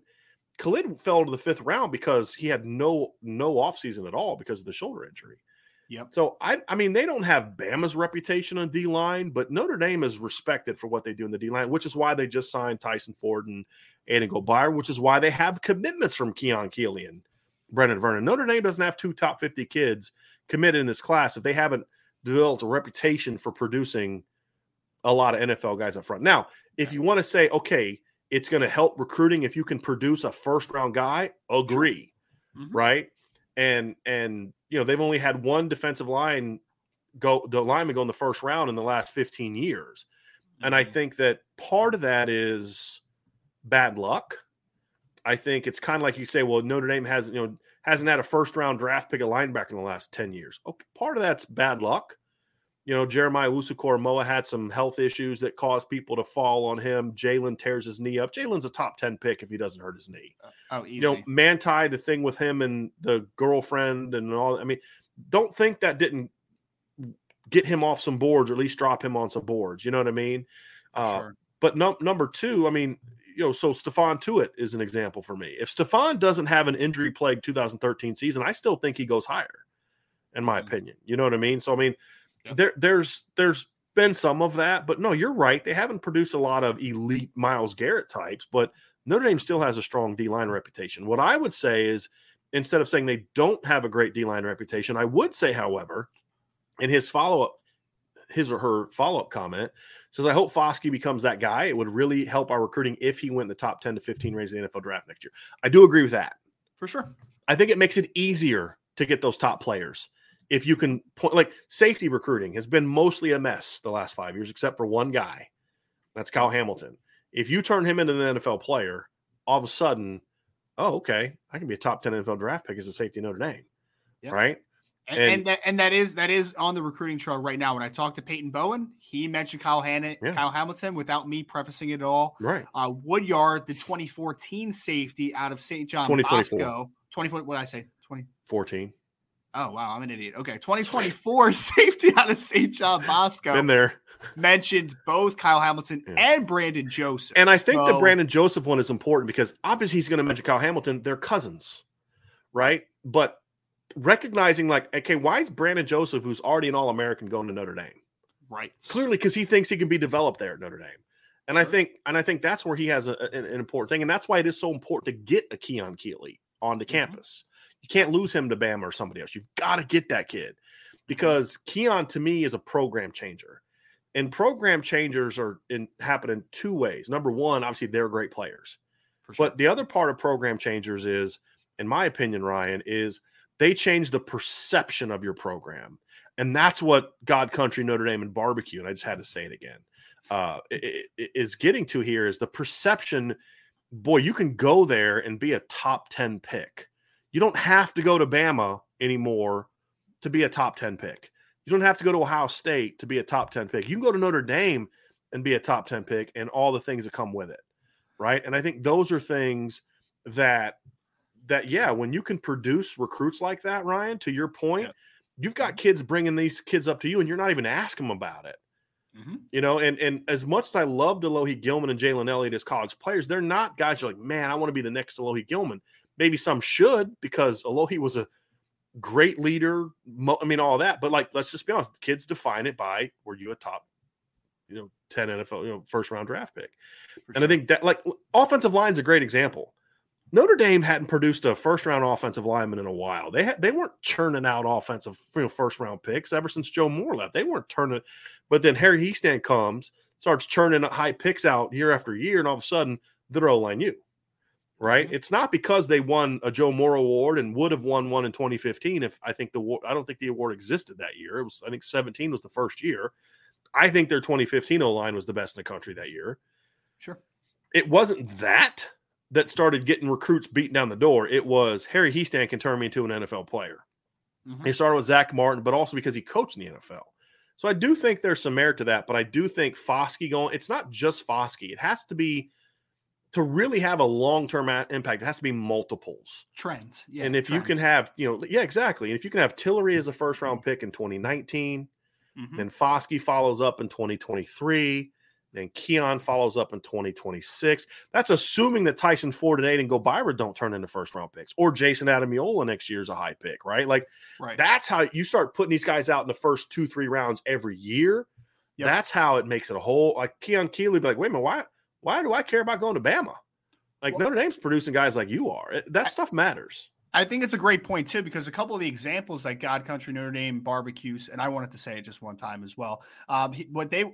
Khalid fell to the fifth round because he had no no offseason at all because of the shoulder injury. Yep. So I I mean they don't have Bama's reputation on D line, but Notre Dame is respected for what they do in the D line, which is why they just signed Tyson Ford and Aidan Gobaira, which is why they have commitments from Keon Keeley and Brenan Vernon. Notre Dame doesn't have two top 50 kids committed in this class if they haven't developed a reputation for producing a lot of NFL guys up front. Now, if you want to say, okay, it's going to help recruiting if you can produce a first round guy, agree. Mm-hmm. Right. And and you know, they've only had one defensive line go the lineman go in the first round in the last 15 years. And I mm-hmm. think that part of that is bad luck. I think it's kind of like you say, well, Notre Dame hasn't, you know, hasn't had a first round draft pick a linebacker in the last 10 years. Okay, part of that's bad luck. You know, Jeremiah Owusu-Koramoah had some health issues that caused people to fall on him. Jaylon tears his knee up. Jaylon's a top 10 pick if he doesn't hurt his knee. Uh, oh, easy. You know, Manti, the thing with him and the girlfriend and all. I mean, don't think that didn't get him off some boards or at least drop him on some boards. You know what I mean? Uh, sure. But no, number two, I mean, you know, so Stephon Tuitt is an example for me. If Stephon doesn't have an injury plagued 2013 season, I still think he goes higher, in my mm-hmm. opinion. You know what I mean? So, I mean, there there's there's been some of that, but no, you're right. They haven't produced a lot of elite Myles Garrett types, but Notre Dame still has a strong D line reputation. What I would say is instead of saying they don't have a great D line reputation, I would say, however, in his follow up, his or her follow up comment says, I hope Foskey becomes that guy. It would really help our recruiting if he went in the top 10 to 15 range of the NFL draft next year. I do agree with that. For sure. I think it makes it easier to get those top players if you can point like safety recruiting has been mostly a mess the last five years, except for one guy. That's Kyle Hamilton. If you turn him into an NFL player, all of a sudden, oh, okay, I can be a top 10 NFL draft pick as a safety Notre Dame. Yep. Right. And, and, and, that and that is that is on the recruiting trail right now. When I talked to Peyton Bowen, he mentioned Kyle Hanna, yeah. Kyle Hamilton without me prefacing it all. Right. Uh, Woodyard, the 2014 safety out of St. John Bosco. 20, what did I say? 2014. Oh wow, I'm an idiot. Okay, 2024 [laughs] safety out of St. John Bosco. Been there. Mentioned both Kyle Hamilton yeah. and Brandon Joseph. And I think so, the Brandon Joseph one is important because obviously he's going to mention Kyle Hamilton. They're cousins, right? But recognizing like, okay, why is Brandon Joseph, who's already an All American, going to Notre Dame? Right. Clearly, because he thinks he can be developed there at Notre Dame. And I think, and I think that's where he has a, an, an, important thing, and that's why it is so important to get a Keon Keeley onto mm-hmm. campus you can't lose him to Bama or somebody else. You've got to get that kid because Keon to me is a program changer. And program changers are in happen in two ways. Number one, obviously they're great players. Sure. But the other part of program changers is, in my opinion, Ryan, is they change the perception of your program. And that's what God Country, Notre Dame, and barbecue, and I just had to say it again, uh, is getting to here is the perception. Boy, you can go there and be a top 10 pick you don't have to go to Bama anymore to be a top 10 pick. You don't have to go to Ohio State to be a top 10 pick. You can go to Notre Dame and be a top 10 pick and all the things that come with it. Right. And I think those are things that, that, yeah, when you can produce recruits like that, Ryan, to your point, yeah. you've got kids bringing these kids up to you and you're not even asking them about it. Mm-hmm. You know, and and as much as I love Alohi Gilman and Jalen Elliott as college players, they're not guys you're like, man, I want to be the next Alohi Gilman. Maybe some should because Alohi was a great leader. I mean, all that. But like, let's just be honest. Kids define it by were you a top, you know, ten NFL, you know, first round draft pick. For and sure. I think that like offensive line is a great example. Notre Dame hadn't produced a first round offensive lineman in a while. They had, they weren't churning out offensive you know, first round picks ever since Joe Moore left. They weren't turning. But then Harry Hiestand comes, starts churning high picks out year after year, and all of a sudden they're O line you right? Mm-hmm. It's not because they won a Joe Moore award and would have won one in 2015 if I think the I don't think the award existed that year. It was I think 17 was the first year. I think their 2015 O line was the best in the country that year. Sure. It wasn't that that started getting recruits beaten down the door. It was Harry Hiestand can turn me into an NFL player. Mm-hmm. It started with Zack Martin, but also because he coached in the NFL. So I do think there's some merit to that, but I do think Foskey going, it's not just Foskey. It has to be to really have a long-term impact, it has to be multiples. Trends. Yeah, and if trends. you can have, you know, yeah, exactly. And if you can have Tillery as a first round pick in 2019, mm-hmm. then Foskey follows up in 2023, then Keon follows up in 2026. That's assuming that Tyson Ford and Aidan Gobaira don't turn into first round picks, or Jayson Ademilola next year is a high pick, right? Like right. that's how you start putting these guys out in the first two, three rounds every year. Yep. That's how it makes it a whole. Like Keon Keeley, be like, wait a minute, why? Why do I care about going to Bama? Like well, Notre Dame's producing guys like you are. That stuff matters. I think it's a great point too, because a couple of the examples like God Country Notre Dame barbecues, and I wanted to say it just one time as well. Um, what they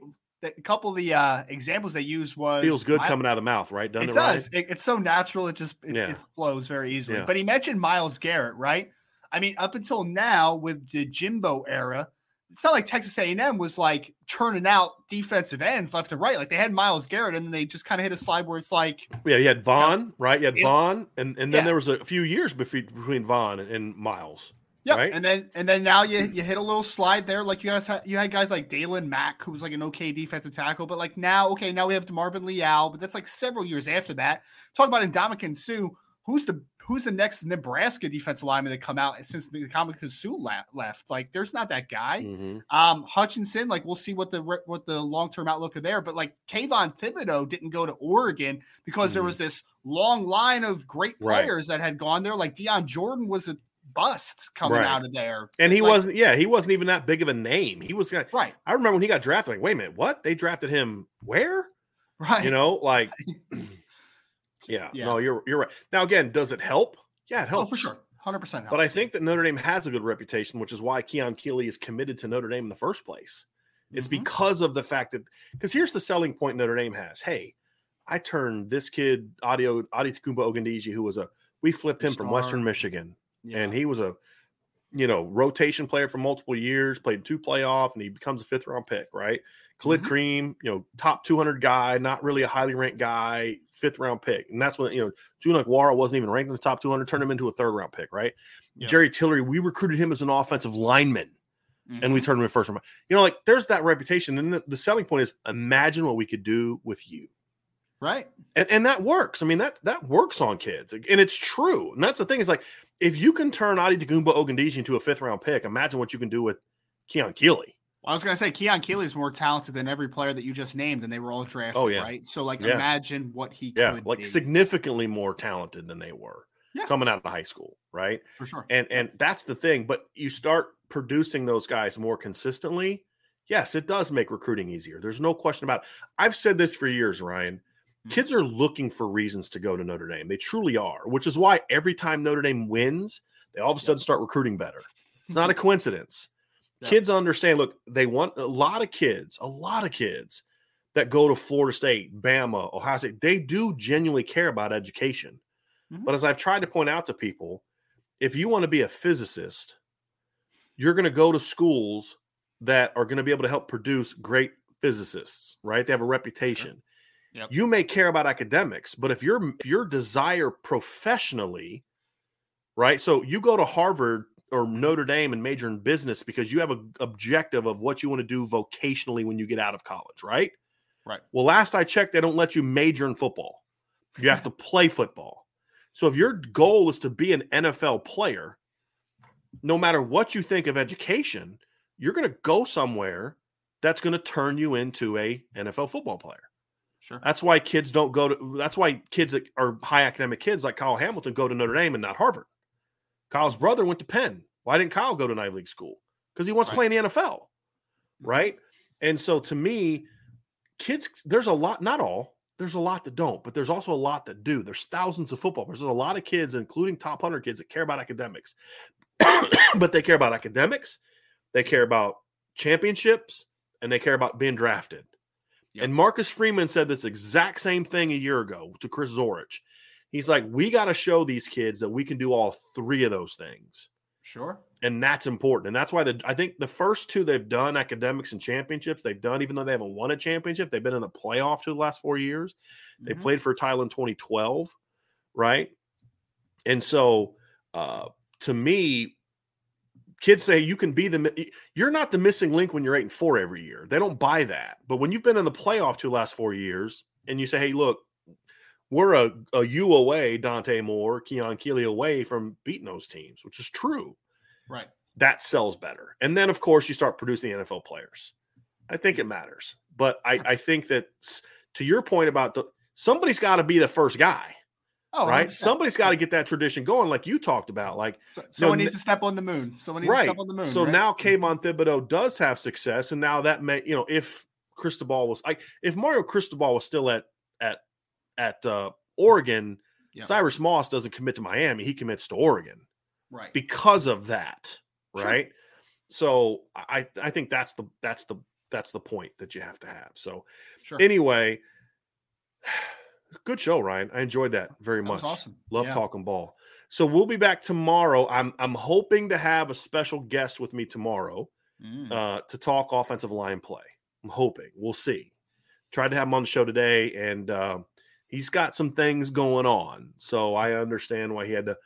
a couple of the uh, examples they used was feels good coming out of the mouth, right? Done it, it does. Right? It, it's so natural. It just it, yeah. it flows very easily. Yeah. But he mentioned Myles Garrett, right? I mean, up until now with the Jimbo era, it's not like Texas A&M was like churning out defensive ends left and right. Like they had Myles Garrett, and then they just kind of hit a slide where it's like, yeah, you had Von, you know, right? You had. Von, and and then yeah. there was a few years between Von and Myles. Yeah, right? and then and then now you you hit a little slide there. Like you guys had you had guys like Daylon Mack, who was like an okay defensive tackle, but like now, okay, now we have Marvin Leal, but that's like several years after that. Talk about Ndamukong Suh, who's the who's the next Nebraska defensive lineman to come out since the Ndamukong Suh left? Like, there's not that guy. Mm-hmm. Um, Hutchinson, like, we'll see what the what the long term outlook of there. But like, Kayvon Thibodeaux didn't go to Oregon because mm-hmm. there was this long line of great players right. that had gone there. Like Dion Jordan was a bust coming right. out of there, and he like, wasn't. Yeah, he wasn't even that big of a name. He was right. I remember when he got drafted. Like, wait a minute, what? They drafted him where? [laughs] Right. You know, like. [laughs] Yeah, yeah, no, you're you're right. Now again, does it help? Yeah, it helps oh, for sure, hundred percent. But I think that Notre Dame has a good reputation, which is why Keon Keeley is committed to Notre Dame in the first place. It's mm-hmm. because of the fact that because here's the selling point Notre Dame has. Hey, I turned this kid Audio Adetokunbo Ogundeji, who was a we flipped him Star. from Western Michigan, yeah. and he was a you know rotation player for multiple years, played two playoff, and he becomes a fifth round pick, right? Khalid mm-hmm. Kareem, you know, top 200 guy, not really a highly ranked guy, fifth round pick. And that's when, you know, Julian Okwara wasn't even ranked in the top 200, turned him into a third round pick, right? Yep. Jerry Tillery, we recruited him as an offensive lineman mm-hmm. and we mm-hmm. turned him in first round. You know, like there's that reputation. And the, the, selling point is imagine what we could do with you. Right. And, and that works. I mean, that that works on kids. And it's true. And that's the thing is like, if you can turn Adetokunbo Ogundeji into a fifth round pick, imagine what you can do with Keon Keeley. I was gonna say Keon Keeley is more talented than every player that you just named, and they were all drafted. Oh, yeah. right. So like, yeah. imagine what he yeah, like be. significantly more talented than they were yeah. coming out of high school, right? For sure. And and that's the thing. But you start producing those guys more consistently. Yes, it does make recruiting easier. There's no question about. It. I've said this for years, Ryan. Mm-hmm. Kids are looking for reasons to go to Notre Dame. They truly are, which is why every time Notre Dame wins, they all of a sudden start recruiting better. It's not a coincidence. Yeah. Kids understand. Look, they want a lot of kids, a lot of kids that go to Florida State, Bama, Ohio State. They do genuinely care about education. Mm-hmm. But as I've tried to point out to people, if you want to be a physicist, you're going to go to schools that are going to be able to help produce great physicists, right? They have a reputation. Sure. Yep. You may care about academics, but if your if your desire professionally, right? So you go to Harvard or Notre Dame and major in business because you have an objective of what you want to do vocationally when you get out of college, right? Right. Well, last I checked, they don't let you major in football. You have to play football. So if your goal is to be an NFL player, no matter what you think of education, you're going to go somewhere that's going to turn you into a NFL football player. Sure. That's why kids don't go to. That's why kids that are high academic kids like Kyle Hamilton go to Notre Dame and not Harvard. Kyle's brother went to Penn. Why didn't Kyle go to an Ivy League school? Because he wants right. to play in the NFL, mm-hmm. right? And so to me, kids, there's a lot, not all, there's a lot that don't, but there's also a lot that do. There's thousands of football players. There's a lot of kids, including top 100 kids, that care about academics, [coughs] but they care about academics, they care about championships, and they care about being drafted. Yep. And Marcus Freeman said this exact same thing a year ago to Chris Zorich. He's like, we got to show these kids that we can do all three of those things. Sure. And that's important. And that's why the I think the first two they've done academics and championships, they've done, even though they haven't won a championship, they've been in the playoff to the last four years. They mm-hmm. played for Tyler in 2012, right? And so uh to me, kids say you can be the you're not the missing link when you're eight and four every year. They don't buy that. But when you've been in the playoff two last four years, and you say, "Hey, look, we're a, a U away, Dante Moore, Keon Keeley away from beating those teams," which is true. Right. That sells better. And then, of course, you start producing the NFL players. I think it matters. But I, I think that to your point about the somebody's got to be the first guy. Oh, right. 100%. Somebody's got to get that tradition going, like you talked about. Like so, someone you know, needs to step on the moon. Someone needs right. to step on the moon. So right? now Kayvon Thibodeaux does have success, and now that may you know if Cristobal was like if Mario Cristobal was still at at at uh, Oregon, yeah. Cyrus Moss doesn't commit to Miami; he commits to Oregon, right? Because of that, right? Sure. So I I think that's the that's the that's the point that you have to have. So sure. anyway, good show, Ryan. I enjoyed that very that much. awesome. Love yeah. talking ball. So we'll be back tomorrow. I'm I'm hoping to have a special guest with me tomorrow mm. uh, to talk offensive line play. I'm hoping. We'll see. Tried to have him on the show today, and uh, he's got some things going on. So I understand why he had to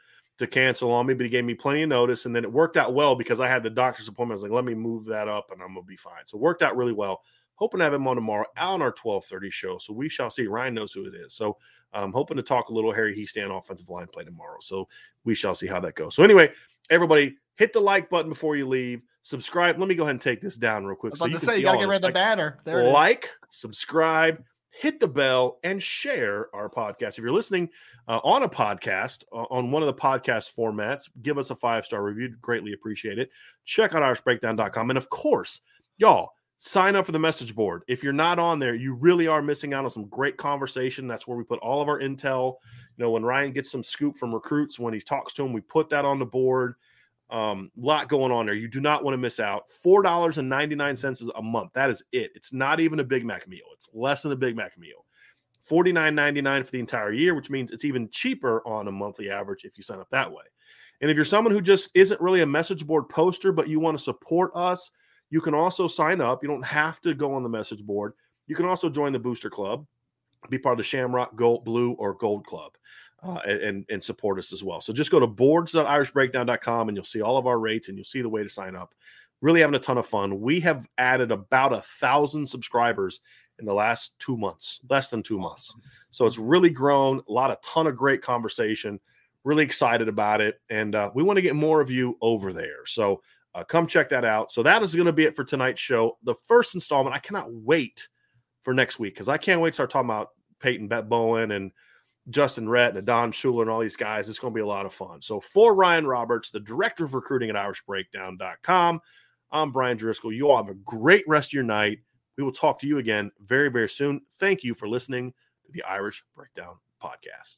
to cancel on me, but he gave me plenty of notice. And then it worked out well because I had the doctor's appointment. I was like, let me move that up and I'm gonna be fine. So it worked out really well. Hoping to have him on tomorrow on our 1230 show. So we shall see. Ryan knows who it is. So I'm hoping to talk a little Harry Hiestand offensive line play tomorrow. So we shall see how that goes. So anyway, everybody hit the like button before you leave. Subscribe. Let me go ahead and take this down real quick. I was so you to say you gotta get rid of the banner. There like, subscribe, hit the bell and share our podcast. If you're listening uh, on a podcast, uh, on one of the podcast formats, give us a five star review. Greatly appreciate it. Check out irishbreakdown.com. And of course, y'all, sign up for the message board. If you're not on there, you really are missing out on some great conversation. That's where we put all of our intel. You know, when Ryan gets some scoop from recruits, when he talks to them, we put that on the board. Um, lot going on there. You do not want to miss out. Four dollars and ninety nine cents a month. That is it. It's not even a Big Mac meal. It's less than a Big Mac meal. Forty nine ninety nine for the entire year, which means it's even cheaper on a monthly average if you sign up that way. And if you're someone who just isn't really a message board poster, but you want to support us, you can also sign up. You don't have to go on the message board. You can also join the Booster Club, be part of the Shamrock Gold, Blue, or Gold Club uh, and, and support us as well. So just go to boards.irishbreakdown.com and you'll see all of our rates and you'll see the way to sign up. Really having a ton of fun. We have added about a thousand subscribers in the last two months, less than two months. So it's really grown. A lot, a ton of great conversation. Really excited about it, and uh, we want to get more of you over there. So uh, come check that out. So that is going to be it for tonight's show. The first installment. I cannot wait for next week because I can't wait to start talking about Peyton Bet Bowen and Justyn Rhett and Don Schuler and all these guys. It's going to be a lot of fun. So for Ryan Roberts, the director of recruiting at irishbreakdown.com, I'm Brian Driscoll. You all have a great rest of your night. We will talk to you again very, very soon. Thank you for listening to the Irish Breakdown Podcast.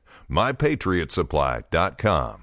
MyPatriotSupply.com.